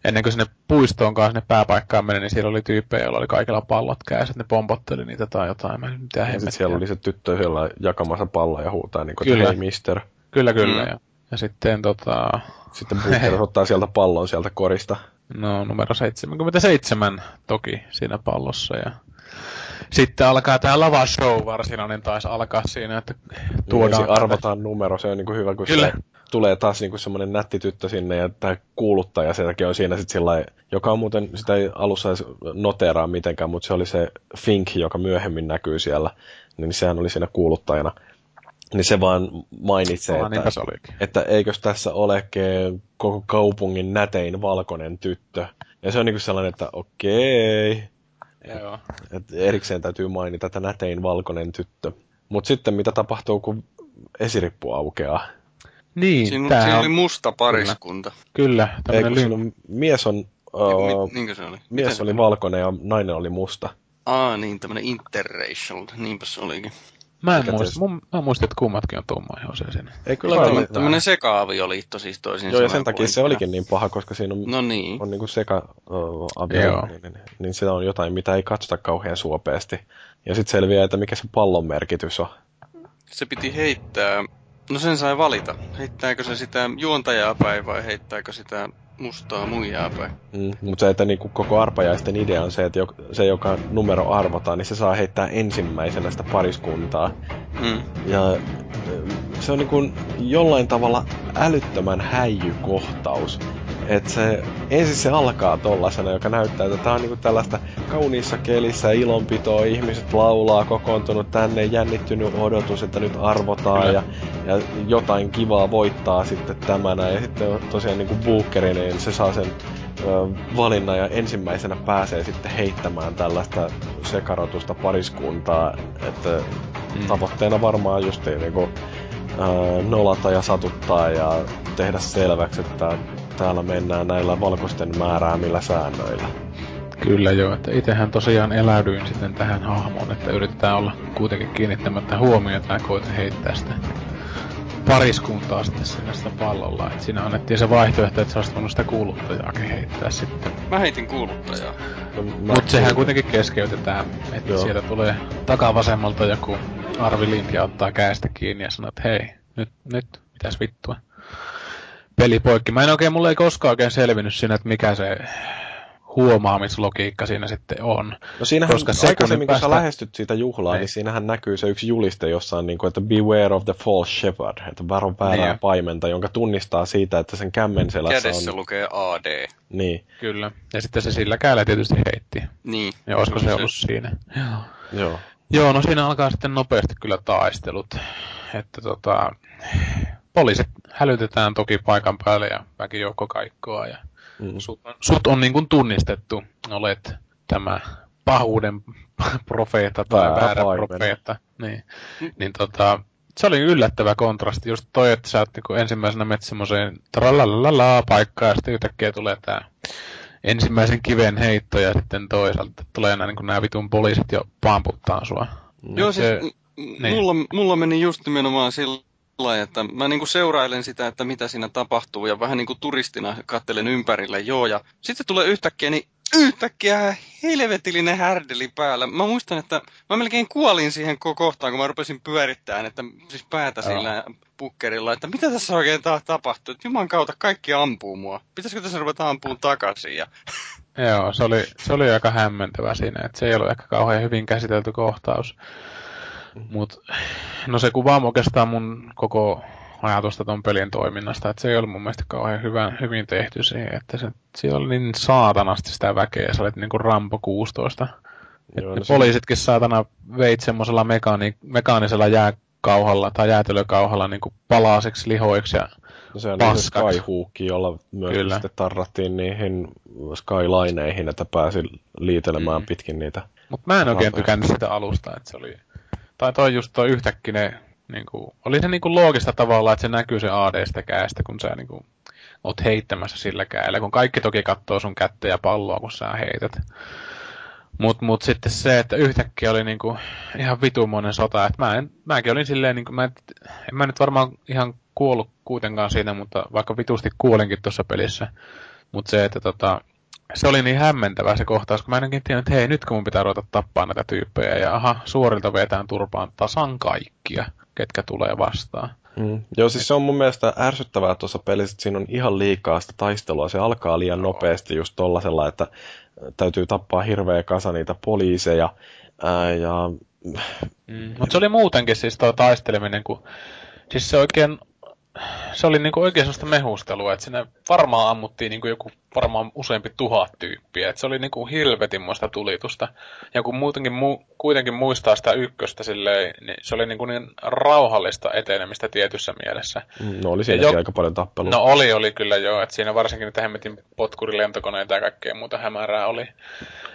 ennen kuin sinne puistoon kanssa sinne pääpaikkaan meni, niin siellä oli tyyppejä, joilla oli kaikilla pallot kädessä, että ne pompotteli niitä tai jotain. Mä en mitä Ja siellä oli se tyttö siellä jakamassa palloja ja huutaa, niin kuin, Kyllä. hei mister. Kyllä, kyllä. Mm. Ja, ja sitten tota, Sitten Booker ottaa sieltä pallon sieltä korista. no numero 77 toki siinä pallossa ja sitten alkaa tämä lava show varsinainen taisi alkaa siinä, että Tuodaan tuodaan... arvotaan numero, se on niin kuin hyvä, kun Kyllä. se tulee taas niin semmoinen nätti tyttö sinne ja tämä kuuluttaja sieltäkin on siinä sitten sillä joka on muuten, sitä ei alussa edes noteraa mitenkään, mutta se oli se Fink, joka myöhemmin näkyy siellä, niin sehän oli siinä kuuluttajana. Niin se vaan mainitsee, Ah, että, niinpä se olikin. että eikös tässä olekin koko kaupungin nätein valkoinen tyttö. Ja se on niinku sellainen, että okei, Joo. että erikseen täytyy mainita, että nätein valkoinen tyttö. Mutta sitten mitä tapahtuu, kun esirippu aukeaa? Niin, Siinä, tää siinä on, oli musta pariskunta. kyllä, Ei, ly- siinä on, mies on, Niin, uh, niinkö se oli? mies Miten oli se valkoinen ja nainen oli musta. Aa, niin, tämmönen interracial. Niinpä se olikin. Mä en Mikä muista, mun, mä muistin, että kummatkin on tummaihoisia siinä. Ei kyllä Tämmönen, tämmöinen, seka-avioliitto siis toisin Joo, ja sen takia se olikin niin paha, koska siinä on, No niin. on niinku seka uh, Joo. niin, niin, niin se on jotain, mitä ei katsota kauhean suopeasti. Ja sitten selviää, että mikä se pallon merkitys on. Se piti heittää... No sen sai valita. Heittääkö se sitä juontajaa päin vai heittääkö sitä mustaa muijaa päin? Mm, mutta se, että niinku koko arpajaisten idea on se, että jok- se, joka numero arvotaan, niin se saa heittää ensimmäisenä sitä pariskuntaa. Mm. Ja se on niinku jollain tavalla älyttömän häijykohtaus. Että se, ensin se alkaa tollasena, joka näyttää, että tää on niinku tällaista kauniissa kelissä, ilonpitoa, ihmiset laulaa, kokoontunut tänne, jännittynyt odotus, että nyt arvotaan Kyllä. ja, ja jotain kivaa voittaa sitten tämänä. Ja sitten tosiaan niinku Bookeri, niin se saa sen ö, valinnan ja ensimmäisenä pääsee sitten heittämään tällaista sekarotusta pariskuntaa, että Mm. tavoitteena varmaan just niinku, ää, nolata ja satuttaa ja tehdä selväksi, että täällä mennään näillä valkoisten määräämillä säännöillä. Kyllä joo, että itsehän tosiaan eläydyin sitten tähän hahmoon, että yritetään olla kuitenkin kiinnittämättä huomiota ja koitin heittää sitä pariskuntaa sitten sinne sitä pallolla. Et siinä annettiin se vaihtoehto, että sä olisit voinut sitä kuuluttajaakin heittää sitten. Mä heitin kuuluttajaa. No, mä- Mutta sehän kuitenkin keskeytetään, että Joo. sieltä tulee takavasemmalta joku Arvi Lind ja ottaa käestä kiinni ja sanoo, että hei, nyt, nyt, mitäs vittua. Peli poikki. Mä en oikein, mulle ei koskaan oikein selvinnyt siinä, että mikä se huomaamislogiikka siinä sitten on. No siinähän koska sekunnin aikaisemmin, kun sä päästä- lähestyt siitä juhlaa, niin. Niin. siinähän näkyy se yksi juliste, jossa on niin kuin, että beware of the false shepherd, että varo väärää Niin. paimenta, jonka tunnistaa siitä, että sen kämmen selässä Kädessä on... lukee AD. Niin, Kyllä. Ja sitten se sillä kädellä tietysti heitti. Niin. Ja olisiko se ollut siinä? Joo. joo. Joo, no siinä alkaa sitten nopeasti kyllä taistelut. Että tota, poliisit hälytetään toki paikan päälle ja väkijoukko kaikkoa ja Mm. sut, sut on niin kuin tunnistettu. Olet tämä pahuuden profeetta tai Väärä väärä, paimen. profeetta. Niin, niin tota, se oli yllättävä kontrasti. Just toi, että sä oot niin ensimmäisenä menet semmoiseen tralalala paikkaan ja sitten yhtäkkiä tulee tää ensimmäisen kiven heitto ja sitten toisaalta tulee nämä, niin nämä vitun poliisit jo pamputtaa sua. Joo, se- siis niin. mulla, mulla meni just nimenomaan sillä lailla, että mä niinku seurailen sitä, että mitä siinä tapahtuu ja vähän niinku turistina kattelen ympärille, joo, ja sitten tulee yhtäkkiä, niin yhtäkkiä helvetillinen härdeli päällä. Mä muistan, että mä melkein kuolin siihen kohtaan, kun mä rupesin pyörittämään, että siis päätä sillä pukkerilla, että mitä tässä oikein ta- tapahtuu, että juman kautta kaikki ampuu mua. Pitäisikö tässä ruveta ampuun takaisin? Ja... Joo, se oli, se oli aika hämmentävä siinä, että se ei ollut ehkä kauhean hyvin käsitelty kohtaus. Mut, no se kuvaa oikeastaan mun koko ajatusta ton pelin toiminnasta, että se ei ollut mun mielestä kauhean hyvä, hyvin tehty siihen, että se, siellä oli niin saatanasti sitä väkeä, sä olet niinku Rampo 16. Joo, no poliisitkin saatana veit semmoisella mekaani, mekaanisella jääkauhalla tai jäätelökauhalla niinku palaseksi lihoiksi ja No se on niin Skyhook, jolla myös Kyllä. sitten tarrattiin niihin skylineihin, että pääsi liitelemään mm. pitkin niitä. Mutta mä en oikein tykännyt sitä alusta, että se oli... Tai toi just toi yhtäkkinen... Niin kuin, oli se niin kuin loogista tavalla, että se näkyy se AD-stä käästä, kun sä niin kuin, oot heittämässä sillä käellä, kun kaikki toki katsoo sun kättä ja palloa, kun sä heität. Mut, mut sitten se, että yhtäkkiä oli niinku ihan vitumoinen sota, että mä en, mäkin olin silleen, niinku, mä en, en mä nyt varmaan ihan kuollut kuitenkaan siinä, mutta vaikka vitusti kuolinkin tuossa pelissä. Mutta se, että tota, se oli niin hämmentävä se kohtaus, kun mä ennenkin tiedän, että hei, nyt kun mun pitää ruveta tappaa näitä tyyppejä, ja aha, suorilta vetään turpaan tasan kaikkia, ketkä tulee vastaan. Mm. Joo, siis se on mun mielestä ärsyttävää tuossa pelissä, että siinä on ihan liikaa sitä taistelua. Se alkaa liian nopeasti just tollasella, että täytyy tappaa hirveä kasa niitä poliiseja. Ää, ja... Mm. Mutta se oli muutenkin siis tuo taisteleminen, kun siis se oikein se oli niinku oikein sellaista mehustelua, että sinne varmaan ammuttiin niinku joku varmaan useampi tuhat tyyppiä. Et se oli niinku hilvetinmoista tulitusta. Ja kun muutenkin mu- kuitenkin muistaa sitä ykköstä silleen, niin se oli niinku niin rauhallista etenemistä tietyssä mielessä. Mm, no oli siinäkin jo... aika paljon tappelua. No oli, oli kyllä joo. Että siinä varsinkin niitä hemmetin potkurilentokoneita ja kaikkea muuta hämärää oli.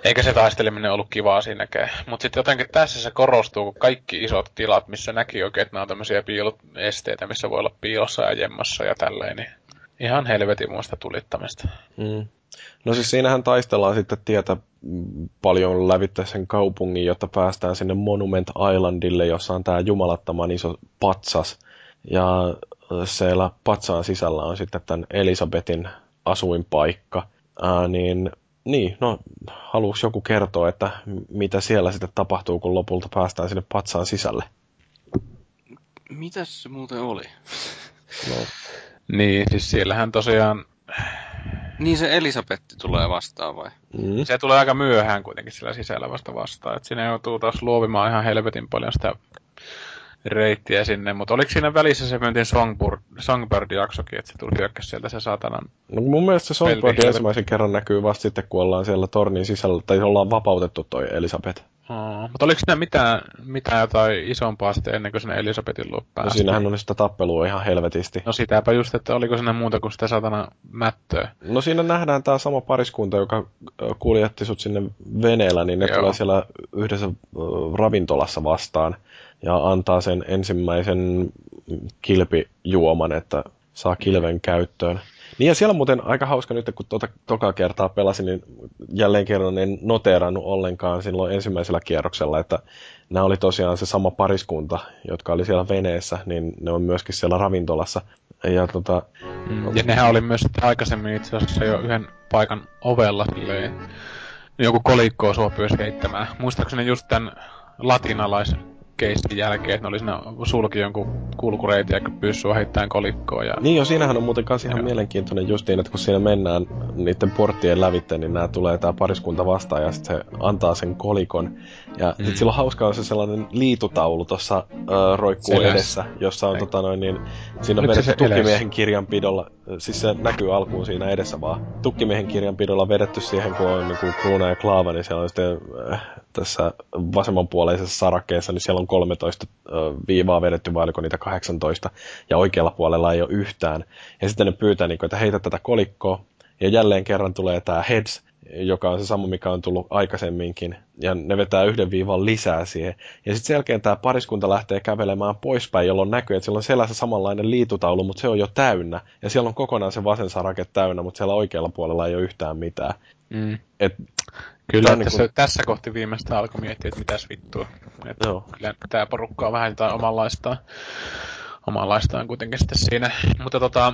Eikä se taisteleminen ollut kivaa siinäkään. Mutta sitten jotenkin tässä se korostuu, kun kaikki isot tilat, missä näki oikein, että nämä on tämmöisiä piiloesteitä, missä voi olla piilossa ja jemmassa ja tälleen, niin Ihan helvetin muista tulittamista. Mm. No siis siinähän taistellaan sitten tietä paljon lävittää sen kaupungin, jotta päästään sinne Monument Islandille, jossa on tämä jumalattoman iso patsas. Ja siellä patsaan sisällä on sitten tämän Elisabetin asuinpaikka. Ää, niin, niin, no, haluuks joku kertoa, että mitä siellä sitten tapahtuu, kun lopulta päästään sinne patsaan sisälle? Mitäs se muuten oli? No, niin, siis siellähän tosiaan... Niin se Elisabetti tulee vastaan vai? Mm. Se tulee aika myöhään kuitenkin sillä sisällä vasta vastaan. että siinä joutuu taas luovimaan ihan helvetin paljon sitä reittiä sinne, mutta oliko siinä välissä se Songbird, Songbird-jaksokin, että se tuli hyökkäs sieltä se saatanan... No mun mielestä se Songbird ensimmäisen kerran näkyy vasta sitten, kun ollaan siellä tornin sisällä, tai ollaan vapautettu toi Elisabeth. Mutta oliko siinä mitään, mitään jotain isompaa sitten ennen kuin sinne Elisabetin luo No siinähän on sitä tappelua ihan helvetisti. No sitäpä just, että oliko siinä muuta kuin sitä satana mättöä. No siinä nähdään tämä sama pariskunta, joka kuljetti sut sinne veneellä, niin ne Joo. tulee siellä yhdessä ravintolassa vastaan ja antaa sen ensimmäisen kilpijuoman, että saa kilven käyttöön. Niin ja siellä on muuten aika hauska nyt, kun tuota toka kertaa pelasin, niin jälleen kerran en noteerannut ollenkaan silloin ensimmäisellä kierroksella, että nämä oli tosiaan se sama pariskunta, jotka oli siellä veneessä, niin ne on myöskin siellä ravintolassa. Ja, tota, mm, ja nehän oli myös aikaisemmin itse asiassa jo yhden paikan ovella silleen, joku kolikko sua pyysi heittämään. Muistaakseni just tämän latinalaisen keissin jälkeen, että ne oli siinä sulki jonkun kulkureitin ja pyssy heittämään kolikkoa. Ja... Niin jo, siinähän on muuten kanssa ihan Joo. mielenkiintoinen justiin, että kun siinä mennään niiden porttien lävitte, niin nämä tulee tämä pariskunta vastaan ja sitten se antaa sen kolikon. Ja mm. sitten sillä on hauskaa se sellainen liitutaulu tuossa äh, roikkuu Seläs. edessä, jossa on tota noin niin, siinä on vedetty tukkimiehen kirjanpidolla, siis se näkyy alkuun siinä edessä vaan, tukkimiehen kirjanpidolla vedetty siihen, kun on niin Kruuna ja Klaava, niin siellä on sitten äh, tässä vasemmanpuoleisessa sarakkeessa, niin siellä on 13 viivaa vedetty, vai oliko niitä 18, ja oikealla puolella ei ole yhtään. Ja sitten ne pyytää, niin kuin, että heitä tätä kolikkoa, ja jälleen kerran tulee tämä heads, joka on se sama, mikä on tullut aikaisemminkin, ja ne vetää yhden viivan lisää siihen. Ja sitten sen jälkeen tämä pariskunta lähtee kävelemään poispäin, jolloin näkyy, että siellä on selässä samanlainen liitutaulu, mutta se on jo täynnä. Ja siellä on kokonaan se vasen sarake täynnä, mutta siellä oikealla puolella ei ole yhtään mitään. Mm. Et Kyllä, tässä, niin kuin... tässä kohti viimeistä alkoi miettiä, että mitäs vittua. Että Joo. Kyllä tämä porukka on vähän jotain omanlaistaan, omanlaistaan kuitenkin sitten siinä. Mutta tota,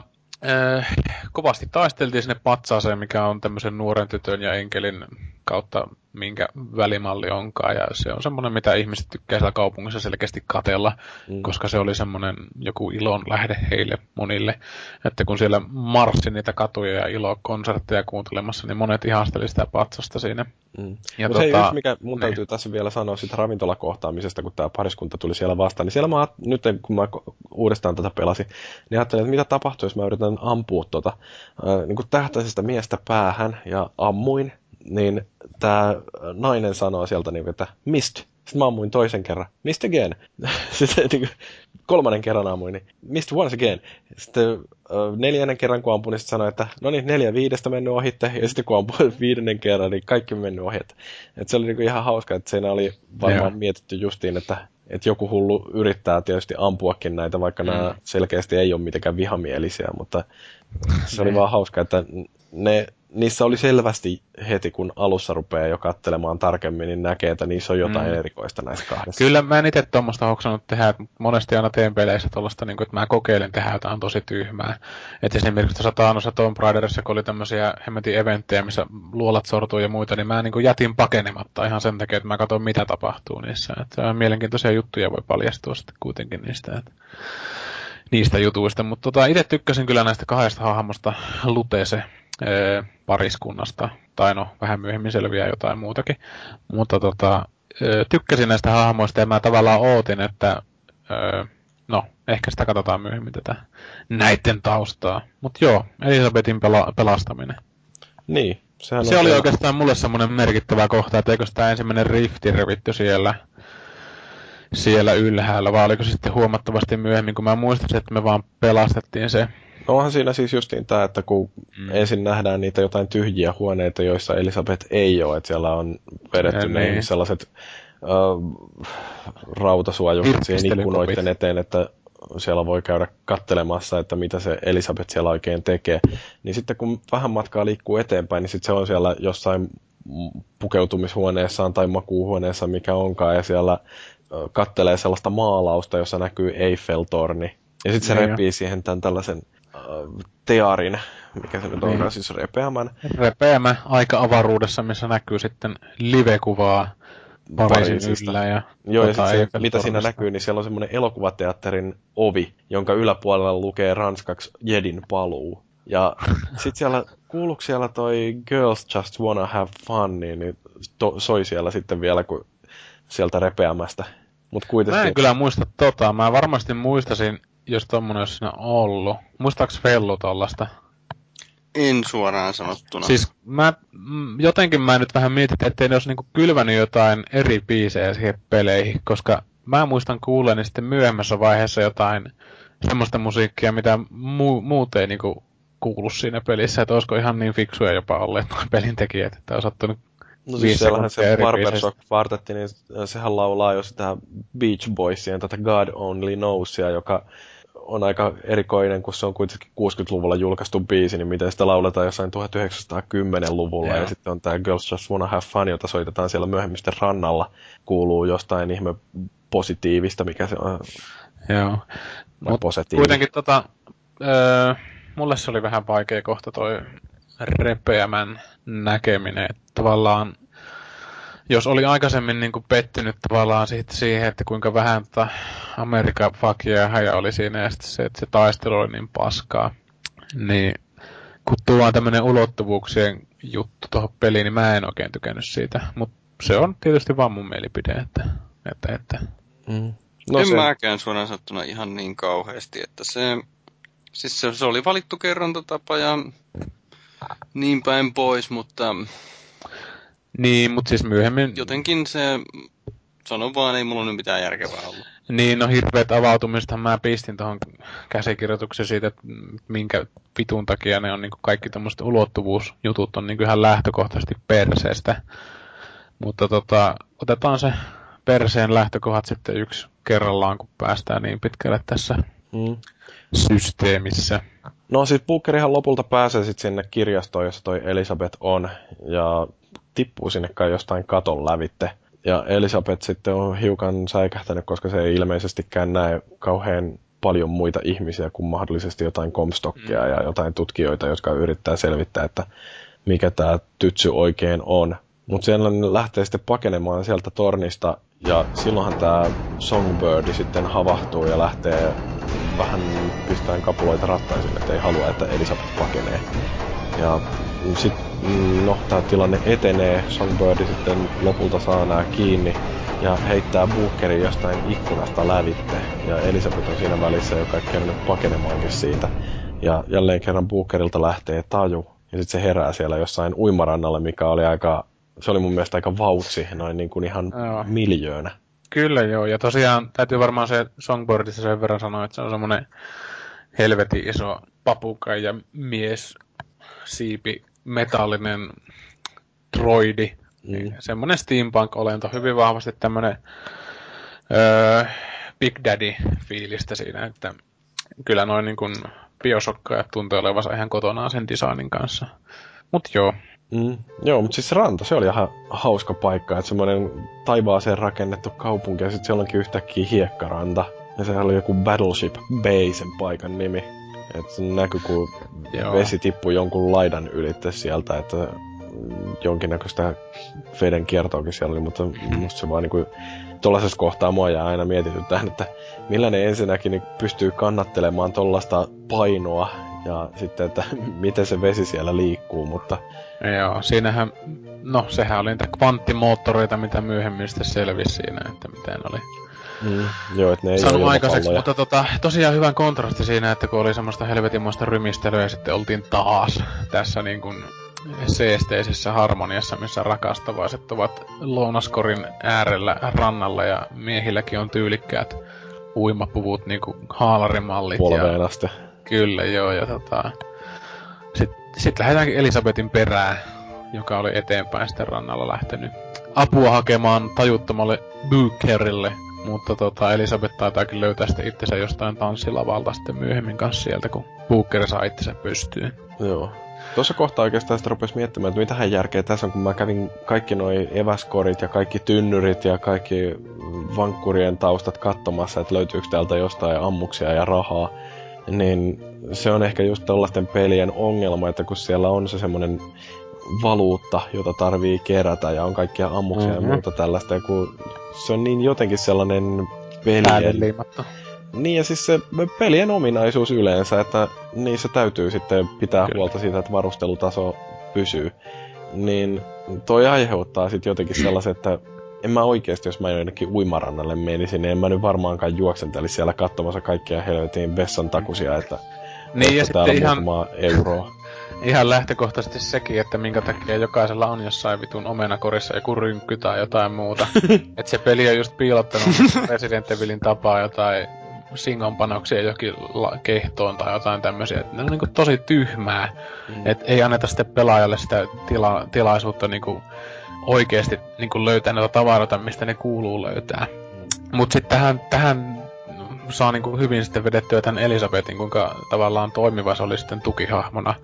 äh, kovasti taisteltiin sinne patsaaseen, mikä on tämmöisen nuoren tytön ja enkelin kautta minkä välimalli onkaan. Ja se on semmoinen, mitä ihmiset tykkää siellä kaupungissa selkeästi katella, mm. koska se oli semmoinen joku ilon lähde heille monille. Että kun siellä marssi niitä katuja ja ilokonsertteja kuuntelemassa, niin monet ihasteli sitä patsasta siinä. Mm. Ja no tota, se yksi, mikä mun täytyy niin. tässä vielä sanoa siitä ravintolakohtaamisesta, kun tämä pariskunta tuli siellä vastaan, niin siellä mä, nyt kun mä uudestaan tätä pelasin, niin ajattelin, että mitä tapahtuu, jos mä yritän ampua tuota äh, niin tähtäisestä miestä päähän ja ammuin, niin tämä nainen sanoo sieltä, niin, että mist. Sitten mä ammuin toisen kerran. Mist again. Sitten niin kuin, kolmannen kerran ammuin, niin mist once again. Sitten neljännen kerran kun ampuin, niin sitten sanoi, että no niin, neljä viidestä mennyt ohitte. Ja sitten kun ampuin viidennen kerran, niin kaikki mennyt ohi. Et se oli niin kuin ihan hauska, että siinä oli varmaan Joo. mietitty justiin, että että joku hullu yrittää tietysti ampuakin näitä, vaikka mm. nämä selkeästi ei ole mitenkään vihamielisiä, mutta se oli vaan hauska, että ne niissä oli selvästi heti, kun alussa rupeaa jo katselemaan tarkemmin, niin näkee, että niissä on jotain mm. erikoista näissä kahdessa. Kyllä mä en itse tuommoista hoksannut tehdä, että monesti aina teen peleissä tuollaista, niin että mä kokeilen tehdä jotain tosi tyhmää. Että esimerkiksi tuossa Taanossa Tomb Raiderissa, kun oli tämmöisiä hemmetin eventtejä, missä luolat sortuu ja muita, niin mä niin jätin pakenematta ihan sen takia, että mä katson mitä tapahtuu niissä. Että mielenkiintoisia juttuja voi paljastua sitten kuitenkin niistä. Että niistä jutuista, mutta tota, itse tykkäsin kyllä näistä kahdesta hahmosta Lutese pariskunnasta, tai no vähän myöhemmin selviää jotain muutakin. Mutta tota, tykkäsin näistä hahmoista ja mä tavallaan ootin, että no, ehkä sitä katsotaan myöhemmin tätä näiden taustaa. Mutta joo, Elisabetin pela- pelastaminen. Niin, sehän Se oli oikeastaan mulle semmoinen merkittävä kohta, että eikö tämä ensimmäinen rifti revitty siellä, siellä ylhäällä, vai oliko se sitten huomattavasti myöhemmin, kun mä muistan, että me vaan pelastettiin se No onhan siinä siis justiin tämä, että kun mm. ensin nähdään niitä jotain tyhjiä huoneita, joissa Elisabeth ei ole, että siellä on vedetty ne niin. sellaiset äh, rautasuojukset siihen ikkunoiden eteen, että siellä voi käydä kattelemassa, että mitä se Elisabeth siellä oikein tekee. Niin sitten kun vähän matkaa liikkuu eteenpäin, niin sitten se on siellä jossain pukeutumishuoneessaan tai makuuhuoneessa, mikä onkaan, ja siellä kattelee sellaista maalausta, jossa näkyy Eiffel-torni. Ja sitten se niin repii jo. siihen tämän tällaisen tearin, mikä se nyt onkaan, niin. siis repeämän. Repeämä aika-avaruudessa, missä näkyy sitten live-kuvaa Pariisin yllä ja Joo, ja tota se, mitä siinä näkyy, niin siellä on semmoinen elokuvateatterin ovi, jonka yläpuolella lukee ranskaksi Jedin paluu. Ja sit siellä, kuuluuko siellä toi Girls Just Wanna Have Fun, niin, niin to, soi siellä sitten vielä kun sieltä repeämästä. Mut kuitenkin... Mä en kyllä muista tota. Mä varmasti muistasin jos tommonen olisi siinä ollut. Muistaaks Fellu tollasta? En suoraan sanottuna. Siis mä, jotenkin mä nyt vähän mietin, ettei ne olisi niinku kylvänyt jotain eri biisejä siihen peleihin, koska mä muistan kuulleeni sitten myöhemmässä vaiheessa jotain semmoista musiikkia, mitä mu- muut ei niinku kuulu siinä pelissä, että olisiko ihan niin fiksuja jopa olleet nuo pelintekijät, että olisi ottanut No siis siellähän se Barbershop kvartetti, niin sehän laulaa jo sitä Beach Boysien tätä God Only Knowsia, joka on aika erikoinen, kun se on kuitenkin 60-luvulla julkaistu biisi, niin miten sitä lauletaan jossain 1910-luvulla. Yeah. Ja sitten on tämä Girls Just Wanna Have Fun, jota soitetaan siellä myöhemmin sitten rannalla. Kuuluu jostain ihme positiivista, mikä se on. Joo. Mut kuitenkin tota, öö, mulle se oli vähän vaikea kohta toi repeämän näkeminen. Että tavallaan jos oli aikaisemmin niin kuin pettynyt tavallaan siitä siihen, että kuinka vähän tota Amerikan fakia ja häjä oli siinä ja sitten se, että se taistelu oli niin paskaa, niin kun tuodaan tämmöinen ulottuvuuksien juttu tuohon peliin, niin mä en oikein tykännyt siitä. Mutta se on tietysti vaan mun mielipide, että... että, että. Mm. No en se... mäkään suoraan sattuna ihan niin kauheasti, että se... Siis se, se oli valittu kerrontatapa ja niin päin pois, mutta niin, mutta siis myöhemmin... Jotenkin se, sanon vaan, ei mulla nyt mitään järkevää ollut. Niin, no hirveät avautumista mä pistin tuohon käsikirjoitukseen siitä, että minkä vitun takia ne on niin kaikki tämmöiset ulottuvuusjutut on niin ihan lähtökohtaisesti perseestä. Mutta tota, otetaan se perseen lähtökohdat sitten yksi kerrallaan, kun päästään niin pitkälle tässä mm. systeemissä. No siis Bookerihan lopulta pääsee sitten sinne kirjastoon, jossa toi Elisabeth on. Ja tippuu sinne kai jostain katon lävitte. Ja Elisabeth sitten on hiukan säikähtänyt, koska se ei ilmeisestikään näe kauhean paljon muita ihmisiä kuin mahdollisesti jotain komstokkia mm. ja jotain tutkijoita, jotka yrittää selvittää, että mikä tämä tytsy oikein on. Mutta siellä ne lähtee sitten pakenemaan sieltä tornista ja silloinhan tämä Songbird sitten havahtuu ja lähtee vähän pistäen kapuloita rattaisille, että ei halua, että Elisabeth pakenee. Ja sitten, no, tämä tilanne etenee, Songbird sitten lopulta saa nämä kiinni ja heittää Bookerin jostain ikkunasta lävitte. Ja Elisabeth on siinä välissä jo kaikki on pakenemaankin siitä. Ja jälleen kerran Bookerilta lähtee taju. Ja sitten se herää siellä jossain uimarannalla, mikä oli aika, se oli mun mielestä aika vautsi, noin niin kuin ihan miljöönä. Kyllä joo, ja tosiaan täytyy varmaan se Songboardissa sen verran sanoa, että se on semmoinen helvetin iso papuka ja mies siipi metallinen droidi. Mm. Semmoinen steampunk-olento, hyvin vahvasti tämmöinen öö, Big Daddy-fiilistä siinä, että kyllä noin niin kuin biosokkaajat tuntee olevansa ihan kotonaan sen designin kanssa. Mut joo, Mm. Joo, mutta siis ranta, se oli ihan hauska paikka, että semmoinen taivaaseen rakennettu kaupunki ja sitten siellä onkin yhtäkkiä hiekkaranta. Ja se oli joku Battleship Bay sen paikan nimi. Että se näkyi, kun Joo. vesi tippui jonkun laidan ylitte sieltä, että jonkinnäköistä veden kiertoakin siellä oli, mutta musta se vaan niinku tuollaisessa kohtaa mua jää aina mietityttään, että millä ne ensinnäkin niin pystyy kannattelemaan tuollaista painoa ja sitten, että miten se vesi siellä liikkuu, mutta Joo, siinähän, no sehän oli niitä kvanttimoottoreita, mitä myöhemmin sitten selvisi siinä, että miten oli Mm, joo, että ne ei saanut aikaiseksi, mutta tota, tosiaan hyvän kontrasti siinä, että kun oli semmoista helvetinmoista rymistelyä ja sitten oltiin taas tässä niin kuin seesteisessä harmoniassa, missä rakastavaiset ovat lounaskorin äärellä rannalla ja miehilläkin on tyylikkäät uimapuvut niin kuin haalarimallit. Polveen Ja, asti. kyllä joo, ja tota, sitten sit lähdetäänkin Elisabetin perään, joka oli eteenpäin sitten rannalla lähtenyt apua hakemaan tajuttomalle Bookerille, mutta tota, Elisabeth taitaakin löytää sitten itsensä jostain tanssilavalta sitten myöhemmin kanssa sieltä, kun Booker saa itsensä pystyyn. Joo. Tuossa kohtaa oikeastaan sitä rupesi miettimään, että mitähän järkeä tässä on, kun mä kävin kaikki noi eväskorit ja kaikki tynnyrit ja kaikki vankkurien taustat katsomassa, että löytyykö täältä jostain ammuksia ja rahaa. Niin se on ehkä just tällaisten pelien ongelma, että kun siellä on se semmoinen valuutta, jota tarvii kerätä ja on kaikkia ammuksia Mhm. ja muuta tällaista, ja kun se on niin jotenkin sellainen pelien niin ja siis se pelien ominaisuus yleensä, että niissä täytyy sitten pitää Kyllä. huolta siitä, että varustelutaso pysyy. Niin toi aiheuttaa sitten jotenkin sellaisen, että en mä oikeasti, jos mä jonnekin uimarannalle menisin, niin en mä nyt varmaankaan juoksentelisi siellä katsomassa kaikkia helvetin vessan takusia, että Niin ja sitten ihan, euroa. ihan lähtökohtaisesti sekin, että minkä takia jokaisella on jossain vitun omenakorissa joku rynkky tai jotain muuta. että se peli on just piilottanut Resident Evilin tapaa jotain singonpanoksia jokin la- kehtoon tai jotain tämmöisiä. Et Ne on niinku tosi tyhmää. Mm. Et ei anneta sitten pelaajalle sitä tila- tilaisuutta niinku oikeesti niinku löytää näitä tavaroita, mistä ne kuuluu löytää. Mut sitten tähän, tähän saa niinku hyvin sitten vedettyä tämän Elisabetin, kuinka tavallaan toimiva se oli sitten tukihahmona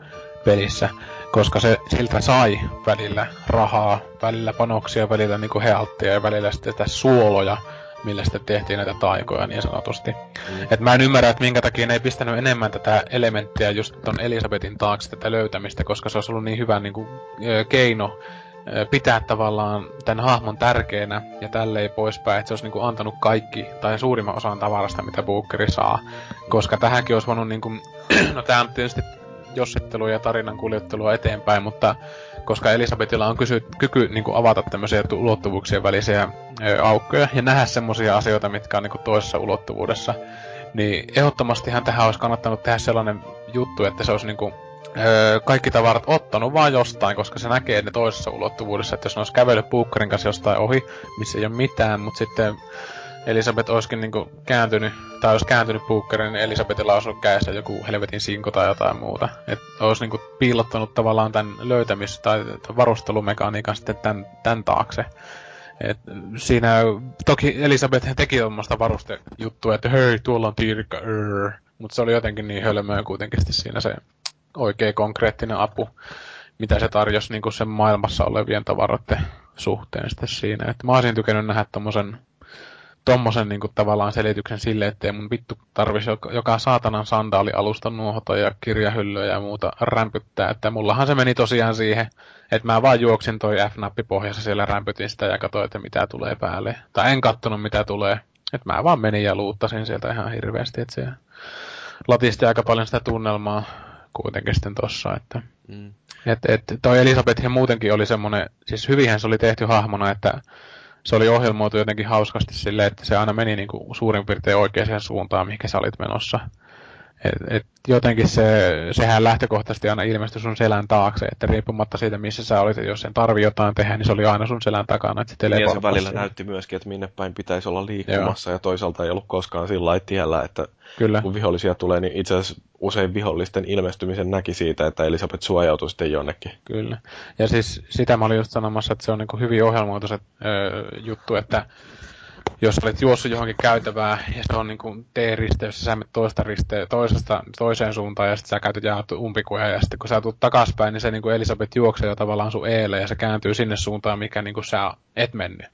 pelissä. Koska se siltä sai välillä rahaa, välillä panoksia, välillä niinku healttia ja välillä sitten sitä suoloja, millä sitten tehtiin näitä taikoja niin sanotusti. Mm. Et mä en ymmärrä, että minkä takia ne ei pistänyt enemmän tätä elementtiä just ton Elisabetin taakse tätä löytämistä, koska se olisi ollut niin hyvä niinku, ö, keino pitää tavallaan tämän hahmon tärkeänä ja tälleen poispäin, että se olisi niinku antanut kaikki tai suurimman osan tavarasta, mitä Bookeri saa. Koska tähänkin olisi voinut niinku, no tää on tietysti jossittelua ja tarinan kuljettelua eteenpäin, mutta koska Elisabetilla on kysy, kyky niin kuin avata tämmöisiä tu- ulottuvuuksien välisiä ö, aukkoja ja nähdä semmoisia asioita, mitkä on niin kuin toisessa ulottuvuudessa, niin ehdottomastihan tähän olisi kannattanut tehdä sellainen juttu, että se olisi niin kuin, ö, kaikki tavarat ottanut vaan jostain, koska se näkee ne toisessa ulottuvuudessa, että jos ne olisi kävellyt Bookerin kanssa jostain ohi, missä ei ole mitään, mutta sitten Elisabeth olisikin niinku kääntynyt, tai olisi kääntynyt Bookerin, niin Elisabetilla olisi ollut kädessä joku helvetin sinko tai jotain muuta. Että olisi niinku piilottanut tavallaan tämän löytämis- tai varustelumekaniikan sitten tämän, tämän taakse. Et siinä toki Elisabeth teki tuommoista varustejuttua, että hei, tuolla on tiirikka, mutta se oli jotenkin niin hölmöä kuitenkin siinä se oikea konkreettinen apu, mitä se tarjosi niinku sen maailmassa olevien tavaroiden suhteen sitten siinä. Et mä olisin tykännyt nähdä tommosen tommosen niinku tavallaan selityksen sille, ettei mun vittu tarvisi joka, saatanan sandaalialusta nuohota ja kirjahyllyä ja muuta rämpyttää. Että mullahan se meni tosiaan siihen, että mä vaan juoksin toi F-nappi pohjassa siellä rämpytin sitä ja katsoin, että mitä tulee päälle. Tai en kattonut mitä tulee. Että mä vaan menin ja luuttasin sieltä ihan hirveästi, että se latisti aika paljon sitä tunnelmaa kuitenkin sitten tossa, että mm. et, et, toi Elisabeth muutenkin oli semmonen, siis hyvinhän se oli tehty hahmona, että se oli ohjelmoitu jotenkin hauskasti silleen, että se aina meni niinku suurin piirtein oikeaan suuntaan, mihin sä olit menossa. Et, et jotenkin se, sehän lähtökohtaisesti aina ilmestyi sun selän taakse, että riippumatta siitä, missä sä olit, jos sen tarvi jotain tehdä, niin se oli aina sun selän takana, että se Niin ja se välillä siihen. näytti myöskin, että minne päin pitäisi olla liikkumassa, Joo. ja toisaalta ei ollut koskaan sillä tiellä, että Kyllä. kun vihollisia tulee, niin itse asiassa usein vihollisten ilmestymisen näki siitä, että Elisabeth suojautui sitten jonnekin. Kyllä. Ja siis sitä mä olin just sanomassa, että se on niin hyvin ohjelmoitu se juttu, että jos olet juossut johonkin käytävään ja se on niin kuin T-risteys, sä menet toista riste- toisesta, toiseen suuntaan ja sitten sä käytät jaat umpikuja ja sitten kun sä tulet takaspäin, niin se niin kuin Elisabeth juoksee jo tavallaan sun eelle ja se kääntyy sinne suuntaan, mikä niin kuin sä et mennyt.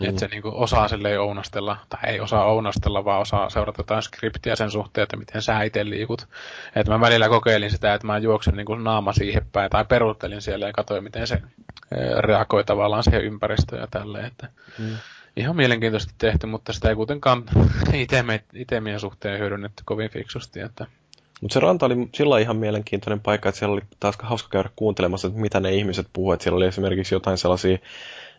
Mm. Että se niin kuin osaa silleen ounastella, tai ei osaa ounastella, vaan osaa seurata jotain skriptiä sen suhteen, että miten sä itse liikut. Että mä välillä kokeilin sitä, että mä juoksen niin kuin naama siihen päin, tai peruuttelin siellä ja katsoin, miten se reagoi tavallaan siihen ympäristöön ja tälleen. Että mm ihan mielenkiintoisesti tehty, mutta sitä ei kuitenkaan itemien suhteen hyödynnetty kovin fiksusti. Että... Mutta se ranta oli sillä ihan mielenkiintoinen paikka, että siellä oli taas hauska käydä kuuntelemassa, että mitä ne ihmiset puhuivat. Siellä oli esimerkiksi jotain sellaisia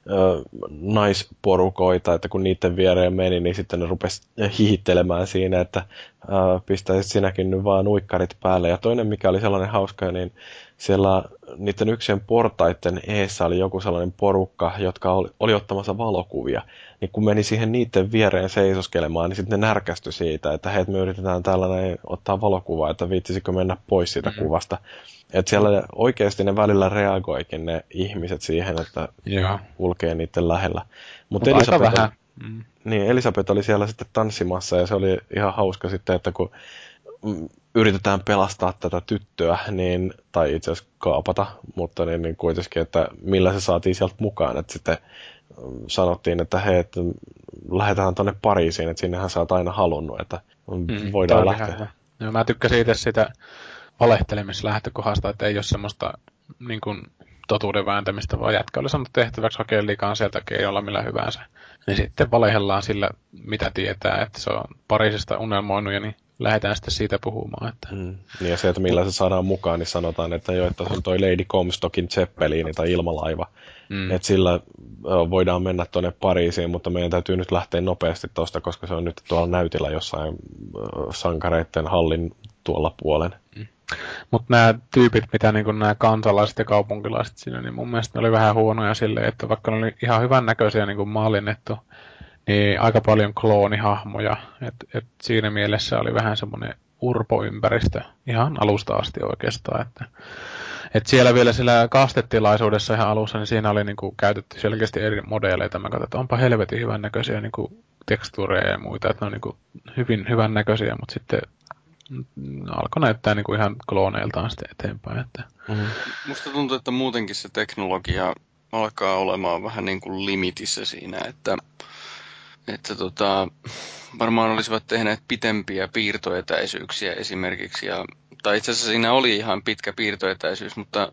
ö, naisporukoita, että kun niiden viereen meni, niin sitten ne rupesi hihittelemään siinä, että ö, pistäisit sinäkin nyt vaan uikkarit päälle. Ja toinen, mikä oli sellainen hauska, niin siellä niiden yksien portaiden eessä oli joku sellainen porukka, jotka oli, oli ottamassa valokuvia. Niin kun meni siihen niiden viereen seisoskelemaan, niin sitten ne närkästy siitä, että hei, me yritetään tällainen ottaa valokuvaa, että viitsisikö mennä pois siitä mm-hmm. kuvasta. Että siellä oikeasti ne välillä reagoikin ne ihmiset siihen, että Joo. kulkee niiden lähellä. Mutta Mut Elisabeth, vähän. Mm. Niin, Elisabeth oli siellä sitten tanssimassa ja se oli ihan hauska sitten, että kun yritetään pelastaa tätä tyttöä, niin, tai itse asiassa kaapata, mutta niin, niin kuitenkin, että millä se saatiin sieltä mukaan. Että sitten mm, sanottiin, että hei, että lähdetään tuonne Pariisiin, että sinnehän sä oot aina halunnut, että mm, voidaan lähteä. Joo, mä tykkäsin itse sitä valehtelemislähtökohdasta, että ei ole semmoista niin kuin, totuuden vääntämistä, vaan jätkä oli sanonut tehtäväksi hakea liikaa sieltä keinolla millä hyvänsä. Niin sitten valehellaan sillä, mitä tietää, että se on Pariisista unelmoinut ja niin lähdetään sitten siitä puhumaan. Että... Mm. Niin ja se, että millä se saadaan mukaan, niin sanotaan, että jo, että se on toi Lady Comstockin Zeppelin tai ilmalaiva. Mm. Että sillä voidaan mennä tuonne Pariisiin, mutta meidän täytyy nyt lähteä nopeasti tuosta, koska se on nyt tuolla näytillä jossain sankareiden hallin tuolla puolen. Mm. Mutta nämä tyypit, mitä niin nämä kansalaiset ja kaupunkilaiset siinä, niin mun mielestä ne oli vähän huonoja silleen, että vaikka ne oli ihan hyvän näköisiä niin kuin mallinnettu, niin aika paljon kloonihahmoja. Et, et siinä mielessä oli vähän semmoinen urpoympäristö ihan alusta asti oikeastaan. Että, et siellä vielä sillä kastetilaisuudessa ihan alussa, niin siinä oli niinku käytetty selkeästi eri modeleita. Mä katsoin, että onpa helvetin hyvän näköisiä niinku tekstuureja ja muita, että ne on niinku hyvin hyvän näköisiä, mutta sitten alkoi näyttää niinku ihan klooneiltaan sitten eteenpäin. Että. Mm-hmm. Musta tuntuu, että muutenkin se teknologia alkaa olemaan vähän niin kuin limitissä siinä, että että tota, varmaan olisivat tehneet pitempiä piirtoetäisyyksiä esimerkiksi. Ja, tai itse asiassa siinä oli ihan pitkä piirtoetäisyys, mutta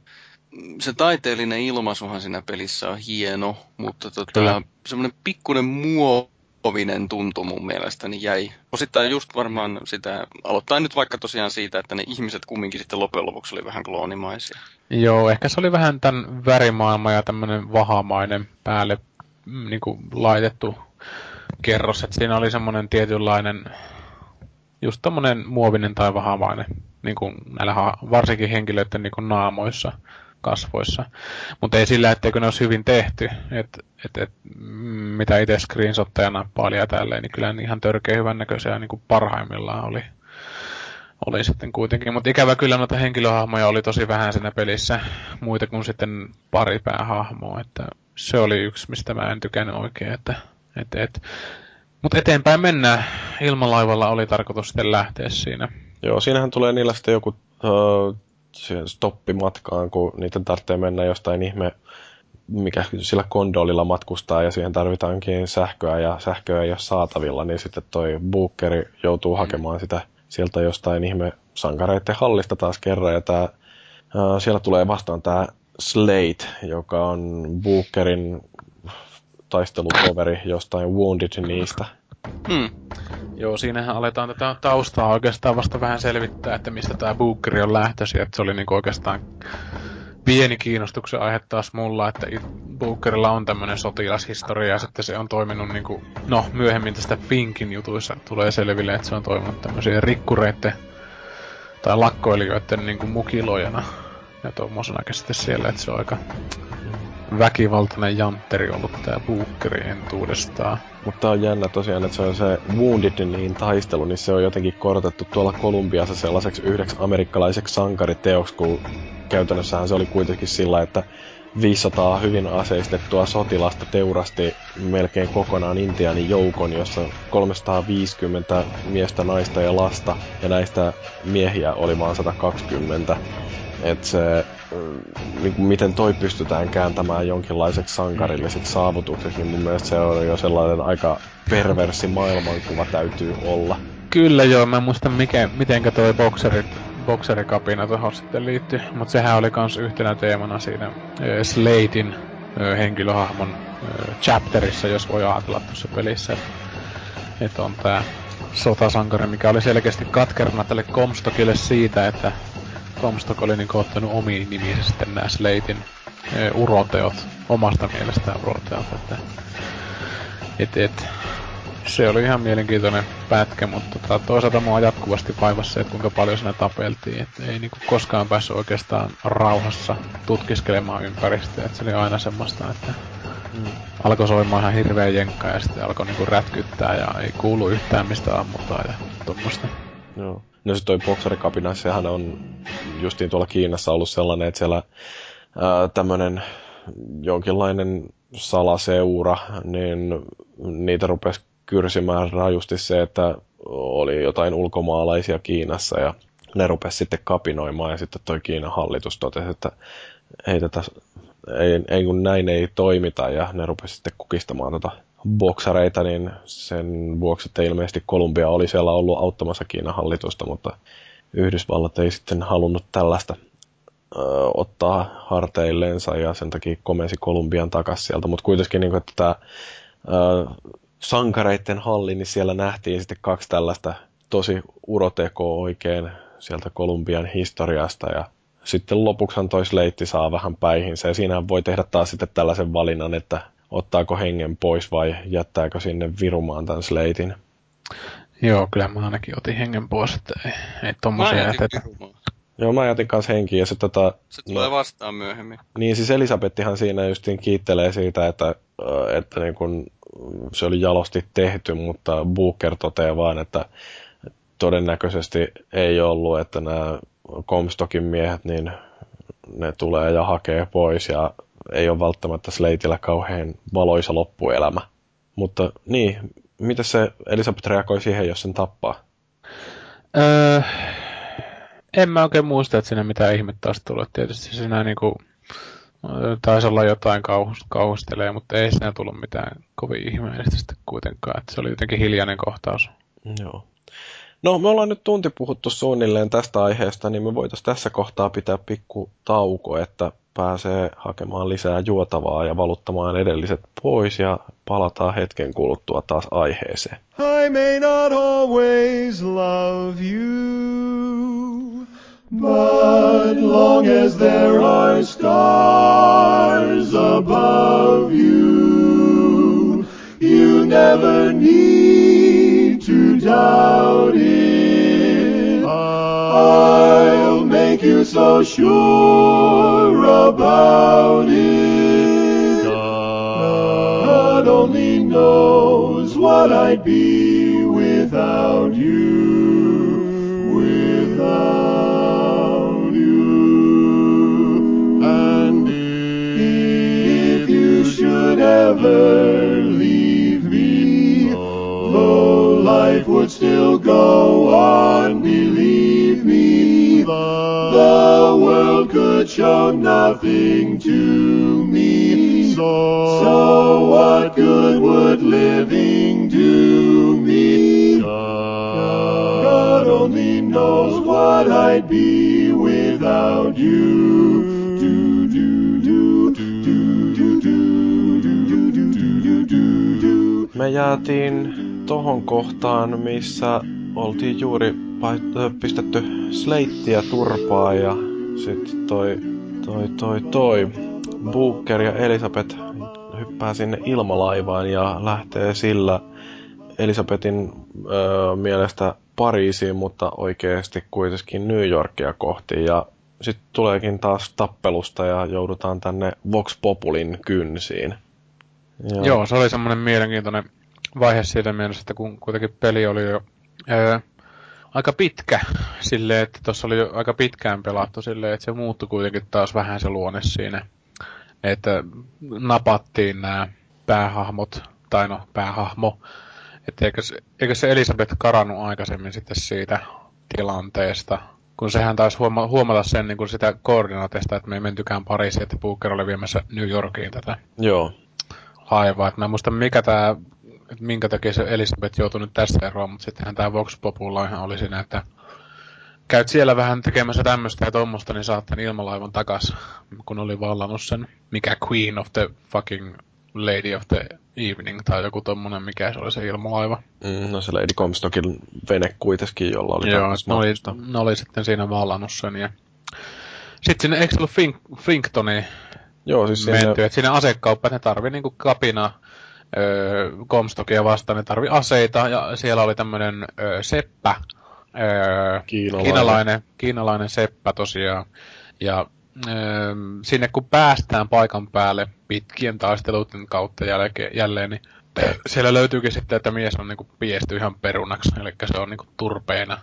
se taiteellinen ilmaisuhan siinä pelissä on hieno, mutta tota, semmoinen pikkuinen muovinen tuntu mun mielestäni jäi. Osittain just varmaan sitä, aloittaa nyt vaikka tosiaan siitä, että ne ihmiset kumminkin sitten loppujen lopuksi oli vähän kloonimaisia. Joo, ehkä se oli vähän tämän värimaailma ja tämmöinen vahamainen päälle mm, niin kuin laitettu kerros, että siinä oli semmoinen tietynlainen, just tommonen muovinen tai vahavainen, niin kuin näillä varsinkin henkilöiden niin kuin naamoissa, kasvoissa. Mutta ei sillä, etteikö ne olisi hyvin tehty. Et, et, et, mitä itse screenshotteja nappaili ja tälleen, niin kyllä ihan törkeä hyvän näköisiä niin kuin parhaimmillaan oli. Oli sitten kuitenkin, mutta ikävä kyllä noita henkilöhahmoja oli tosi vähän siinä pelissä, muita kuin sitten pari päähahmoa, että se oli yksi, mistä mä en tykännyt oikein, että et, et. Mutta eteenpäin mennään. Ilmalaivalla oli tarkoitus sitten lähteä siinä. Joo, siinähän tulee niillä sitten joku uh, stoppi matkaan, kun niiden tarvitsee mennä jostain ihme mikä sillä kondolilla matkustaa ja siihen tarvitaankin sähköä ja sähköä ei ole saatavilla, niin sitten toi Bookeri joutuu hakemaan sitä sieltä jostain ihme sankareiden hallista taas kerran ja tää, ää, siellä tulee vastaan tämä Slate, joka on Bookerin taistelutoveri jostain Wounded niistä. Hmm. Joo, siinähän aletaan tätä taustaa oikeastaan vasta vähän selvittää, että mistä tämä Bookeri on lähtöisin. Että se oli niinku oikeastaan pieni kiinnostuksen aihe taas mulla, että Bookerilla on tämmöinen sotilashistoria ja sitten se on toiminut niinku, no myöhemmin tästä Finkin jutuissa tulee selville, että se on toiminut tämmöisiä rikkureiden tai lakkoilijoiden niinku mukilojana ja tommosenakin sitten siellä, että se on aika väkivaltainen jantteri ollut tää Bookeri entuudestaan. Mutta on jännä tosiaan, että se on se Wounded niin taistelu, niin se on jotenkin korotettu tuolla Kolumbiassa sellaiseksi yhdeksi amerikkalaiseksi sankariteoksi, kun käytännössähän se oli kuitenkin sillä, että 500 hyvin aseistettua sotilasta teurasti melkein kokonaan Intianin joukon, jossa 350 miestä, naista ja lasta, ja näistä miehiä oli vain 120. Et se, niin kuin miten toi pystytään kääntämään jonkinlaiseksi sankarilliseksi saavutukseksi, niin mun mielestä se on jo sellainen aika perversi maailmankuva täytyy olla. Kyllä joo, mä en muista mikä, mitenkä toi bokserit, bokserikapina tuohon sitten liittyy, mutta sehän oli kans yhtenä teemana siinä Slatein äh, henkilöhahmon chapterissa, jos voi ajatella tuossa pelissä, että et on tää sotasankari, mikä oli selkeästi katkerana tälle Comstockille siitä, että Comstock oli niin ottanut omiin nimiinsä sitten nämä Slatein e, uroteot, omasta mielestään uroteot, että et, et, se oli ihan mielenkiintoinen pätkä, mutta tota, toisaalta mua jatkuvasti vaivassa, että kuinka paljon siinä tapeltiin, että ei niinku koskaan päässyt oikeastaan rauhassa tutkiskelemaan ympäristöä, että se oli aina semmoista, että mm. alkoi soimaan ihan hirveä jenkka ja sitten alkoi niinku rätkyttää ja ei kuulu yhtään mistä ammutaan ja tuommoista. Joo. No se toi boksarikapina, sehän on justiin tuolla Kiinassa ollut sellainen, että siellä tämmöinen jonkinlainen salaseura, niin niitä rupesi kyrsimään rajusti se, että oli jotain ulkomaalaisia Kiinassa ja ne rupesi sitten kapinoimaan ja sitten toi Kiinan hallitus totesi, että ei tätä, ei, ei kun näin ei toimita ja ne rupesi sitten kukistamaan tota boksareita, niin sen vuoksi, että ilmeisesti Kolumbia oli siellä ollut auttamassa Kiinan hallitusta, mutta Yhdysvallat ei sitten halunnut tällaista ö, ottaa harteilleensa ja sen takia komensi Kolumbian takaisin sieltä, mutta kuitenkin niin kuin, että tämä ö, sankareiden halli, niin siellä nähtiin sitten kaksi tällaista tosi urotekoa oikein sieltä Kolumbian historiasta ja sitten lopuksihan toi Sleitti saa vähän päihinsä. Ja siinä voi tehdä taas sitten tällaisen valinnan, että ottaako hengen pois vai jättääkö sinne virumaan tämän Slatein. Joo, kyllä mä ainakin otin hengen pois, että ei, ei tommosia jätetä. Virumaan. Joo, mä jätin kanssa henkiä ja se tota... Se tulee no, vastaan myöhemmin. Niin, siis Elisabettihan siinä justiin kiittelee siitä, että, että niin kun se oli jalosti tehty, mutta Booker toteaa vaan, että todennäköisesti ei ollut, että nämä Comstockin miehet, niin ne tulee ja hakee pois ja ei ole välttämättä Slateillä kauhean valoisa loppuelämä. Mutta niin, miten se Elisabeth reagoi siihen, jos sen tappaa? Öö, en mä oikein muista, että siinä mitään ihmettä olisi tullut. Tietysti siinä niinku, taisi olla jotain kauhust, kauhustelee, mutta ei siinä tullut mitään kovin ihmeellistä sitten kuitenkaan. Että se oli jotenkin hiljainen kohtaus. Joo. No, me ollaan nyt tunti puhuttu suunnilleen tästä aiheesta, niin me voitaisiin tässä kohtaa pitää pikku tauko, että pääsee hakemaan lisää juotavaa ja valuttamaan edelliset pois ja palataan hetken kuluttua taas aiheeseen. I may not always love you, but long as there are stars above you, you never need to doubt it. I'll you so sure about it. God only knows what I'd be without you, without you. And if you should ever leave me, though life would still go on, believe the world could show nothing to me. So, so what good would living do me? God only knows what I'd be without you. Do, do, do, do, do, do, do, do, do, do, do. Me jäätiin tohon kohtaan, missä oltiin juuri pistetty sleittiä turpaa ja sit toi, toi, toi, toi Booker ja Elisabeth hyppää sinne ilmalaivaan ja lähtee sillä Elisabetin ö, mielestä Pariisiin, mutta oikeasti kuitenkin New Yorkia kohti. Ja sitten tuleekin taas tappelusta ja joudutaan tänne Vox Populin kynsiin. Joo. Joo, se oli semmoinen mielenkiintoinen vaihe siitä mielessä, että kun kuitenkin peli oli jo ää, aika pitkä silleen, että tuossa oli aika pitkään pelattu silleen, että se muuttui kuitenkin taas vähän se luonne siinä. Että napattiin nämä päähahmot, tai no päähahmo, että eikö, se- eikö se Elisabeth karannut aikaisemmin sitten siitä tilanteesta, kun sehän taisi huoma- huomata sen niin kuin sitä koordinaateista, että me ei mentykään Pariisiin, että Booker oli viemässä New Yorkiin tätä Joo. laivaa. Et mä en muista mikä tää, että minkä takia se Elisabeth joutui nyt tästä eroon, mutta sittenhän tää Vox Populahan oli siinä, että käyt siellä vähän tekemässä tämmöistä ja tuommoista, niin saat tän ilmalaivan takas, kun oli vallannut sen, mikä Queen of the fucking Lady of the Evening, tai joku tommonen, mikä se oli se ilmalaiva. Mm, no se Lady Comstockin vene kuitenkin, jolla oli Joo, ne oli, ne oli sitten siinä vallannut sen, ja sitten sinne, eikö se ollut Fink, Finktoniin Joo, siis menty, sinne, että siinä asekauppa, ne tarvii niinku kapina öö, Comstockia vastaan, ne tarvii aseita, ja siellä oli tämmönen öö, seppä, öö, Kiinalainen. kiinalainen, kiinalainen seppä tosiaan, ja öö, sinne kun päästään paikan päälle pitkien taisteluiden kautta jälkeen, jälleen, niin siellä löytyykin sitten, että mies on niinku piesty ihan perunaksi, eli se on niinku turpeena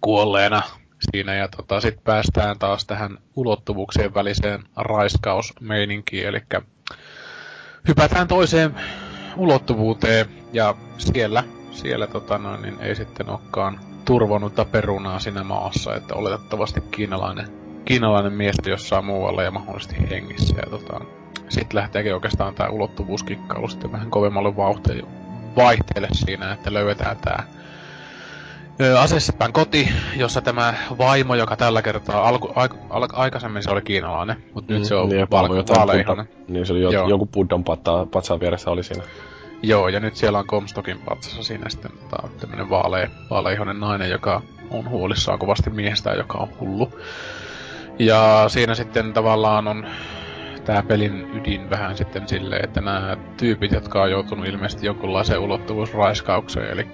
kuolleena siinä. Ja tota, sitten päästään taas tähän ulottuvuuksien väliseen raiskausmeininkiin, eli hypätään toiseen ulottuvuuteen ja siellä, siellä tota noin, niin ei sitten olekaan turvonnutta perunaa siinä maassa, että oletettavasti kiinalainen, kiinalainen mies jossain muualla ja mahdollisesti hengissä ja tota, sitten lähteekin oikeastaan tämä ulottuvuuskikkailu sitten vähän kovemmalle vauhtiin vaihteelle siinä, että löydetään tämä Asessepän koti, jossa tämä vaimo, joka tällä kertaa alku, aik, al, aikaisemmin se oli kiinalainen, mutta nyt se on niin, ja val. Buddha- Niin se oli jo, Joo. joku Buddhan patsaan vieressä oli siinä. Joo, ja nyt siellä on Comstockin patsassa siinä sitten tota, tämmönen vaalea, vaaleihonen nainen, joka on huolissaan kovasti miehestään, joka on hullu. Ja siinä sitten tavallaan on tämä pelin ydin vähän sitten silleen, että nämä tyypit, jotka on joutunut ilmeisesti jonkunlaiseen ulottuvuusraiskaukseen, eli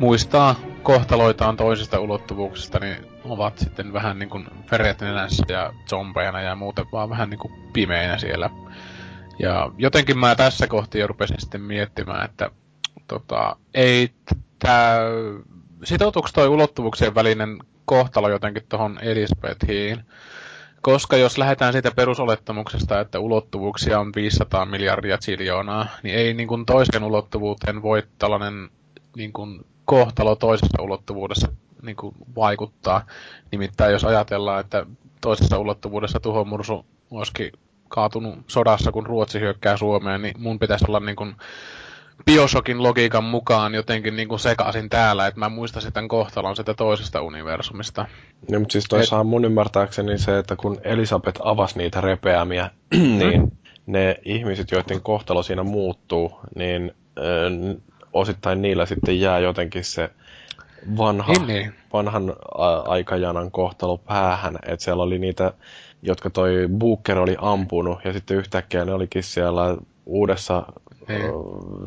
muistaa kohtaloitaan toisista ulottuvuuksista, niin ovat sitten vähän niin kuin veret nenässä ja zombeina ja muuten vaan vähän niin kuin pimeinä siellä. Ja jotenkin mä tässä kohti rupesin sitten miettimään, että tota, ei tää, sitoutuuko toi ulottuvuuksien välinen kohtalo jotenkin tuohon Elisabethiin? Koska jos lähdetään siitä perusolettamuksesta, että ulottuvuuksia on 500 miljardia ziljoonaa, niin ei niin kuin toiseen ulottuvuuteen voi tällainen niin kuin kohtalo toisessa ulottuvuudessa niin kuin vaikuttaa. Nimittäin jos ajatellaan, että toisessa ulottuvuudessa tuhomursu olisikin kaatunut sodassa, kun Ruotsi hyökkää Suomeen, niin mun pitäisi olla niin kuin Bioshockin logiikan mukaan jotenkin niin kuin sekaisin täällä, että mä muistaisin tämän kohtalon sitä toisesta universumista. No, mutta siis toisaalta mun ymmärtääkseni se, että kun Elisabeth avasi niitä repeämiä, niin ne ihmiset, joiden kohtalo siinä muuttuu, niin osittain niillä sitten jää jotenkin se vanha, Niin, niin. vanhan a- aikajanan kohtalo päähän. Että siellä oli niitä, jotka toi Booker oli ampunut, ja sitten yhtäkkiä ne olikin siellä uudessa Niin.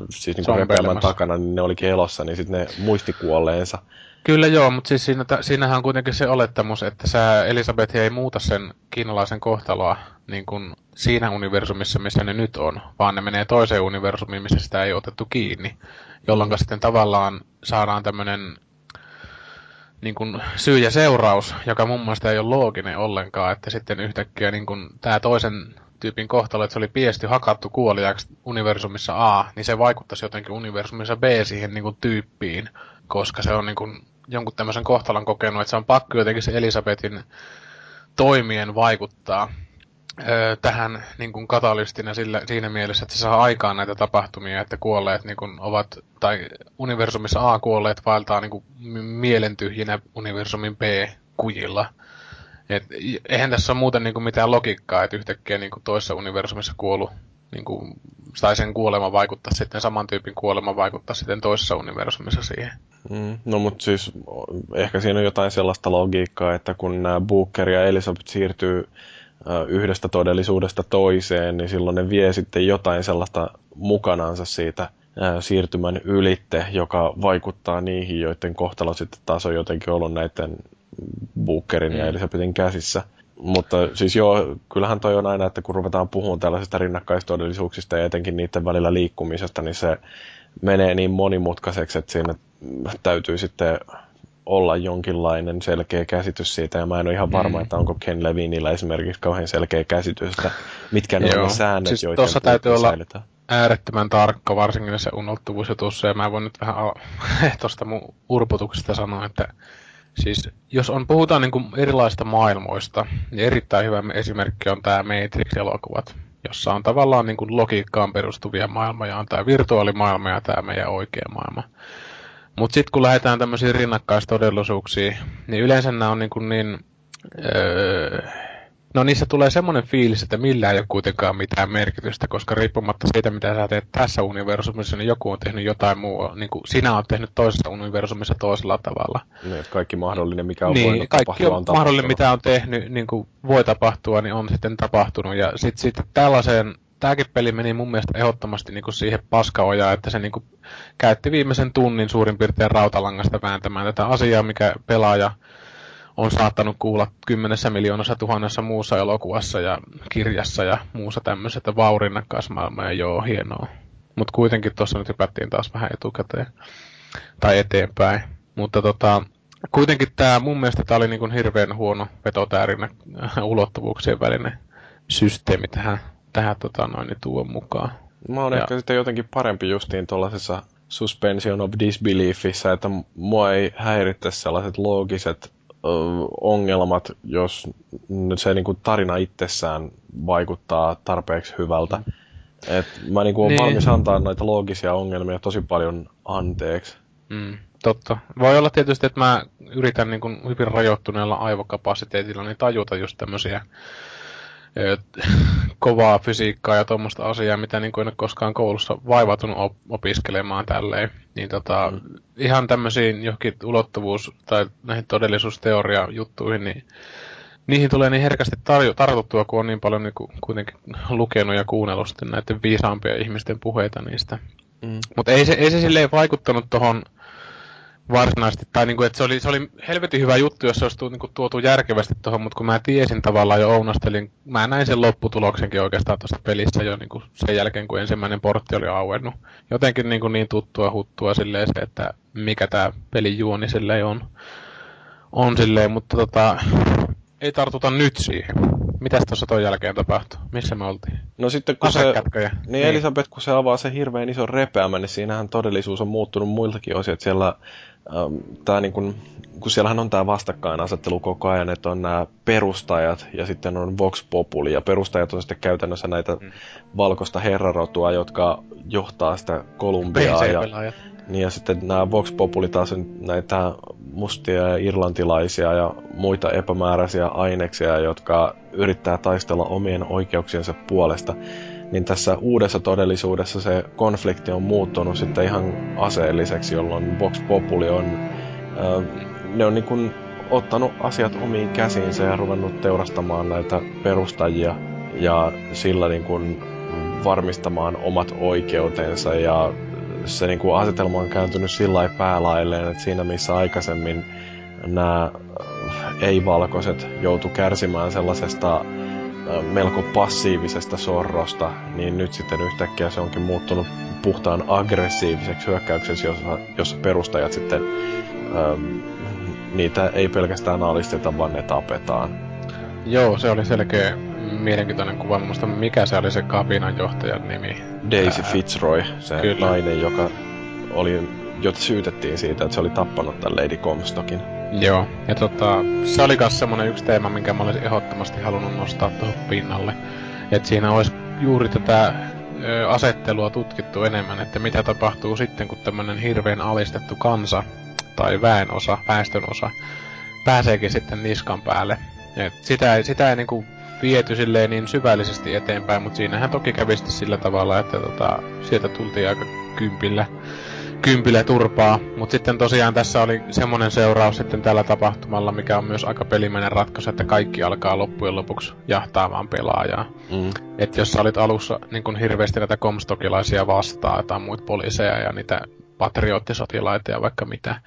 siis niin Zombeilemassa. takana, niin ne olikin elossa, niin sitten ne muisti kuolleensa. Kyllä joo, mutta siis siinä, siinähän on kuitenkin se olettamus, että sä Elisabeth ei muuta sen kiinalaisen kohtaloa niin kuin siinä universumissa, missä ne nyt on, vaan ne menee toiseen universumiin, missä sitä ei otettu kiinni. Jolloin sitten tavallaan saadaan tämmöinen niin kuin syy ja seuraus, joka mun mielestä ei ole looginen ollenkaan, että sitten yhtäkkiä niin kuin tämä toisen tyypin kohtalo, että se oli piesti hakattu kuoliaksi universumissa A, niin se vaikuttaisi jotenkin universumissa B siihen niin kuin tyyppiin, koska se on niin kuin jonkun tämmöisen kohtalon kokenut, että se on pakko jotenkin se Elisabetin toimien vaikuttaa tähän niin kuin katalystina sillä, siinä mielessä, että se saa aikaan näitä tapahtumia, että kuolleet niin kuin ovat, tai universumissa A kuolleet vaeltaa niin kuin mielentyhjinä universumin B kujilla. Et, eihän tässä ole muuten niin kuin mitään logiikkaa, että yhtäkkiä niin kuin toisessa universumissa kuollut niin kuin, tai sen kuolema vaikuttaa sitten, saman tyypin kuolema vaikuttaa sitten toisessa universumissa siihen. Mm, no mutta siis ehkä siinä on jotain sellaista logiikkaa, että kun nämä Booker ja Elisabeth siirtyy yhdestä todellisuudesta toiseen, niin silloin ne vie sitten jotain sellaista mukanansa siitä siirtymän ylitte, joka vaikuttaa niihin, joiden kohtalo sitten taas on jotenkin ollut näiden Bookerin mm. ja Elisabethin käsissä. Mutta siis joo, kyllähän toi on aina, että kun ruvetaan puhumaan tällaisista rinnakkaistodellisuuksista ja etenkin niiden välillä liikkumisesta, niin se menee niin monimutkaiseksi, että siinä täytyy sitten olla jonkinlainen selkeä käsitys siitä, ja mä en ole ihan varma, mm. että onko Ken Levinillä esimerkiksi kauhean selkeä käsitys, että mitkä ne on säännöt, siis joiden tuossa täytyy olla säilytään. äärettömän tarkka, varsinkin se ulottuvuusjutussa, ja mä voin nyt vähän tuosta mun urputuksesta sanoa, että Siis jos on, puhutaan niin kuin erilaisista maailmoista, niin erittäin hyvä esimerkki on tämä Matrix-elokuvat, jossa on tavallaan niin kuin logiikkaan perustuvia maailmoja, on tämä virtuaalimaailma ja tämä meidän oikea maailma. Mutta sitten kun lähdetään tämmöisiin rinnakkaistodellisuuksiin, niin yleensä nämä on niin, kuin niin öö, No niissä tulee semmoinen fiilis, että millään ei ole kuitenkaan mitään merkitystä, koska riippumatta siitä, mitä sä teet tässä universumissa, niin joku on tehnyt jotain muuta. Niin kuin sinä olet tehnyt toisessa universumissa toisella tavalla. Niin, kaikki mahdollinen, mikä on niin, voinut kaikki tapahtua, on, on mahdollinen, mitä on tehnyt, niin kuin voi tapahtua, niin on sitten tapahtunut. Ja sitten sit tällaiseen, tämäkin peli meni mun mielestä ehdottomasti niin kuin siihen paskaojaan, että se niin kuin käytti viimeisen tunnin suurin piirtein rautalangasta vääntämään tätä asiaa, mikä pelaaja on saattanut kuulla kymmenessä miljoonassa tuhannessa muussa elokuvassa ja kirjassa ja muussa tämmöisestä vaurinnakkaismaailma ja joo, hienoa. Mutta kuitenkin tuossa nyt hypättiin taas vähän etukäteen tai eteenpäin. Mutta tota, kuitenkin tämä mun mielestä tämä oli niin hirveän huono vetotäärinä ulottuvuuksien välinen systeemi tähän, tähän tota noin, niin tuon mukaan. Mä oon ja... ehkä sitten jotenkin parempi justiin tuollaisessa suspension of disbeliefissa, että mua ei häiritse sellaiset loogiset ongelmat, jos se niin kuin tarina itsessään vaikuttaa tarpeeksi hyvältä. Et mä niin kuin niin. valmis antaa noita loogisia ongelmia tosi paljon anteeksi. Mm, totta. Voi olla tietysti, että mä yritän niin kuin hyvin rajoittuneella aivokapasiteetilla niin tajuta just tämmöisiä kovaa fysiikkaa ja tuommoista asiaa, mitä niin kuin en ole koskaan koulussa vaivautunut op- opiskelemaan tälleen. Niin tota, mm. ihan tämmöisiin johonkin ulottuvuus- tai näihin todellisuusteoria-juttuihin, niin niihin tulee niin herkästi tarjo- tartuttua, kun on niin paljon niin kuin, kuitenkin lukenut ja kuunnellut sitten näiden viisaampia ihmisten puheita niistä. Mm. Mutta ei se, ei se silleen vaikuttanut tuohon varsinaisesti, tai niinku, että se oli, se oli helvetin hyvä juttu, jos se olisi niinku, tuotu järkevästi tuohon, mutta kun mä tiesin tavallaan jo ounastelin, mä näin sen lopputuloksenkin oikeastaan tuossa pelissä jo niinku, sen jälkeen, kun ensimmäinen portti oli auennut. Jotenkin niinku, niin tuttua huttua silleen se, että mikä tämä pelin juoni silleen on, on silleen, mutta tota, ei tartuta nyt siihen. Mitäs tuossa ton jälkeen tapahtui? Missä me oltiin? No sitten kun se, niin, niin, Elisabeth, kun se avaa se hirveän ison repeämän, niin siinähän todellisuus on muuttunut muiltakin osin. Että siellä tää niin kun, kun siellähän on tämä vastakkainasettelu koko ajan, että on nämä perustajat ja sitten on Vox Populi. Ja perustajat on sitten käytännössä näitä mm. valkoista herrarotua, jotka johtaa sitä Kolumbiaa. Ja, niin ja sitten nämä Vox Populi taas on näitä mustia ja irlantilaisia ja muita epämääräisiä aineksia, jotka yrittää taistella omien oikeuksiensa puolesta. Niin tässä uudessa todellisuudessa se konflikti on muuttunut sitten ihan aseelliseksi, jolloin Vox Populi on, äh, ne on niin kuin ottanut asiat omiin käsiinsä ja ruvennut teurastamaan näitä perustajia ja sillä niin kuin varmistamaan omat oikeutensa. Ja se niin kuin asetelma on kääntynyt sillä lailla päälailleen, että siinä missä aikaisemmin nämä ei-valkoiset joutu kärsimään sellaisesta melko passiivisesta sorrosta, niin nyt sitten yhtäkkiä se onkin muuttunut puhtaan aggressiiviseksi hyökkäykseksi, jossa, jossa perustajat sitten ähm, niitä ei pelkästään alisteta, vaan ne tapetaan. Joo, se oli selkeä mielenkiintoinen kuva. Muista mikä se oli se kapinan johtajan nimi. Daisy Ää... Fitzroy, se Kyllä. nainen, joka oli, jota syytettiin siitä, että se oli tappanut tämän Lady Comstockin. Joo, ja tota, se oli myös semmonen yksi teema, minkä mä olisin ehdottomasti halunnut nostaa tuohon pinnalle. Että siinä olisi juuri tätä ö, asettelua tutkittu enemmän, että mitä tapahtuu sitten, kun tämmönen hirveän alistettu kansa tai väenosa, väestönosa pääseekin sitten niskan päälle. Et sitä ei, sitä ei niinku viety silleen niin syvällisesti eteenpäin, mutta siinähän toki kävi sitten sillä tavalla, että tota, sieltä tultiin aika kympillä, kympillä turpaa. Mutta sitten tosiaan tässä oli semmoinen seuraus sitten tällä tapahtumalla, mikä on myös aika pelimäinen ratkaisu, että kaikki alkaa loppujen lopuksi jahtaamaan pelaajaa. Mm. Että jos sä olit alussa niin kun hirveästi näitä komstokilaisia vastaan, tai muita poliiseja ja niitä patriottisotilaita ja vaikka mitä.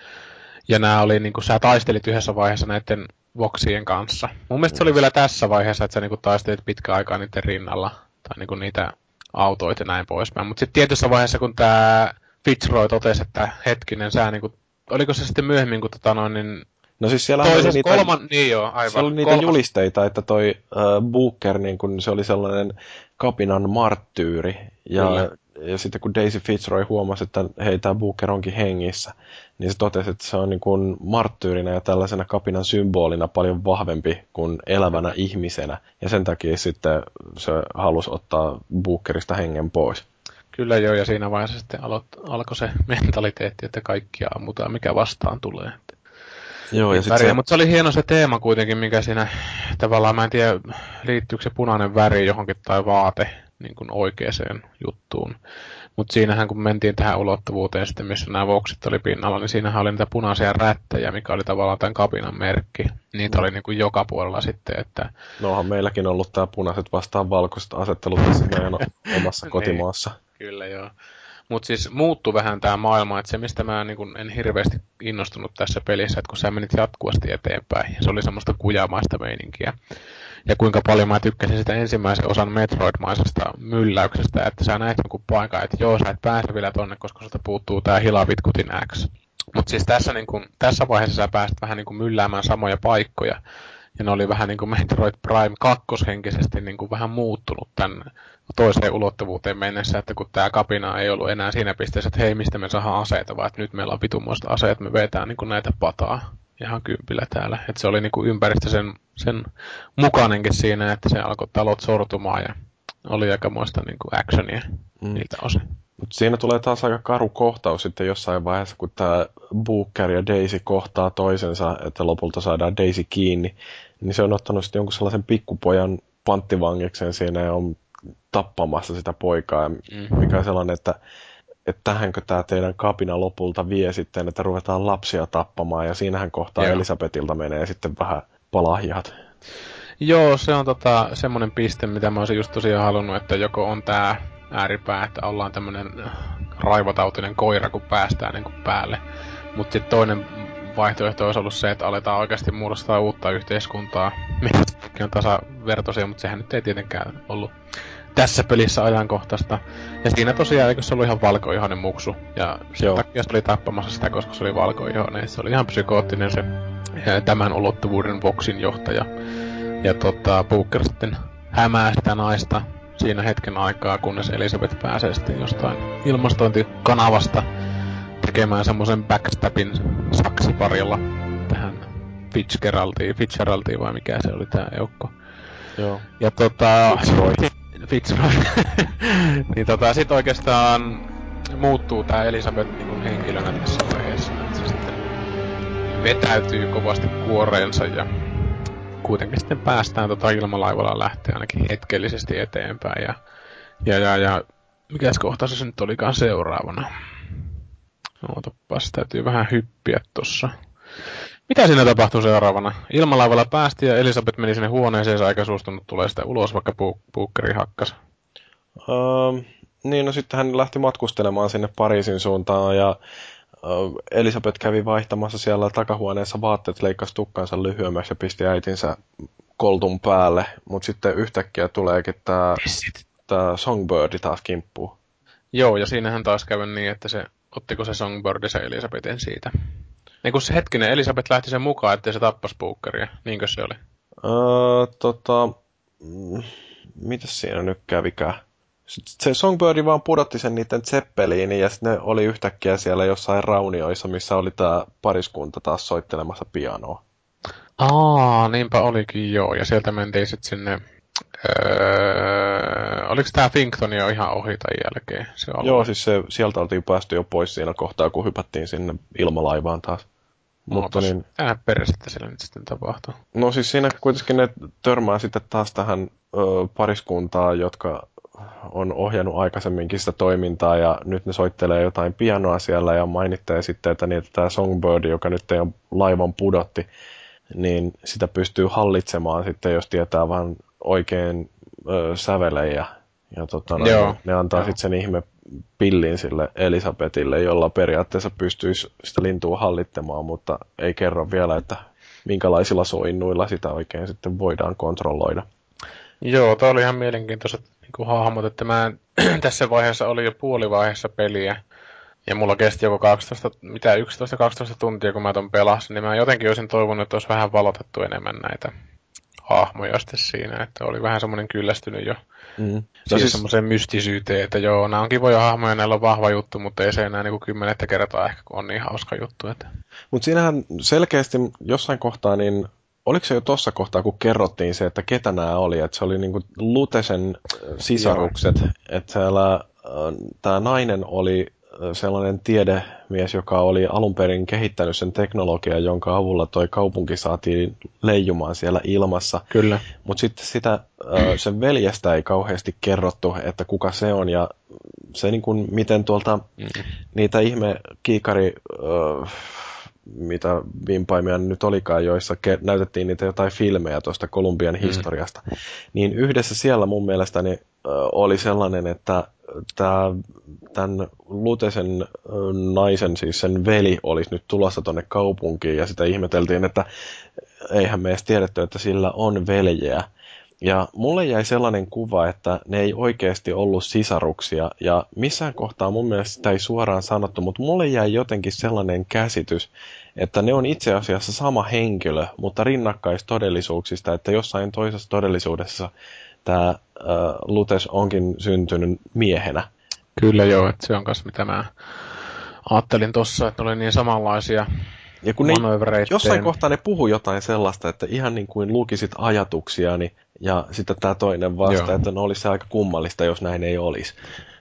Ja nämä oli niin kuin sä taistelit yhdessä vaiheessa näiden voksien kanssa. Mun mielestä se oli vielä tässä vaiheessa, että sä niin taistelit pitkä aikaa niiden rinnalla. Tai niin niitä autoita ja näin poispäin. Mutta sitten tietyssä vaiheessa, kun tämä Fitzroy totesi, että hetkinen, sä niin kuin, oliko se sitten myöhemmin, kun tota noin, niin No siis siellä oli niitä, kolman, niin joo, aivan. siellä oli niitä kolmas- julisteita, että toi äh, Booker, niin kun se oli sellainen kapinan marttyyri. Ja, Kyllä. ja sitten kun Daisy Fitzroy huomasi, että hei, tämä Booker onkin hengissä, niin se totesi, että se on niin kuin marttyyrinä ja tällaisena kapinan symbolina paljon vahvempi kuin elävänä ihmisenä. Ja sen takia sitten se halusi ottaa Bookerista hengen pois. Kyllä joo, ja siinä vaiheessa sitten alo- alkoi se mentaliteetti, että kaikkia ammutaan, mikä vastaan tulee. Joo, ja Väriä, se, mutta se oli hieno se teema kuitenkin, mikä siinä tavallaan, mä en tiedä, liittyykö se punainen väri johonkin tai vaate niin kuin oikeaan juttuun. Mutta siinähän kun mentiin tähän ulottuvuuteen sitten, missä nämä voksit oli pinnalla, niin siinähän oli niitä punaisia rättejä, mikä oli tavallaan tämän kapinan merkki. Niitä oli niin kuin joka puolella sitten, että no onhan meilläkin ollut tämä punaiset vastaan valkoiset asettelut tässä meidän omassa Niin. kotimaassa. Kyllä joo. Mutta siis muuttui vähän tämä maailma, että se mistä mä niin kun en hirveästi innostunut tässä pelissä, että kun sä menit jatkuvasti eteenpäin, ja se oli semmoista kujamaista meininkiä. Ja kuinka paljon mä tykkäsin sitä ensimmäisen osan Metroid-maisesta mylläyksestä, että sä näet jonkun paikan, että joo, sä et pääse vielä tonne, koska sulta puuttuu tää hilavitkutin X. Mutta siis tässä, niin kun, tässä vaiheessa sä pääset vähän niin kuin mylläämään samoja paikkoja. Ja ne oli vähän niin kuin Metroid Prime kakkoshenkisesti niin kuin vähän muuttunut tänne toiseen ulottuvuuteen mennessä, että kun tämä kapina ei ollut enää siinä pisteessä, että hei, mistä me saadaan aseita, vaan että nyt meillä on vitummoista aseet, me vetään niin kuin näitä pataa ihan kympillä täällä. Että se oli niin kuin ympäristö sen, sen mukainenkin siinä, että se alkoi talot sortumaan ja oli aikamoista niin kuin actionia Mm. niiltä osin. Mut siinä tulee taas aika karu kohtaus sitten jossain vaiheessa, kun tämä Booker ja Daisy kohtaa toisensa, että lopulta saadaan Daisy kiinni. Niin se on ottanut sitten jonkun sellaisen pikkupojan panttivangikseen siinä ja on tappamassa sitä poikaa. Ja Mm. mikä on sellainen, että, että tähänkö tämä teidän kapina lopulta vie sitten, että ruvetaan lapsia tappamaan. Ja siinähän kohtaa Joo. Elisabetilta menee sitten vähän palahjat. Joo, se on tota, semmoinen piste, mitä mä olisin just tosiaan halunnut, että joko on tää ääripää, että ollaan tämmönen raivotautinen koira, kun päästään niin kuin päälle. Mutta sitten toinen vaihtoehto olisi ollut se, että aletaan oikeasti muodostaa uutta yhteiskuntaa, kaikki on tasavertoisia, mutta sehän nyt ei tietenkään ollut tässä pelissä ajankohtaista. Ja siinä tosiaan, eikö se ollut ihan valkoihoinen muksu, ja sen Joo. takia se oli tappamassa sitä, koska se oli valkoihoinen. Se oli ihan psykoottinen se tämän ulottuvuuden Voxin johtaja. Ja tota, Booker sitten hämää sitä naista siinä hetken aikaa, kunnes Elisabeth pääsee sitten jostain ilmastointikanavasta tekemään semmoisen backstabin saksiparilla tähän Fitzgeraldiin, Fitzgeraldiin vai mikä se oli tää eukko. Joo. Ja tota... Fitzroy. Fitzroy. niin tota, sit oikeastaan muuttuu tää Elisabeth niin kuin henkilönä tässä vaiheessa. Että se sitten vetäytyy kovasti kuoreensa ja kuitenkin sitten päästään tota ilmalaivalla lähteä ainakin hetkellisesti eteenpäin. Ja, ja, ja, ja mikäs kohta se nyt olikaan seuraavana? Ootapas, täytyy vähän hyppiä tossa. Mitä siinä tapahtuu seuraavana? Ilmalaivalla päästi ja Elisabeth meni sinne huoneeseen eikä suostunut tulee sitä ulos, vaikka Pu- Puukkeri hakkas. Öö, niin, no sitten hän lähti matkustelemaan sinne Pariisin suuntaan ja öö, Elisabeth kävi vaihtamassa siellä takahuoneessa vaatteet, leikkasi tukkansa lyhyemmäksi ja pisti äitinsä koltun päälle, mutta sitten yhtäkkiä tuleekin tämä tää Songbirdi taas kimppuu. Joo, ja siinähän taas kävi niin, että se, ottiko se Songbird se Elisabetin siitä. Niin kun se hetkinen, Elisabeth lähti sen mukaan, ettei se tappas Puukkeria. Niinkö se oli? Öö, tota, mm, mitäs siinä nyt kävikään? Sitten se Songbird vaan pudotti sen niiden Zeppeliin ja sitten ne oli yhtäkkiä siellä jossain raunioissa, missä oli tämä pariskunta taas soittelemassa pianoa. Aa, niinpä olikin joo. Ja sieltä mentiin sitten sinne... Öö, oliko tämä Finkton jo ihan ohi tai jälkeen? Se alue? Joo, siis se, sieltä oltiin päästy jo pois siinä kohtaa, kun hypättiin sinne ilmalaivaan taas. Mutta niin, Tähän perästä siellä nyt sitten tapahtuu. no siis siinä kuitenkin ne törmää sitten taas tähän ö, pariskuntaan, jotka on ohjannut aikaisemminkin sitä toimintaa ja nyt ne soittelee jotain pianoa siellä ja mainittaa sitten, että, niin, että tämä Songbird, joka nyt on laivan pudotti, niin sitä pystyy hallitsemaan sitten, jos tietää vaan oikein ö, sävelejä. Ja tota, Joo, ne antaa sitten sen ihme pillin sille Elisabetille, jolla periaatteessa pystyisi sitä lintua hallittamaan, mutta ei kerro vielä, että minkälaisilla soinnuilla sitä oikein sitten voidaan kontrolloida. Joo, tämä oli ihan mielenkiintoiset niin hahmot, että mä tässä vaiheessa oli jo puolivaiheessa peliä. Ja mulla kesti joku 12, mitä 11-12 tuntia, kun mä ton pelasin, niin mä jotenkin olisin toivonut, että olisi vähän valotettu enemmän näitä hahmoja sitten siinä, että oli vähän semmoinen kyllästynyt jo Mm. no siis semmoiseen mystisyyteen, että joo, nämä on kivoja hahmoja, näillä on vahva juttu, mutta ei se enää niinku kymmenettä kertaa ehkä, kun on niin hauska juttu. Että... mutta siinähän selkeästi jossain kohtaa, niin oliko se jo tuossa kohtaa, kun kerrottiin se, että ketä nämä oli, että se oli niinku Lutesen äh, sisarukset, että siellä äh, tämä nainen oli sellainen tiedemies, joka oli alun perin kehittänyt sen teknologian, jonka avulla toi kaupunki saatiin leijumaan siellä ilmassa. Kyllä. Mutta sitten sitä, sen veljestä ei kauheasti kerrottu, että kuka se on. Ja se niin kuin, miten tuolta Mm. niitä ihme kiikari, ö, mitä vimpaimia nyt olikaan, joissa ke- näytettiin niitä jotain filmejä tuosta Kolumbian historiasta, niin yhdessä siellä mun mielestäni ö, oli sellainen, että tämä, tämän Lutesen ö, naisen, siis sen veli, olisi nyt tulossa tonne kaupunkiin, ja sitä ihmeteltiin, että eihän me edes tiedetty, että sillä on veljeä. Ja mulle jäi sellainen kuva, että ne ei oikeasti ollut sisaruksia, ja missään kohtaa mun mielestä sitä ei suoraan sanottu, mutta mulle jäi jotenkin sellainen käsitys, että ne on itse asiassa sama henkilö, mutta rinnakkaistodellisuuksista, että jossain toisessa todellisuudessa tämä äh, Lutes onkin syntynyt miehenä. Kyllä joo, että se on kas mitä mä ajattelin tossa, että ne oli niin samanlaisia Ja kun ne, jossain kohtaa ne puhu jotain sellaista, että ihan niin kuin lukisit ajatuksiani, ja sitten tämä toinen vasta, Joo. että no olisi se aika kummallista, jos näin ei olisi.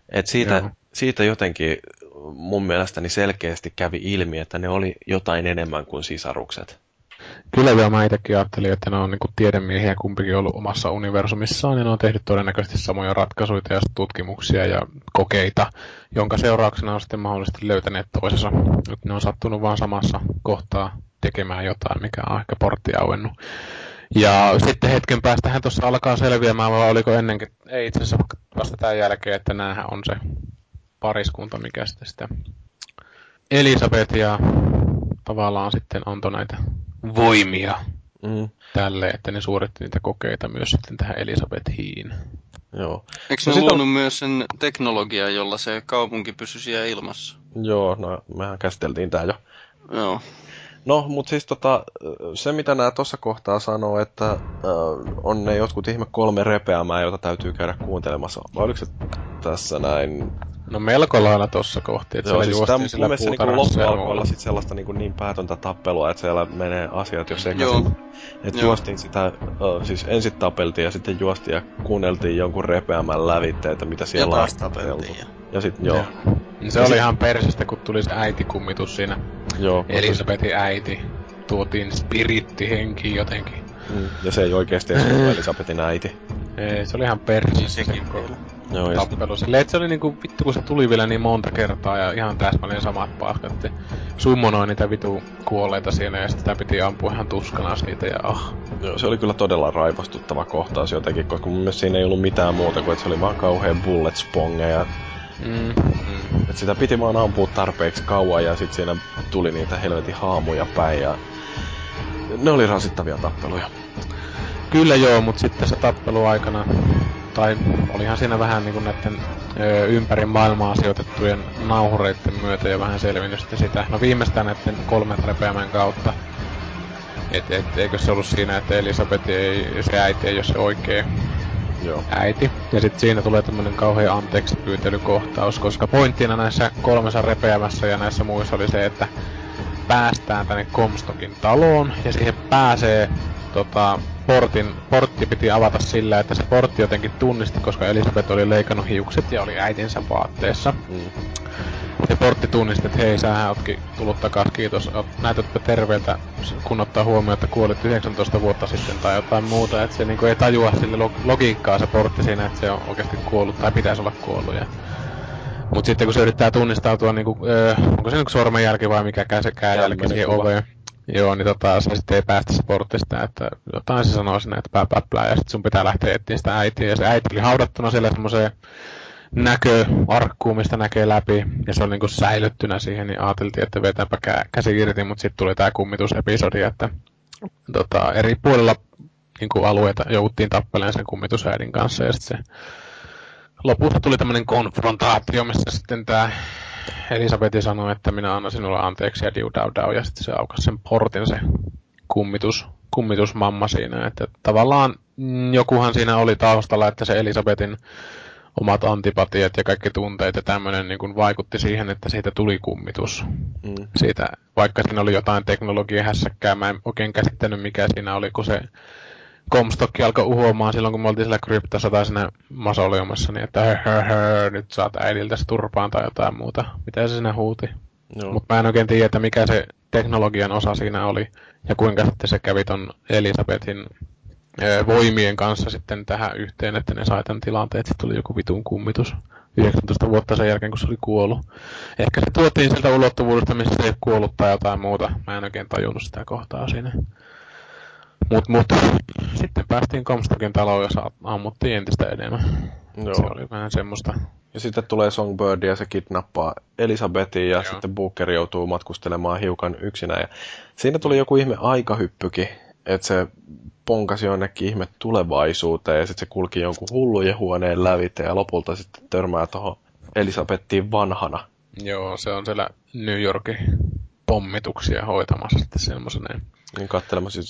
Et siitä, Joo. siitä jotenkin mun mielestäni selkeästi kävi ilmi, että ne oli jotain enemmän kuin sisarukset. Kyllä joo, mä itsekin ajattelin, että ne on niinku tiedemiehiä kumpikin ollut omassa universumissaan ja ne on tehnyt todennäköisesti samoja ratkaisuja ja tutkimuksia ja kokeita, jonka seurauksena on sitten mahdollisesti löytäneet toisensa. Nyt ne on sattunut vaan samassa kohtaa tekemään jotain, mikä on ehkä portti auennut. Ja sitten hetken päästähän tuossa alkaa selviämään, vai oliko ennenkin, ei itse asiassa vasta tämän jälkeen, että näähän on se pariskunta, mikä sitten sitä Elisabeth ja tavallaan sitten antoi näitä voimia Mm, tälle, että ne suoritti niitä kokeita myös sitten tähän Elisabethiin. joo. Eikö No ne sit on- myös sen teknologiaa, jolla se kaupunki pysyisi siellä ilmassa? Joo, no mehän käsiteltiin tää jo. Joo. No, mutta siis tota, se mitä nämä tuossa kohtaa sanoo, että äh, on ne jotkut ihme kolme repeämää, joita täytyy käydä kuuntelemassa. Vai oliko se tässä näin? No melko lailla tossa kohti, että Joo, siellä siis juostiin sillä mielestä niin puutarhassa ja loppu alkoi olla sit sellaista niin, niin päätöntä tappelua, että siellä menee asiat jo sekaisin. Joo. Että Joo. juostiin sitä, uh, siis ensin tapeltiin ja sitten juostiin ja kuunneltiin jonkun repeämän lävitteitä, mitä Ja siellä taas on tapeltiin. Ja... Ja sitten joo, Niin Se oli ihan persestä, kun tuli se äitikummitus siinä. joo. Elisabetin äiti. Tuotiin spirittihenkiin jotenkin. Mm, ja se ei oikeasti edes ollut Elisabetin äiti. Ei, se oli ihan persestä Niin se sekin koko vielä. Joo, ja tappelu. Silleen, että se oli niinku vittu, kun se tuli vielä niin monta kertaa ja ihan täsmälleen samat paskat. että Summonoi niitä vitu kuolleita siinä ja sitten sitä piti ampua ihan tuskana siitä ja ah. Joo, se oli kyllä todella raivostuttava kohtaus jotenkin, koska mun mielestä siinä ei ollut mitään muuta kuin, että se oli vaan kauhean bullet sponge ja Mm, mm. että sitä piti vaan ampua tarpeeksi kauan ja sitten siinä tuli niitä helvetin haamuja päin ja ne oli rasittavia tappeluja. Kyllä joo, mutta sitten se tappelu aikana, tai olihan siinä vähän niinku näiden ö, ympäri maailmaa sijoitettujen nauhureiden myötä jo vähän selvinnyt sitten sitä. No viimeistään näiden kolmen repeämän kautta. Et, et, eikö se ollut siinä, että Elisabeth ei, se äiti ei ole se oikea Joo. äiti. Ja sitten siinä tulee tämmönen kauhean anteeksi pyytelykohtaus, koska pointtina näissä kolmessa repeämässä ja näissä muissa oli se, että päästään tänne Comstockin taloon ja siihen pääsee tota, portin, portti piti avata sillä, että se portti jotenkin tunnisti, koska Elisabeth oli leikannut hiukset ja oli äitinsä vaatteessa. Mm. Se portti tunnisti, että hei, sähän ootkin tullut takas, kiitos, oot, näytätpä terveeltä, kun ottaa huomioon, että kuolit 19 vuotta sitten tai jotain muuta, että se niinku ei tajua sille log- logiikkaa se portti siinä, että se on oikeasti kuollut tai pitäisi olla kuollut. Ja... Mut sitten kun se yrittää tunnistautua, niinku, öö, onko se niinku sormenjälki vai mikä käsi käänjälki Kämmenen siihen oveen, Joo, niin tota, se sitten ei päästä se portista, että jotain se sanoo sinne, että pää päplää, ja sitten sun pitää lähteä etsiä sitä äitiä, ja se äiti oli haudattuna siellä semmoiseen näköarkkuun, mistä näkee läpi, ja se oli niinku säilyttynä siihen, niin ajateltiin, että vetäpä kä- käsi irti, mutta sitten tuli tää kummitusepisodi, että tota, eri puolilla niinku alueita jouduttiin tappeleen sen kummitusäidin kanssa, ja sitten se lopussa tuli tämmöinen konfrontaatio, missä sitten tämä Elisabethi sanoi, että minä annan sinulle anteeksi ja diu dau dau, ja sitten se aukasi sen portin se kummitus, kummitusmamma siinä, että tavallaan jokuhan siinä oli taustalla, että se Elisabetin omat antipatiat ja kaikki tunteet ja tämmöinen niin vaikutti siihen, että siitä tuli kummitus. Mm. Siitä, vaikka siinä oli jotain teknologiaa hässäkkää, mä en oikein käsittänyt mikä siinä oli, kun se Comstock alkoi uhoamaan silloin, kun me oltiin siellä kryptassa tai siinä masoliumassa, niin että hö, hö, hö, nyt saat äidiltäsi turpaan tai jotain muuta. Mitä se siinä huuti? Joo. Mutta mä en oikein tiedä, että mikä se teknologian osa siinä oli ja kuinka sitten se kävi ton Elisabetin ö, voimien kanssa sitten tähän yhteen, että ne sai tämän tilanteen, että sitten tuli joku vitun kummitus 19 vuotta sen jälkeen, kun se oli kuollut. Ehkä se tuotiin sieltä ulottuvuudesta, missä se ei kuollut tai jotain muuta. Mä en oikein tajunnut sitä kohtaa siinä. Mut, mut, sitten päästiin Comstockin taloon ja sa- ammuttiin entistä enemmän. Joo. Se oli vähän semmoista. Ja sitten tulee Songbird ja se kidnappaa Elisabetin ja Joo. sitten Booker joutuu matkustelemaan hiukan yksinään. Ja siinä tuli joku ihme aikahyppykin, että se ponkasi jonnekin ihme tulevaisuuteen ja sitten se kulki jonkun hullujen huoneen lävitse ja lopulta sitten törmää tuohon Elisabettiin vanhana. Joo, se on siellä New Yorkin pommituksia hoitamassa sitten semmoisen. Niin katselemassa.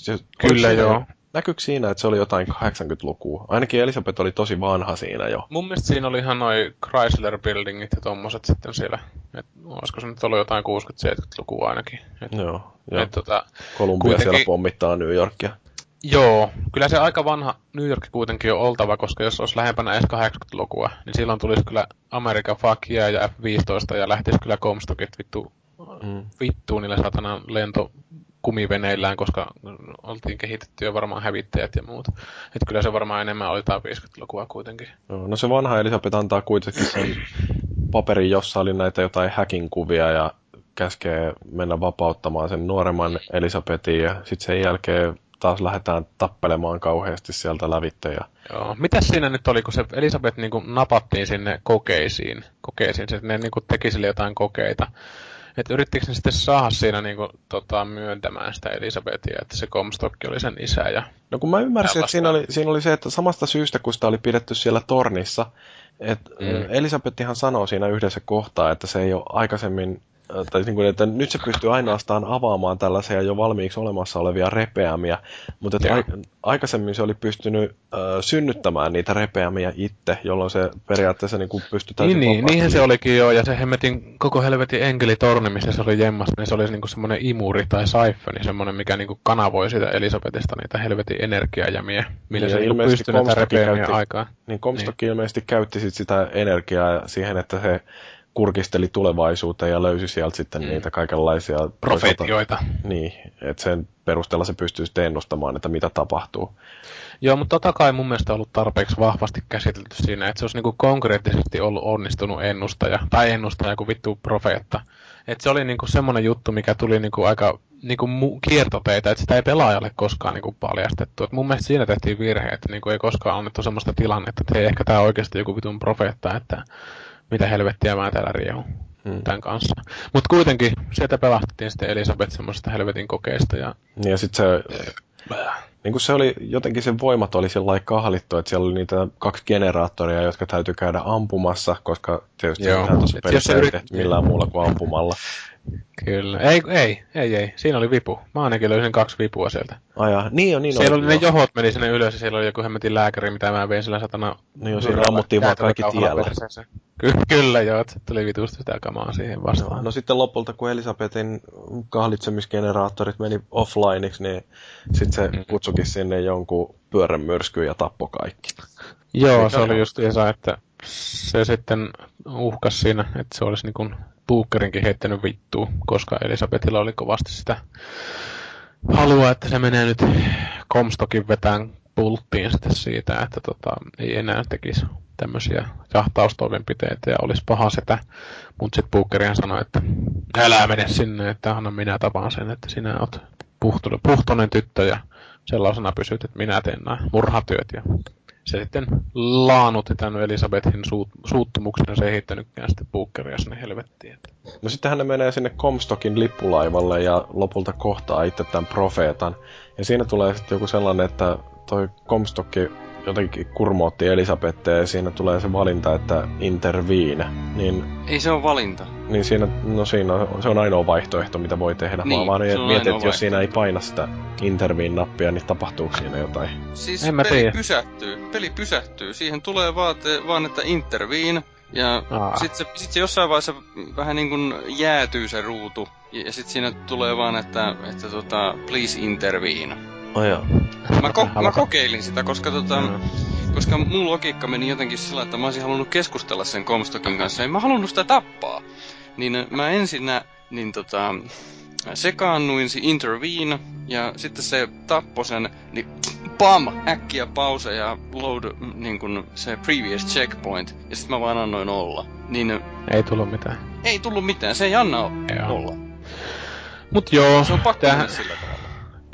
Kyllä siinä- joo. Näkyykö siinä, että se oli jotain 80-lukua? Ainakin Elisabeth oli tosi vanha siinä jo. Mun mielestä siinä oli ihan noi Chrysler Buildingit ja tommoset sitten siellä. Et, olisiko se nyt ollut jotain 60-70-lukua ainakin. Et, Joo. Ja et, tota, Columbia kuitenkin- siellä pommittaa New Yorkia. Joo, kyllä se aika vanha New York kuitenkin on oltava, koska jos olisi lähempänä edes 80-lukua, niin silloin tulisi kyllä Amerikan fuck yeah ja F-15 ja lähtisi kyllä Comstockit vittu, Mm. vittuun niillä satana lentokumiveneillään, koska oltiin kehitetty jo varmaan hävittäjät ja muut. Että kyllä se varmaan enemmän oli tää 50-lukua kuitenkin. Joo, no se vanha Elisabeth antaa kuitenkin sen paperin, jossa oli näitä jotain hacking kuvia ja käskee mennä vapauttamaan sen nuoremman Elisabetin ja sitten sen jälkeen taas lähdetään tappelemaan kauheasti sieltä lävitte ja Joo. Mitäs siinä nyt oli, kun se Elisabeth niin kuin napattiin sinne kokeisiin, kokeisiin, se, ne niin kuin teki sille jotain kokeita. Että yrittikö ne sitten saada siinä niin kuin, tota, myöntämään sitä Elisabetia, että se Comstock oli sen isä ja... No kun mä ymmärsin, että siinä oli, siinä oli se, että samasta syystä kun sitä oli pidetty siellä tornissa, että Mm. Elisabettihan sanoo siinä yhdessä kohtaa, että se ei ole aikaisemmin, tai niin kuin, että nyt se pystyy ainoastaan avaamaan tällaisia jo valmiiksi olemassa olevia repeämiä, mutta että ai, aikaisemmin se oli pystynyt äh, synnyttämään niitä repeämiä itse, jolloin se periaatteessa niin kuin pystyi Niin, täysin niin, vapaasti niinhän se olikin joo, ja se hemmetin koko helvetin enkelitorni, missä se oli jemmassa, niin se oli niinku semmoinen imuri tai saifoni, semmoinen, mikä niinku kanavoi sitä Elisabetista niitä helvetin energiajämiä, millä Niin, se niinku pystyi näitä repeämiä käytti- aikaan. Niin Comstock niin. ilmeisesti käytti sit sitä energiaa siihen, että se kurkisteli tulevaisuuteen ja löysi sieltä sitten Mm. niitä kaikenlaisia... Profetioita. Niin, että sen perusteella se pystyy sitten ennustamaan, että mitä tapahtuu. Joo, mutta tota kai mun mielestä ollut tarpeeksi vahvasti käsitelty siinä, että se olisi niinku konkreettisesti ollut onnistunut ennustaja, tai ennustaja kuin vittu profeetta. Että se oli niinku semmoinen juttu, mikä tuli niinku aika niinku mu- kiertoteitä, että sitä ei pelaajalle koskaan niinku paljastettu. Et mun mielestä siinä tehtiin virhe, että niinku ei koskaan annettu semmoista tilannetta, että hei, ehkä tämä oikeasti joku vitun profeetta, että mitä helvettiä mä täällä riehun Hmm. tämän kanssa. Mutta kuitenkin sieltä pelastettiin sitten Elisabeth semmoisesta helvetin kokeesta ja Niin ja sitten se Niin kuin se oli, jotenkin sen voimat oli sillä lailla kahlittu, että siellä oli niitä kaksi generaattoria, jotka täytyy käydä ampumassa, koska tietysti Joo. Tuossa pelissä se ei yrit- tehty millään muulla kuin ampumalla. Kyllä. Ei, ei, ei, ei. Siinä oli vipu. Mä ainakin löysin kaksi vipua sieltä. Ai jaa, niin on, niin siellä oli, oli ne johot meni sinne ylös ja siellä oli joku hemmetin lääkäri, mitä mä vein sillä satana... Niin joo, siinä ammuttiin vaan kaikki tiellä. Ky- kyllä joo, että tuli vitusti sitä kamaa siihen vastaan. No sitten lopulta, kun Elisabetin kahlitsemisgeneraattorit meni offlineiksi, niin sitten se Mm. kutsukin sinne jonkun pyörän myrskyyn ja tappoi kaikki. Joo, se oli on- justiinsa, että se sitten uhkas siinä, että se olisi niin kuin Bookerinkin heittänyt vittuun, koska Elisabetilla oli kovasti sitä halua, että se menee nyt Comstockin vetään pulttiin sitten siitä, että tota, ei enää tekisi tämmöisiä jahtaustoimenpiteitä ja olisi paha sitä. Mutta sitten Bookerihan sanoi, että älä mene sinne, että anna minä tapaan sen, että sinä oot puhtoinen, puhtoinen tyttö ja sellaisena pysyt, että minä teen nämä murhatyöt. Ja se sitten laanutti tämän Elisabetin suut, suuttumuksen se ei heittänytkään sitten Bookeria sinne helvettiin. Että No sittenhän ne menee sinne Comstockin lippulaivalle ja lopulta kohtaa itse tämän profeetan. Ja siinä tulee sitten joku sellainen, että toi Comstokki jotenkin kurmootti Elisabettia ja siinä tulee se valinta, että intervene. Niin, Ei se ole valinta. niin siinä, no siinä on, se on ainoa vaihtoehto, mitä voi tehdä. Niin, Mä vaan se on mietin, että jos siinä ei paina sitä intervene-nappia, niin tapahtuuko siinä jotain? Siis En mä peli tiedä. pysähtyy. Peli pysähtyy. Siihen tulee vaate, vaan, että intervene. Ja sitten se, sit se jossain vaiheessa vähän niin kuin jäätyy se ruutu. Ja, ja sitten siinä tulee vaan, että, että tota, please intervene. Oh, joo. Mä, ko- mä kokeilin sitä, koska tota, Mm. koska mun logiikka meni jotenkin sillä, että mä olisin halunnut keskustella sen Comstockin kanssa. En mä halunnut sitä tappaa. Niin mä ensinnä niin tota, sekaannuin si intervene ja sitten se tappoi sen, niin pam, äkkiä pause ja load niin kun se previous checkpoint. Ja sitten mä vaan annoin olla. Niin ei tullut mitään. ei tullut mitään, se ei anna Joo. olla. Mut joo, Se on pakko mennä sillä tavalla.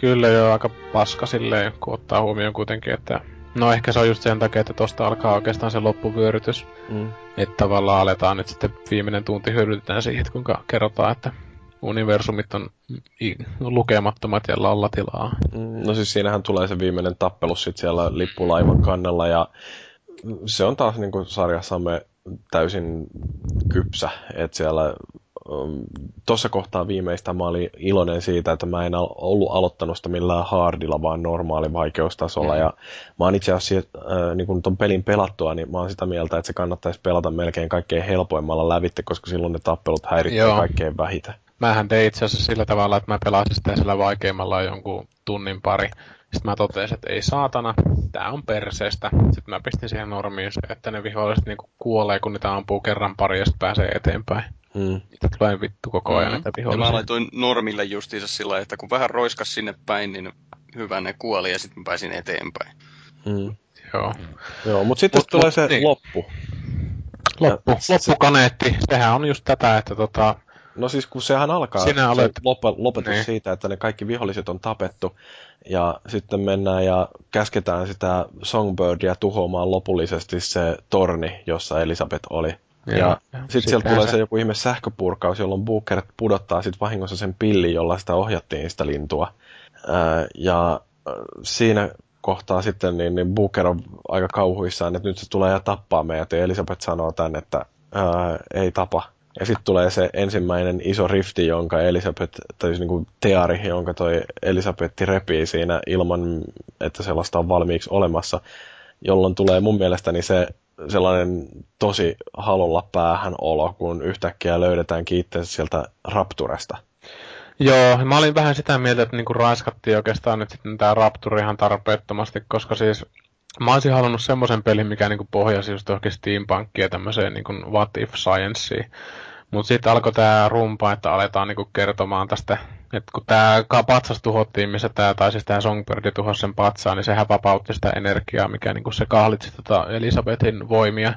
Kyllä joo, aika paska silleen, kun ottaa huomioon kuitenkin, että no ehkä se on just sen takia, että tosta alkaa oikeastaan se loppuvyörytys. Mm. Että tavallaan aletaan nyt sitten viimeinen tunti hyödytetään siihen, että kuinka kerrotaan, että universumit on lukemattomat ja lallatilaa. Mm, No siis siinähän tulee se viimeinen tappelu sit siellä lippulaivan kannella ja se on taas niin kuin sarjassamme täysin kypsä, että siellä tuossa kohtaa viimeistä mä olin iloinen siitä, että mä en ollut aloittanut sitä millään hardilla, vaan normaali vaikeustasolla. Mm. Ja mä oon itse asiassa äh, niin kun ton pelin pelattua, niin mä oon sitä mieltä, että se kannattaisi pelata melkein kaikkein helpoimmalla lävitte, koska silloin ne tappelut häiritsee Joo. kaikkein vähiten. Mähän tein itse asiassa sillä tavalla, että mä pelasin sitä sillä vaikeimmalla jonkun tunnin pari. Sitten mä totesin, että ei saatana, tää on perseestä. Sitten mä pistin siihen normiin se, että ne viholliset niinku kuolee, kun niitä ampuu kerran pari ja sitten pääsee eteenpäin. Mm. Niitä tulee vittu koko ajan Mhm. näitä Ja mä laitoin normille justiinsa sillä että kun vähän roiskas sinne päin, niin hyvä ne kuoli ja sitten mä pääsin eteenpäin. Mm. Joo. Joo, mutta sitten Mut- tulee mut se niin. loppu. Loppu, Ja se- loppukaneetti, sehän on just tätä, että tota, No siis kun sehän alkaa Sinä se olet- lop- lopetus Niin. siitä, että ne kaikki viholliset on tapettu ja sitten mennään ja käsketään sitä Songbirdia tuhoamaan lopullisesti se torni, jossa Elisabeth oli. Ja, Ja sitten sieltä tulee se- joku ihme sähköpurkaus, jolloin Booker pudottaa sitten vahingossa sen pillin, jolla sitä ohjattiin sitä lintua. Ää, ja siinä kohtaa sitten niin, niin Booker on aika kauhuissaan, että nyt se tulee ja tappaa meidät. Ja Elisabeth sanoo tän, että ää, ei tapa. Ja sitten tulee se ensimmäinen iso rifti, jonka Elisabeth, tai siis niin kuin teari, jonka toi Elisabetti repii siinä ilman, että sellaista on valmiiksi olemassa, jolloin tulee mun mielestäni se sellainen tosi halolla päähän olo, kun yhtäkkiä löydetään itsensä sieltä Rapturesta. Joo, mä olin vähän sitä mieltä, että niinku raiskattiin oikeastaan nyt sitten tää Rapture ihan tarpeettomasti, koska siis mä olisin halunnut semmoisen pelin, mikä niinku pohjasi just johonkin steampunkkiin ja tämmöiseen niinku what if scienceen. Mutta sitten alkoi tää rumpa, että aletaan niinku kertomaan tästä, että kun ka- patsas tuhottiin, missä tää, tai siis tää Songbird tuhosi sen patsaan, niin sehän vapautti sitä energiaa, mikä niinku se kahlitsi tota Elisabetin voimia.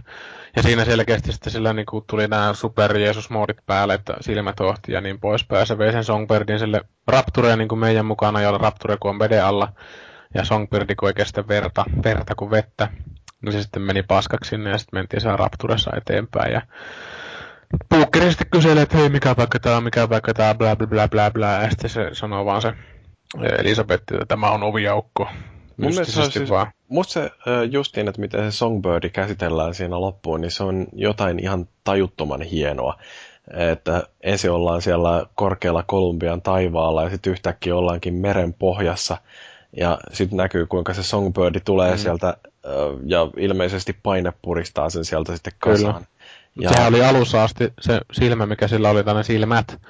Ja siinä selkeästi sitten sillä niinku tuli nämä super moodit päälle, että silmät ohti ja niin poispäin. Se vei sen Songbirdin sille Raptureen niin meidän mukana, jolla Rapture kun on veden alla. Ja Songbird kun ei kestä verta, verta kuin vettä. No se sitten meni paskaksi sinne ja sitten mentiin siellä Rapturessa eteenpäin. Ja Bookeri sitten kyseli, että hei mikä paikka tää on, mikä paikka tää on, bla bla bla bla bla. Ja sitten se sanoo vaan se Elisabetti, että tämä on oviaukko. Mun mielestä se siis, vaan. musta se ö, justiin, että miten se Songbirdi käsitellään siinä loppuun, niin se on jotain ihan tajuttoman hienoa. Että ensin ollaan siellä korkealla Kolumbian taivaalla ja sitten yhtäkkiä ollaankin meren pohjassa. Ja sitten näkyy, kuinka se Songbirdi tulee mm. sieltä ö, ja ilmeisesti paine puristaa sen sieltä sitten Kyllä. Ja... Sehän oli alussa asti se silmä, mikä sillä oli, tänne silmät,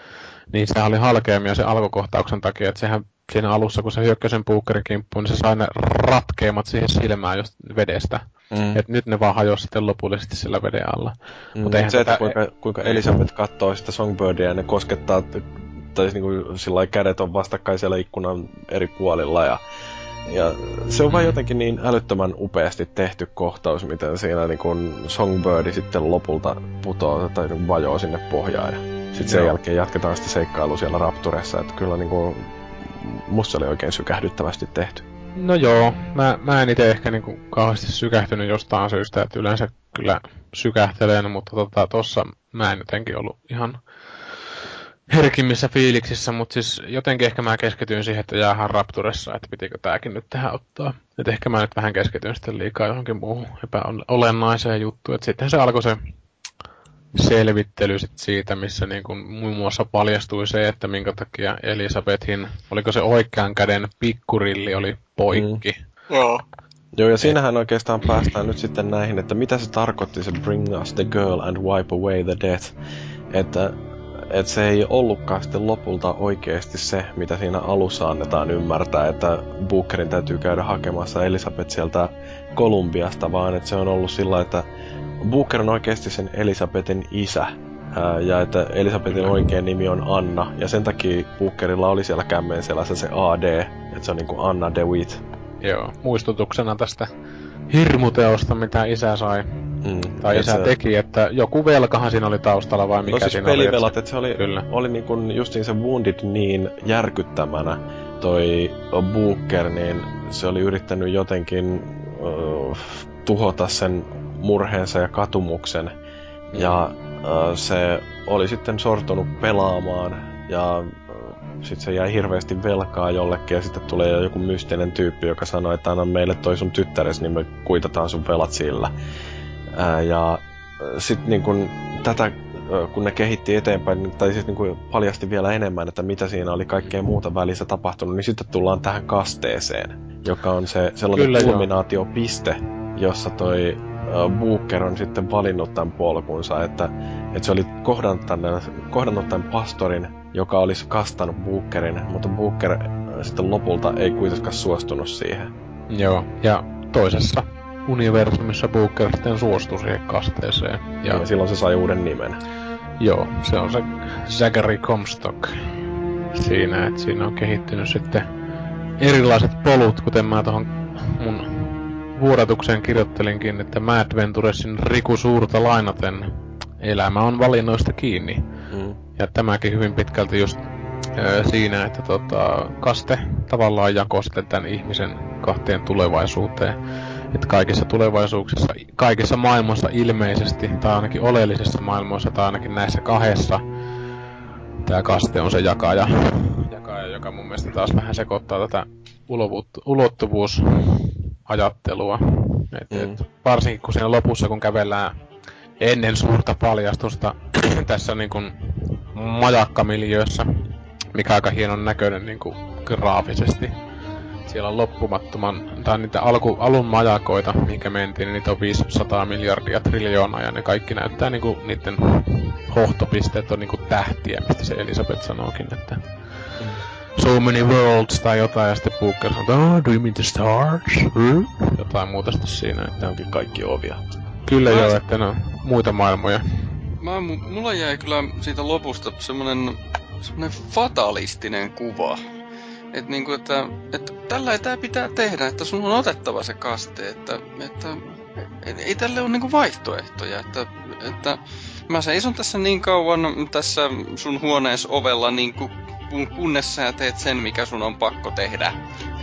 niin sehän oli halkeamia sen alkukohtauksen takia, että sehän siinä alussa, kun se hyökkäsi sen puukkerin kimppuun, niin se sai ne ratkeamat siihen silmään just vedestä. Mm. Et nyt ne vaan hajosi sitten lopullisesti sillä veden alla. Mm, Mut eihän se, että tätä- kuinka, kuinka Elisabeth katsoo sitä Songbirdia ja ne koskettaa, tai siis niinku sillä lailla kädet on vastakkain siellä ikkunan eri puolilla ja, ja se on vaan jotenkin niin älyttömän upeasti tehty kohtaus, miten siinä niinku Songbirdi sitten lopulta putoo tai niinku vajoo sinne pohjaan ja sitten sen Joo. jälkeen jatketaan sitä seikkailua siellä Rapturessa, että kyllä niinku musta se oli oikein sykähdyttävästi tehty. No joo, mä, mä en itse ehkä niinku kauheasti sykähtynyt jostain syystä, että yleensä kyllä sykähtelen, mutta tota, tossa mä en jotenkin ollut ihan herkimmissä fiiliksissä, mutta siis jotenkin ehkä mä keskityin siihen, että jäähän Rapturessa, että pitikö tääkin nyt tähän ottaa. Et ehkä mä nyt vähän keskityin sitten liikaa johonkin muuhun epäolennaiseen juttuun. Et sitten se alkoi se selvittely sit siitä, missä niin kuin muun muassa paljastui se, että minkä takia Elisabetin, oliko se oikean käden pikkurilli oli poikki. Mm. Joo. Joo, ja siinähän oikeastaan päästään nyt sitten näihin, että mitä se tarkoitti se bring us the girl and wipe away the death. Että, että se ei ollutkaan sitten lopulta oikeasti se, mitä siinä alussa annetaan ymmärtää, että Bookerin täytyy käydä hakemassa Elisabeth sieltä Kolumbiasta, vaan että se on ollut sillä, että Booker on oikeasti sen Elisabetin isä. Ja että Elisabetin oikea nimi on Anna, ja sen takia Bookerilla oli siellä kämmeen selässä se AD, että se on niinku Anna DeWitt. Joo, muistutuksena tästä hirmuteosta, mitä isä sai, Mm. tai isä se- teki, että joku velkahan siinä oli taustalla vai mikä no siis siinä oli. että että se oli, Kyllä. oli niin kuin justiin se Wounded niin järkyttämänä toi Booker, niin se oli yrittänyt jotenkin uh, tuhota sen murheensa ja katumuksen. Ja uh, se oli sitten sortunut pelaamaan ja sitten se jäi hirveästi velkaa jollekin ja sitten tulee joku mystinen tyyppi, joka sanoi, että anna meille toi sun tyttäres, niin me kuitataan sun velat sillä. Ää, ja sitten niin kun tätä, kun ne kehitti eteenpäin, niin- tai siis niin kun paljasti vielä enemmän, että mitä siinä oli kaikkea muuta välissä tapahtunut, niin sitten tullaan tähän kasteeseen, joka on se sellainen Kyllä, kulminaatiopiste, jossa toi Booker on sitten valinnut tämän polkunsa, että, että se oli kohdannut, tänne, kohdannut tämän pastorin, joka olisi kastanut Bookerin, mutta Booker ö, sitten lopulta ei kuitenkaan suostunut siihen. Joo, ja toisessa universumissa Booker sitten suostui siihen kasteeseen. Ja, ja silloin se sai uuden nimen. Joo, se on se Zachary Comstock siinä, että siinä on kehittynyt sitten erilaiset polut, kuten mä tuohon mun vuodatukseen kirjoittelinkin, että Mad Venturesin Riku Suurta lainaten elämä on valinnoista kiinni. Mm. Ja tämäkin hyvin pitkälti just ö, siinä, että tota, kaste tavallaan jakoi sitten tämän ihmisen kahteen tulevaisuuteen. Että kaikissa tulevaisuuksissa, kaikissa maailmassa ilmeisesti, tai ainakin oleellisissa maailmoissa, tai ainakin näissä kahdessa, tämä kaste on se jakaja, jakaja joka mun mielestä taas vähän sekoittaa tätä ulottuvuusajattelua. Et, Mm. et, varsinkin kun siinä lopussa, kun kävellään ennen suurta paljastusta tässä niin kuin majakkamiljöössä, mikä aika hienon näköinen niin kuin graafisesti. Siellä on loppumattoman, tai niitä alku, alun majakoita, mihinkä mentiin, niin niitä on 500 miljardia triljoonaa, ja ne kaikki näyttää niinku, niiden hohtopisteet on niinku tähtiä, mistä se Elisabeth sanookin, että so many worlds tai jotain, ja sitten Booker sanoo, oh, do you mean the stars? Hmm? Jotain muuta sitten siinä, että Ne onkin kaikki ovia. kyllä Mä- joo, että ne on muita maailmoja. Mä, mu- mulla jäi kyllä siitä lopusta semmonen, semmonen fatalistinen kuva. Että niinku, että, että tällä tää pitää tehdä, että sun on otettava se kaste, että, että et, ei tälle ole niinku vaihtoehtoja, että, että mä seison tässä niin kauan tässä sun huoneessa ovella niinku, kun- kunnes sä teet sen, mikä sun on pakko tehdä,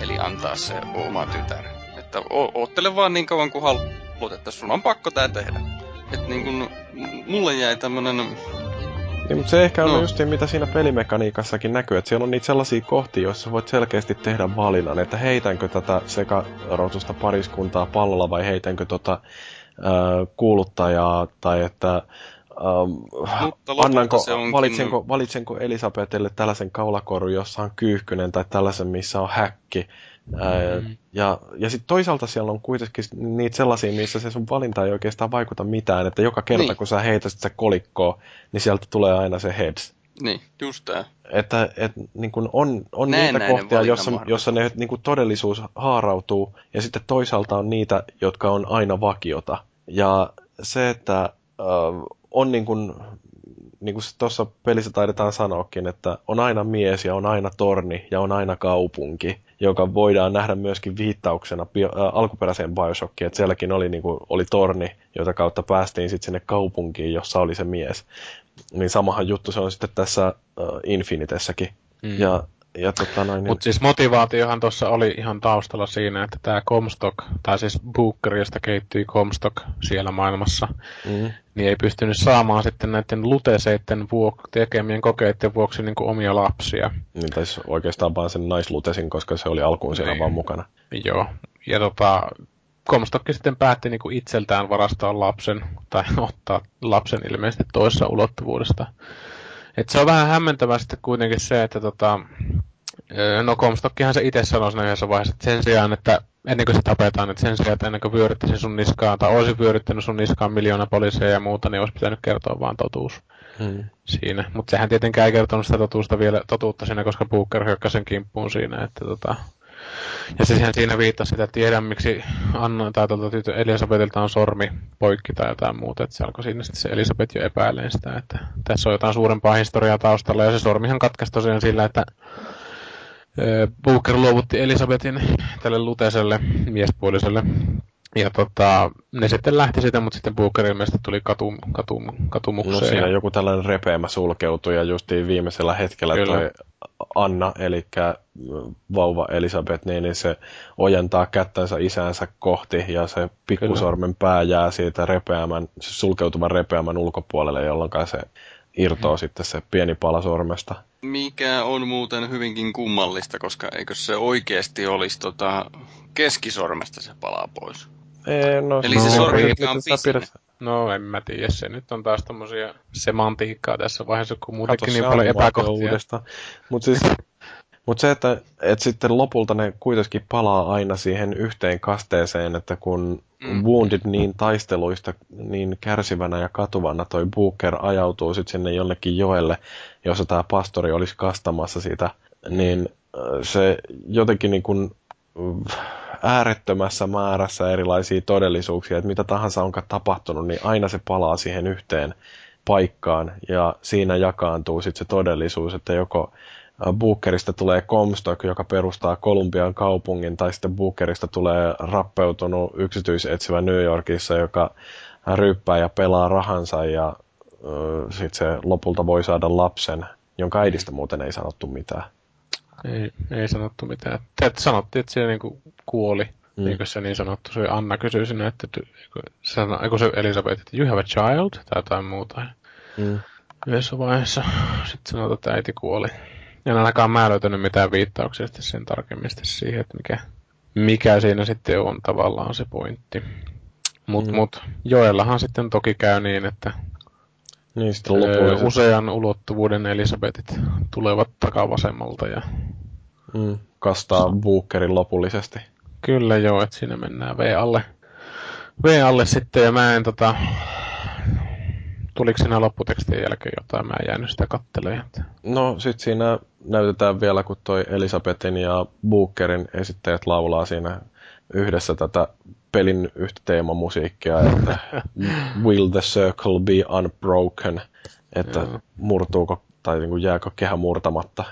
eli antaa se oma tytär. Että o- oottele vaan niin kauan kuin haluat, että sun on pakko tää tehdä. Että niin kun, mulle jäi tämmönen Niin, mutta se ehkä on No. just se, mitä siinä pelimekaniikassakin näkyy, että siellä on niitä sellaisia kohtia, joissa voit selkeästi tehdä valinnan, että heitänkö tätä sekarotusta pariskuntaa pallolla vai heitänkö tota äh, kuuluttajaa, tai että ähm, Mutta annanko, se onkin- valitsenko, valitsenko Elisabetille tällaisen kaulakorun, jossa on kyyhkynen, tai tällaisen, missä on häkki. Ää, Mm. Ja, ja sitten toisaalta siellä on kuitenkin niitä sellaisia, missä se sun valinta ei oikeastaan vaikuta mitään, että joka kerta Niin. kun sä heität sitä kolikkoa, niin sieltä tulee aina se heads. Niin, just tää. Että et, niin kun on, on niitä Näennäinen kohtia, jossa, jossa ne niin kun todellisuus haarautuu, ja sitten toisaalta on niitä, jotka on aina vakiota. Ja se, että äh, on niin kuin, niin kuin tuossa pelissä taidetaan sanoakin, että on aina mies ja on aina torni ja on aina kaupunki, joka voidaan nähdä myöskin viittauksena bio, äh, alkuperäiseen Bioshockiin, että sielläkin oli, niin kuin, oli torni, jota kautta päästiin sitten sinne kaupunkiin, jossa oli se mies. Niin samahan juttu se on sitten tässä äh, Infinitessäkin. Mm. Ja, ja tota noin, niin, Mutta siis motivaatiohan tuossa oli ihan taustalla siinä, että tämä Comstock, tai siis Booker, josta keittyi Comstock siellä maailmassa, mm, niin ei pystynyt saamaan sitten näiden luteseiden vuok- tekemien kokeiden vuoksi niin kuin omia lapsia. niin taisi oikeastaan vaan sen naislutesin, koska se oli alkuun siellä Niin. vaan mukana. Joo. Ja tota, Comstock sitten päätti niin kuin itseltään varastaa lapsen, tai ottaa lapsen ilmeisesti toisessa ulottuvuudesta. Et se on vähän hämmentävää sitten kuitenkin se, että tota, no Comstockihan se itse sanoi siinä yhdessä vaiheessa, että sen sijaan, että ennen kuin se tapetaan, että sen sijaan, että ennen kuin vyöryttäisin sun niskaan, tai olisi vyöryttänyt sun niskaan miljoona poliiseja ja muuta, niin olisi pitänyt kertoa vaan totuus Mm. siinä. Mutta sehän tietenkään ei kertonut sitä totuusta vielä, totuutta siinä, koska Booker hyökkäsi sen kimppuun siinä. Että tota... Ja se sehän siinä viittasi sitä, että tiedän miksi Anna tai tuolta tytö Elisabetilta on sormi poikki tai jotain muuta. Että se alkoi siinä sitten se Elisabet jo epäileen sitä, että tässä on jotain suurempaa historiaa taustalla. Ja se sormihan katkaisi tosiaan sillä, että Booker luovutti Elisabetin tälle luteselle miespuoliselle. Ja tota, ne sitten lähti sitä, mutta sitten Booker ilmeisesti tuli katu, katu, No katumukseen. siinä ja- joku tällainen repeämä sulkeutui ja justiin viimeisellä hetkellä Kyllä. toi Anna, eli vauva Elisabeth, niin, niin se ojentaa kättänsä isänsä kohti ja se pikkusormen pää jää siitä repeämän, sulkeutuvan repeämän ulkopuolelle, jolloin se irtoo sitten se pieni pala sormesta. Mikä on muuten hyvinkin kummallista, koska eikö se oikeasti olisi tota keskisormesta se palaa pois? Ei, no, Eli se no, sormi, nyt mikä on pidät- No en mä tiedä, se nyt on taas tommosia semantiikkaa tässä vaiheessa, kun muutenkin se niin paljon epäkohtia. uudestaan. Mutta siis, mut se, että et sitten lopulta ne kuitenkin palaa aina siihen yhteen kasteeseen, että kun Mm. mm. Wounded niin taisteluista niin kärsivänä ja katuvana toi Booker ajautuu sitten sinne jonnekin joelle, jossa tämä pastori olisi kastamassa sitä, niin äh, se jotenkin niin kuin äh, äärettömässä määrässä erilaisia todellisuuksia, että mitä tahansa onkaan tapahtunut, niin aina se palaa siihen yhteen paikkaan ja siinä jakaantuu sitten se todellisuus, että joko äh, Bookerista tulee Comstock, joka perustaa Kolumbian kaupungin, tai sitten Bookerista tulee rappeutunut yksityisetsivä New Yorkissa, joka ryyppää ja pelaa rahansa ja sitten se lopulta voi saada lapsen, jonka äidistä muuten ei sanottu mitään. Ei, ei sanottu mitään. Te sanottiin, että se niinku kuoli. Mm. Eikö se niin sanottu? Se Anna kysyi sinne, että eikö, sano, eikö se Elisabeth, että you have a child, tai jotain muuta. Mm. Yhdessä vaiheessa sitten sanotaan, että äiti kuoli. En ainakaan mä löytänyt mitään viittauksia sen tarkemmin siihen, että mikä, mikä siinä sitten on tavallaan se pointti. Mut, mm. Mm. mut Joellahan sitten toki käy niin, että Niin sitten Öö, lopulliset, usean ulottuvuuden Elisabetit tulevat takavasemmalta ja mm, kastaa Bookerin lopullisesti. kyllä joo, että siinä mennään V alle, v alle sitten ja mä en tota, tuliko siinä lopputekstien jälkeen jotain, mä en jäänyt sitä kattelemaan. No sit siinä näytetään vielä, kun toi Elisabetin ja Bookerin esittäjät laulaa siinä yhdessä tätä pelin yhtä teemamusiikkia, että Will the circle be unbroken, että Joo. murtuuko tai niin kuin jääkö kehä murtamatta,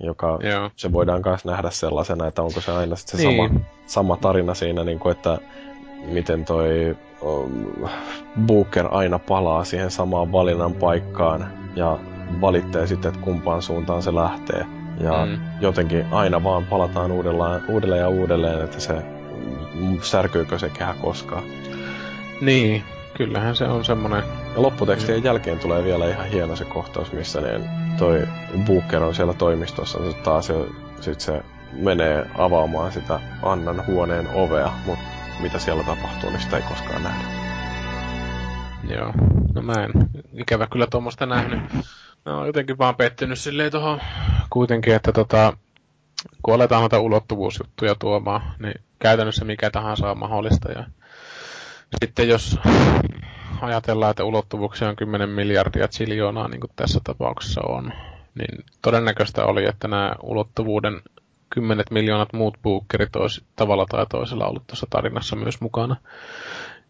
joka Joo. se voidaan myös nähdä sellaisena, että onko se aina sit se Niin. sama, sama tarina siinä, niin kuin, että miten toi um, Booker aina palaa siihen samaan valinnan paikkaan ja valitsee sitten, että kumpaan suuntaan se lähtee. Ja Mm. jotenkin aina vaan palataan uudelleen, uudelleen ja uudelleen, että se särkyykö se kehä koskaan. Niin, kyllähän se on semmoinen, Ja lopputekstien jälkeen tulee vielä ihan hieno se kohtaus, missä niin toi Booker on siellä toimistossa se taas ja sit se menee avaamaan sitä Annan huoneen ovea, mutta mitä siellä tapahtuu, niin sitä ei koskaan nähdä. Joo. No mä en ikävä kyllä tuommoista nähnyt. Mä oon jotenkin vaan pettynyt silleen tuohon kuitenkin, että tota, kun aletaan noita ulottuvuusjuttuja tuomaan, niin käytännössä mikä tahansa on mahdollista. Ja sitten jos ajatellaan, että ulottuvuuksia on 10 miljardia ziljoonaa, niin kuin tässä tapauksessa on, niin todennäköistä oli, että nämä ulottuvuuden kymmenet miljoonat muut bookerit olisi tavalla tai toisella ollut tuossa tarinassa myös mukana.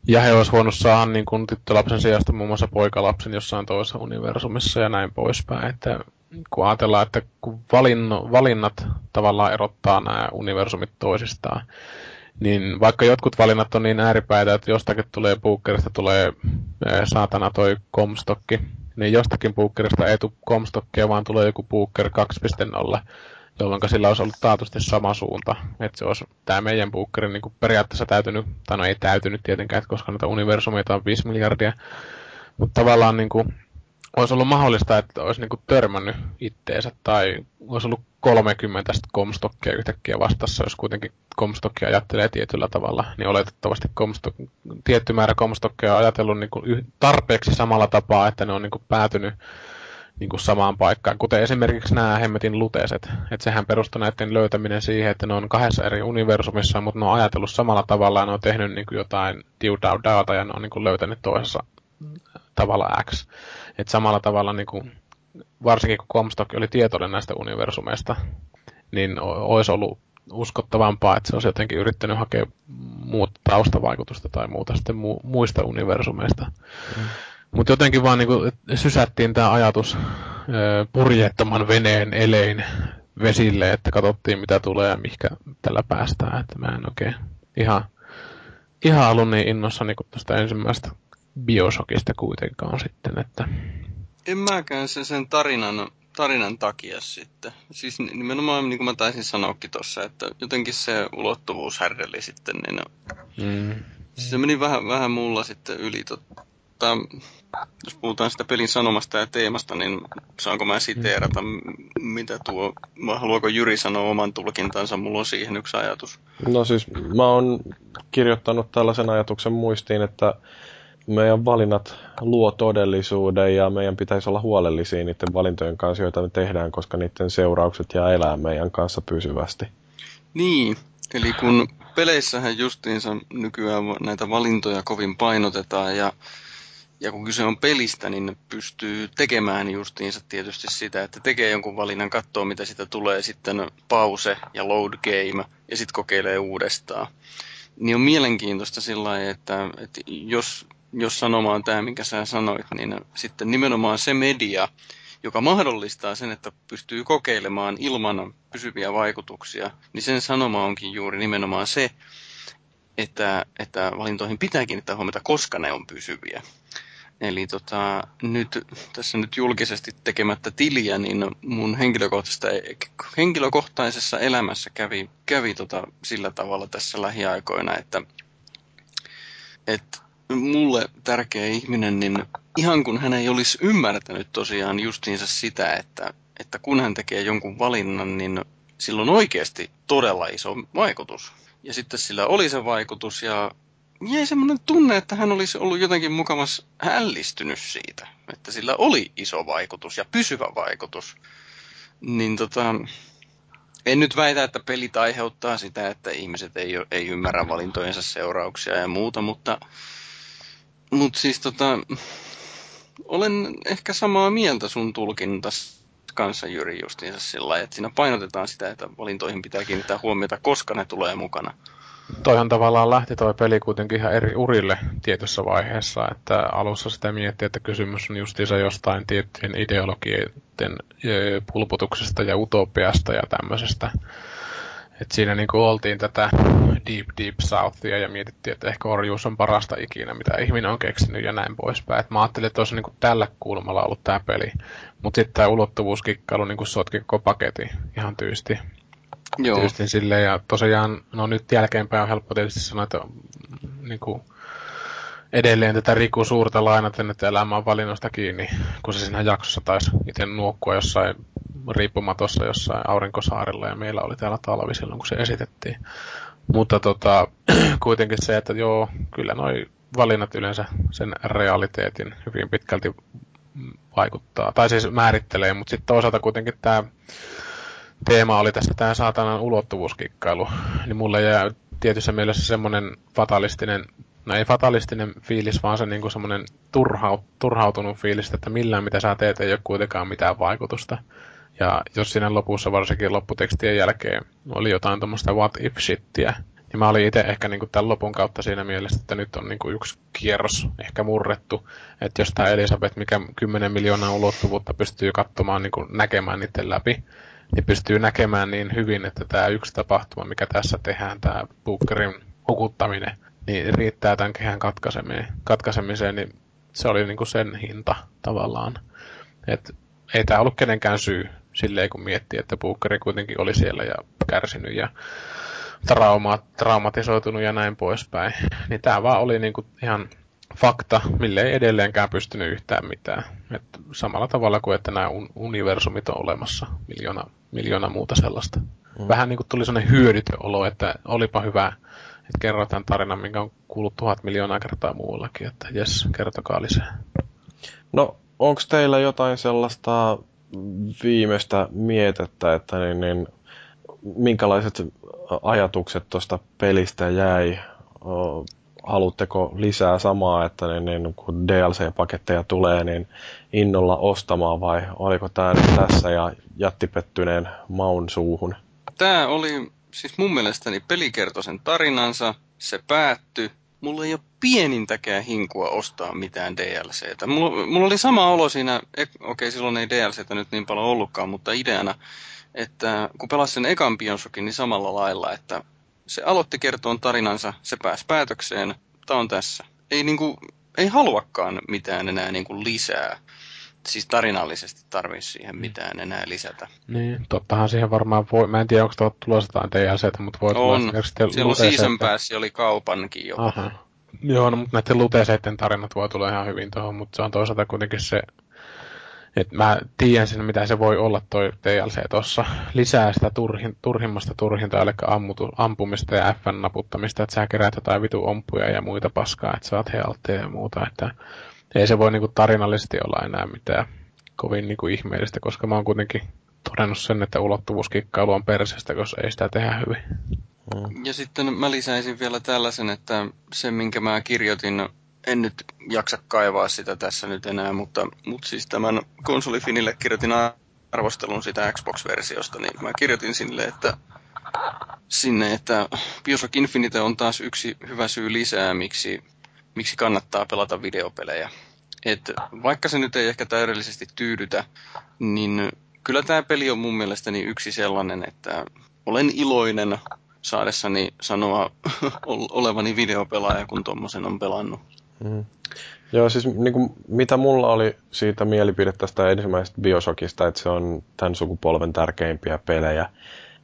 Ja he olisi voinut saada niin kuin tyttölapsen sijasta muun muassa poikalapsen jossain toisessa universumissa ja näin poispäin. Että kun ajatellaan, että kun valinno, valinnat tavallaan erottaa nämä universumit toisistaan, niin vaikka jotkut valinnat on niin ääripäitä, että jostakin tulee Bookerista tulee saatana toi Comstokki, niin jostakin Bookerista ei tule Comstokkia, vaan tulee joku Booker 2.0, jolloin sillä olisi ollut taatusti sama suunta. Että se olisi tämä meidän Bookeri niin periaatteessa täytynyt, tai no ei täytynyt tietenkään, koska näitä universumeita on 5 miljardia, mutta tavallaan niin kuin, olisi ollut mahdollista, että olisi niin kuin törmännyt itteensä, tai olisi ollut 30 Comstockia yhtäkkiä vastassa, jos kuitenkin Comstockia ajattelee tietyllä tavalla, niin oletettavasti Comstock, tietty määrä Comstockia on ajatellut niin kuin tarpeeksi samalla tapaa, että ne on niin kuin päätynyt niin kuin samaan paikkaan, kuten esimerkiksi nämä hemmetin luteset. Että sehän perustuu näiden löytäminen siihen, että ne on kahdessa eri universumissa, mutta ne on ajatellut samalla tavalla ja ne on tehnyt niin kuin jotain diudaudata ja ne on niin kuin löytänyt toisessa tavalla X. Että samalla tavalla, niin kuin, varsinkin kun Comstock oli tietoinen näistä universumeista, niin olisi ollut uskottavampaa, että se olisi jotenkin yrittänyt hakea muuta taustavaikutusta tai muuta sitten mu- muista universumeista. Mm. Mutta jotenkin vaan niinku sysättiin tämä ajatus ö, purjeettoman veneen elein vesille, että katsottiin mitä tulee ja mihinkä tällä päästään. Että mä en oikein ihan, ihan ollut niin innossa niinku tuosta ensimmäistä biosokista kuitenkaan sitten, että... En mäkään se sen tarinan, tarinan takia sitten. Siis nimenomaan, niin kuin mä taisin sanoakin tuossa, että jotenkin se ulottuvuus härreli sitten, niin mm. se meni vähän, vähän mulla sitten yli. Totta, jos puhutaan sitä pelin sanomasta ja teemasta, niin saanko mä siteerata, mitä tuo, haluaako Jyri sanoa oman tulkintansa, mulla on siihen yksi ajatus. No siis mä oon kirjoittanut tällaisen ajatuksen muistiin, että meidän valinnat luo todellisuuden ja meidän pitäisi olla huolellisia niiden valintojen kanssa, joita me tehdään, koska niiden seuraukset jää elää meidän kanssa pysyvästi. Niin, eli kun peleissähän justiinsa nykyään näitä valintoja kovin painotetaan ja ja kun kyse on pelistä, niin pystyy tekemään justiinsa tietysti sitä, että tekee jonkun valinnan, katsoo mitä sitä tulee, sitten pause ja load game, ja sitten kokeilee uudestaan. Niin on mielenkiintoista sillä lailla, että, että jos, jos sanomaan tämä, minkä sä sanoit, niin sitten nimenomaan se media, joka mahdollistaa sen, että pystyy kokeilemaan ilman pysyviä vaikutuksia, niin sen sanoma onkin juuri nimenomaan se, että, että valintoihin pitää kiinnittää huomiota, koska ne on pysyviä. Eli tota, nyt, tässä nyt julkisesti tekemättä tiliä, niin mun henkilökohtaisessa, henkilökohtaisessa elämässä kävi, kävi tota sillä tavalla tässä lähiaikoina, että, että mulle tärkeä ihminen, niin ihan kun hän ei olisi ymmärtänyt tosiaan justiinsa sitä, että, että kun hän tekee jonkun valinnan, niin sillä on oikeasti todella iso vaikutus. Ja sitten sillä oli se vaikutus ja jäi semmoinen tunne, että hän olisi ollut jotenkin mukamas hällistynyt siitä, että sillä oli iso vaikutus ja pysyvä vaikutus. Niin tota, en nyt väitä, että pelit aiheuttaa sitä, että ihmiset ei, ei ymmärrä valintojensa seurauksia ja muuta, mutta, mutta siis tota, olen ehkä samaa mieltä sun tulkinnassa kanssa Jyri justiinsa sillä että siinä painotetaan sitä, että valintoihin pitää kiinnittää huomiota, koska ne tulee mukana toihan tavallaan lähti toi peli kuitenkin ihan eri urille tietyssä vaiheessa, että alussa sitä miettii, että kysymys on justiinsa jostain tiettyjen ideologioiden pulputuksesta ja utopiasta ja tämmöisestä. Et siinä niin kuin oltiin tätä Deep Deep Southia ja mietittiin, että ehkä orjuus on parasta ikinä, mitä ihminen on keksinyt ja näin poispäin. Et mä ajattelin, että olisi niin kuin tällä kulmalla ollut tämä peli. Mutta sitten tämä ulottuvuuskikkailu niin kuin sotki koko paketin ihan tyysti. Joo. Tietysti silleen, ja tosiaan, no nyt jälkeenpäin on helppo tietysti sanoa, että niin kuin, edelleen tätä Riku Suurta lainaten, että elämä on valinnoista kiinni, kun se siinä jaksossa taisi itse nuokkua jossain riippumatossa jossain aurinkosaarella ja meillä oli täällä talvi silloin, kun se esitettiin. Mutta tota, kuitenkin se, että joo, kyllä noi valinnat yleensä sen realiteetin hyvin pitkälti vaikuttaa, tai siis määrittelee, mutta sitten toisaalta kuitenkin tämä teema oli tässä tämä saatanan ulottuvuuskikkailu, niin mulle jää tietyssä mielessä semmoinen fatalistinen, no ei fatalistinen fiilis, vaan se niinku semmoinen turhaut, turhautunut fiilis, että millään mitä sä teet ei ole kuitenkaan mitään vaikutusta. Ja jos siinä lopussa varsinkin lopputekstien jälkeen oli jotain tuommoista what if shittiä, niin mä olin itse ehkä niin kuin tämän lopun kautta siinä mielessä, että nyt on niin kuin yksi kierros ehkä murrettu. Että jos tämä Elisabeth, mikä 10 miljoonaa ulottuvuutta pystyy katsomaan, niin kuin näkemään niiden läpi, niin pystyy näkemään niin hyvin, että tämä yksi tapahtuma, mikä tässä tehdään, tämä Bookerin hukuttaminen, niin riittää tämän kehän katkaisemiseen, katkaisemiseen niin se oli niin kuin sen hinta tavallaan. Et ei tämä ollut kenenkään syy silleen, kun miettii, että Bookeri kuitenkin oli siellä ja kärsinyt ja trauma, traumatisoitunut ja näin poispäin. Niin tämä vaan oli niinku ihan fakta, mille ei edelleenkään pystynyt yhtään mitään. Et samalla tavalla kuin, että nämä universumit on olemassa, miljoona, miljoona muuta sellaista. Mm. Vähän niin kuin tuli sellainen hyödytön olo, että olipa hyvä, että kerrotaan tarinan, minkä on kuullut tuhat miljoonaa kertaa muuallakin, että jes, kertokaa lisää. No, onko teillä jotain sellaista viimeistä mietettä, että niin, niin, minkälaiset ajatukset tuosta pelistä jäi? Haluatteko lisää samaa, että niin, niin, kun DLC-paketteja tulee, niin innolla ostamaan vai oliko tämä nyt tässä ja jättipettyneen maun suuhun? Tämä oli siis mun mielestäni peli kertoi sen tarinansa, se päättyi, mulla ei ole pienintäkään hinkua ostaa mitään DLCtä. Mulla, mulla oli sama olo siinä, okei okay, silloin ei DLCtä nyt niin paljon ollutkaan, mutta ideana, että kun pelasin sen ekan Bioshockin, niin samalla lailla, että se aloitti kertoon tarinansa, se pääsi päätökseen, tämä on tässä. Ei, niinku, ei haluakaan mitään enää niinku lisää siis tarinallisesti tarvitsisi siihen mm. mitään enää lisätä. Niin, tottahan siihen varmaan voi, mä en tiedä onko tuolla tulossa jotain DLCtä, mutta voi tulla esimerkiksi Siellä on Season Pass, oli kaupankin jopa. Aha. Joo, no, mutta näiden luteseiden tarinat voi tulla ihan hyvin tuohon, mutta se on toisaalta kuitenkin se, että mä tiedän sen, mitä se voi olla toi DLC tuossa. Lisää sitä turhin, turhimmasta turhinta, eli ammutu, ampumista ja FN naputtamista, että sä keräät jotain vitu ompuja ja muita paskaa, että saat healtteja ja muuta, että ei se voi niinku tarinallisesti olla enää mitään kovin niinku ihmeellistä, koska mä oon kuitenkin todennut sen, että ulottuvuuskikkailu on perseestä, koska ei sitä tehdä hyvin. Mm. Ja sitten mä lisäisin vielä tällaisen, että se minkä mä kirjoitin, en nyt jaksa kaivaa sitä tässä nyt enää, mutta, mutta siis tämän konsolifinille kirjoitin arvostelun sitä Xbox-versiosta, niin mä kirjoitin sinne, että sinne, että Bioshock Infinite on taas yksi hyvä syy lisää, miksi miksi kannattaa pelata videopelejä. Et vaikka se nyt ei ehkä täydellisesti tyydytä, niin kyllä tämä peli on mun mielestäni yksi sellainen, että olen iloinen saadessani sanoa olevani videopelaaja, kun tuommoisen on pelannut. Mm. Joo, siis niin kuin, mitä mulla oli siitä mielipide tästä ensimmäisestä Bioshockista, että se on tämän sukupolven tärkeimpiä pelejä.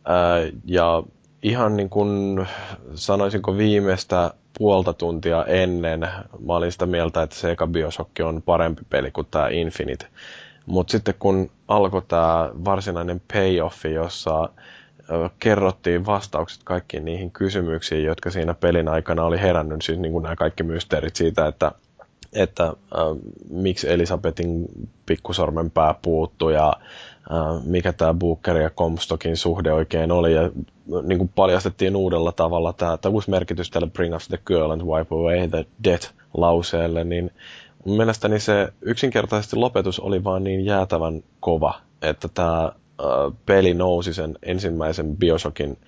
Ää, ja ihan niin kuin sanoisinko viimeistä puolta tuntia ennen mä olin sitä mieltä, että se eka Bioshock on parempi peli kuin tämä Infinite. Mutta sitten kun alkoi tämä varsinainen payoffi, jossa kerrottiin vastaukset kaikkiin niihin kysymyksiin, jotka siinä pelin aikana oli herännyt, siis niin kuin nämä kaikki mysteerit siitä, että, että äh, miksi Elisabetin pikkusormen pää puuttui ja mikä tämä Booker ja Comstockin suhde oikein oli. Ja niin kuin paljastettiin uudella tavalla tämä, tämä uusi merkitys tälle Bring Us the Girl and Wipe Away the Dead lauseelle, niin mielestäni se yksinkertaisesti lopetus oli vaan niin jäätävän kova, että tämä äh, peli nousi sen ensimmäisen Bioshockin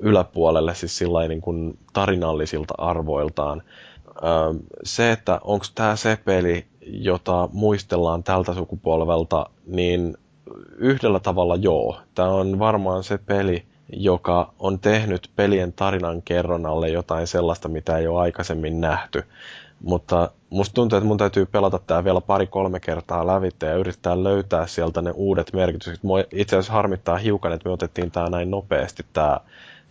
yläpuolelle, siis sillä niin kuin tarinallisilta arvoiltaan. Äh, se, että onko tämä se peli, jota muistellaan tältä sukupolvelta, niin yhdellä tavalla joo. Tämä on varmaan se peli, joka on tehnyt pelien tarinan kerronnalle jotain sellaista, mitä ei ole aikaisemmin nähty. Mutta musta tuntuu, että mun täytyy pelata tämä vielä pari-kolme kertaa lävitse ja yrittää löytää sieltä ne uudet merkitykset. Mua itse asiassa harmittaa hiukan, että me otettiin tämä näin nopeasti tämä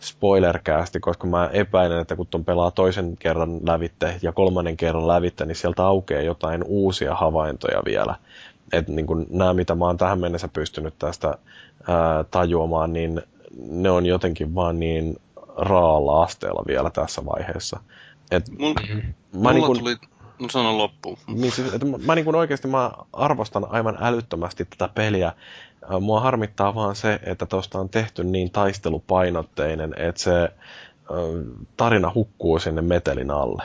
spoilercasti, koska mä epäilen, että kun ton pelaa toisen kerran lävitte ja kolmannen kerran lävitte, niin sieltä aukeaa jotain uusia havaintoja vielä. Että niin kun nämä, mitä mä oon tähän mennessä pystynyt tästä ää, tajuamaan, niin ne on jotenkin vaan niin raalla asteella vielä tässä vaiheessa. Et Mul, mä mulla niin kun, tuli, no sano loppuun. niin siis, että mä, mä niin kuin oikeasti mä arvostan aivan älyttömästi tätä peliä. Mua harmittaa vaan se, että tosta on tehty niin taistelupainotteinen, että se ää, tarina hukkuu sinne metelin alle.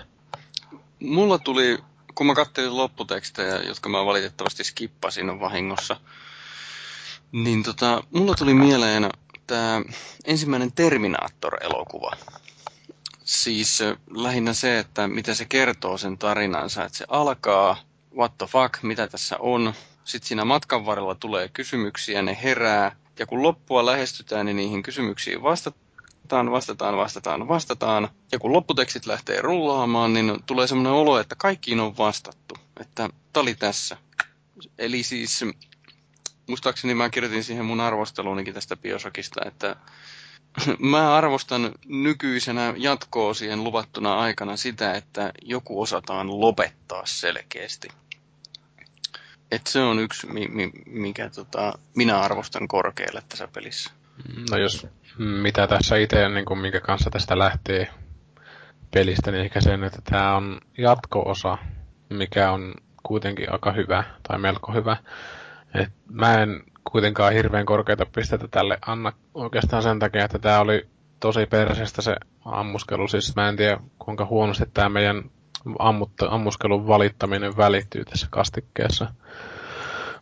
Mulla tuli, kun mä kattelin lopputekstejä, jotka mä valitettavasti skippasin vahingossa, niin tota, mulla tuli mieleen tämä ensimmäinen Terminator-elokuva. Siis lähinnä se, että miten se kertoo sen tarinansa, että se alkaa, what the fuck, mitä tässä on. Sitten siinä matkan varrella tulee kysymyksiä, ne herää. Ja kun loppua lähestytään, niin niihin kysymyksiin vastataan, vastataan, vastataan, vastataan. Ja kun lopputekstit lähtee rullaamaan, niin tulee semmoinen olo, että kaikkiin on vastattu. Että tää oli tässä. Eli siis, muistaakseni mä kirjoitin siihen mun arvosteluunikin tästä Biosokista, että mä arvostan nykyisenä jatko-osien luvattuna aikana sitä, että joku osataan lopettaa selkeästi. Et se on yksi, mi- mi- mikä tota, minä arvostan korkealle tässä pelissä. No jos mitä tässä itse, niin kuin minkä kanssa tästä lähtee pelistä, niin ehkä sen, että tämä on jatko-osa, mikä on kuitenkin aika hyvä, tai melko hyvä. Et mä en kuitenkaan hirveän korkeita pisteitä tälle anna oikeastaan sen takia, että tämä oli tosi perseestä se ammuskelu. Siis mä en tiedä, kuinka huonosti tämä meidän ammutta, ammuskelun valittaminen välittyy tässä kastikkeessa.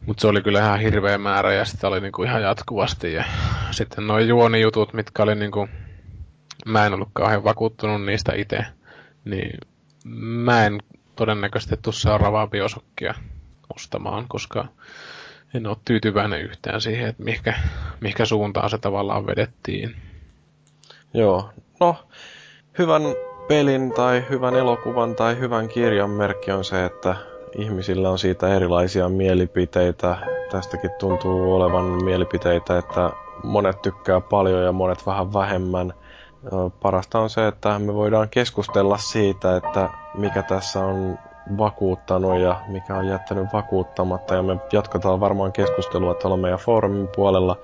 Mutta se oli kyllä ihan hirveä määrä ja sitä oli niinku ihan jatkuvasti. Ja sitten nuo juonijutut, mitkä oli niinku, mä en ollut kauhean vakuuttunut niistä itse, niin mä en todennäköisesti tuu seuraavaa biosokkia ostamaan, koska en ole tyytyväinen yhtään siihen, että mihinkä, mihinkä suuntaan se tavallaan vedettiin. Joo, no hyvän pelin tai hyvän elokuvan tai hyvän kirjan merkki on se, että ihmisillä on siitä erilaisia mielipiteitä. Tästäkin tuntuu olevan mielipiteitä, että monet tykkää paljon ja monet vähän vähemmän. Parasta on se, että me voidaan keskustella siitä, että mikä tässä on vakuuttanut ja mikä on jättänyt vakuuttamatta. Ja me jatketaan varmaan keskustelua tuolla meidän foorumin puolella.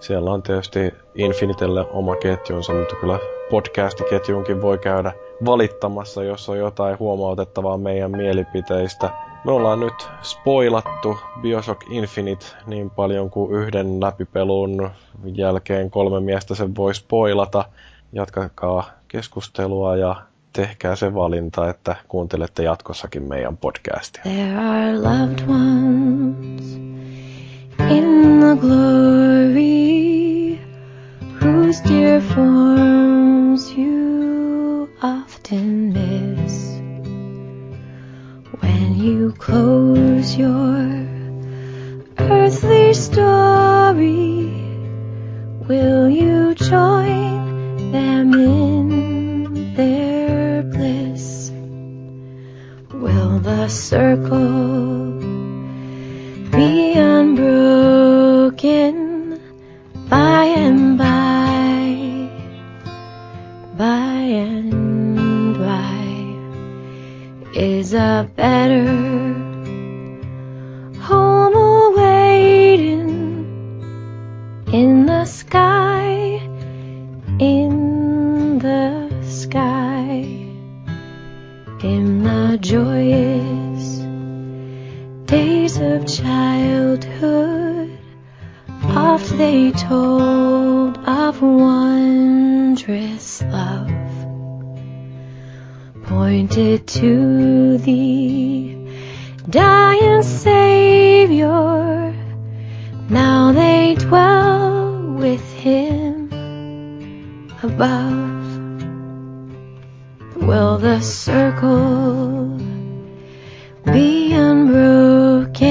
Siellä on tietysti Infinitelle oma ketjunsa, mutta kyllä podcastiketjuunkin voi käydä valittamassa, jos on jotain huomautettavaa meidän mielipiteistä. Me ollaan nyt spoilattu Bioshock Infinite niin paljon kuin yhden läpipelun jälkeen kolme miestä sen voi spoilata. Jatkakaa keskustelua ja tehkää se valinta, että kuuntelette jatkossakin meidän podcastia. There are loved ones in the glory whose dear forms you often miss you close your earthly story. Will you join them in their bliss? Will the circle be unbroken Is a better home awaiting in the sky, in the sky, in the joyous days of childhood. Oft they told of wondrous love, pointed to thee, dying Savior. Now they dwell with him above. Will the circle be unbroken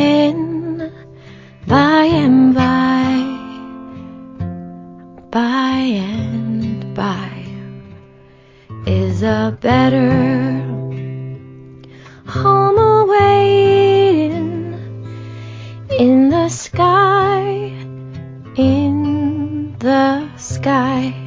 by and by, by and by? Is a better home awaiting in the sky, in the sky.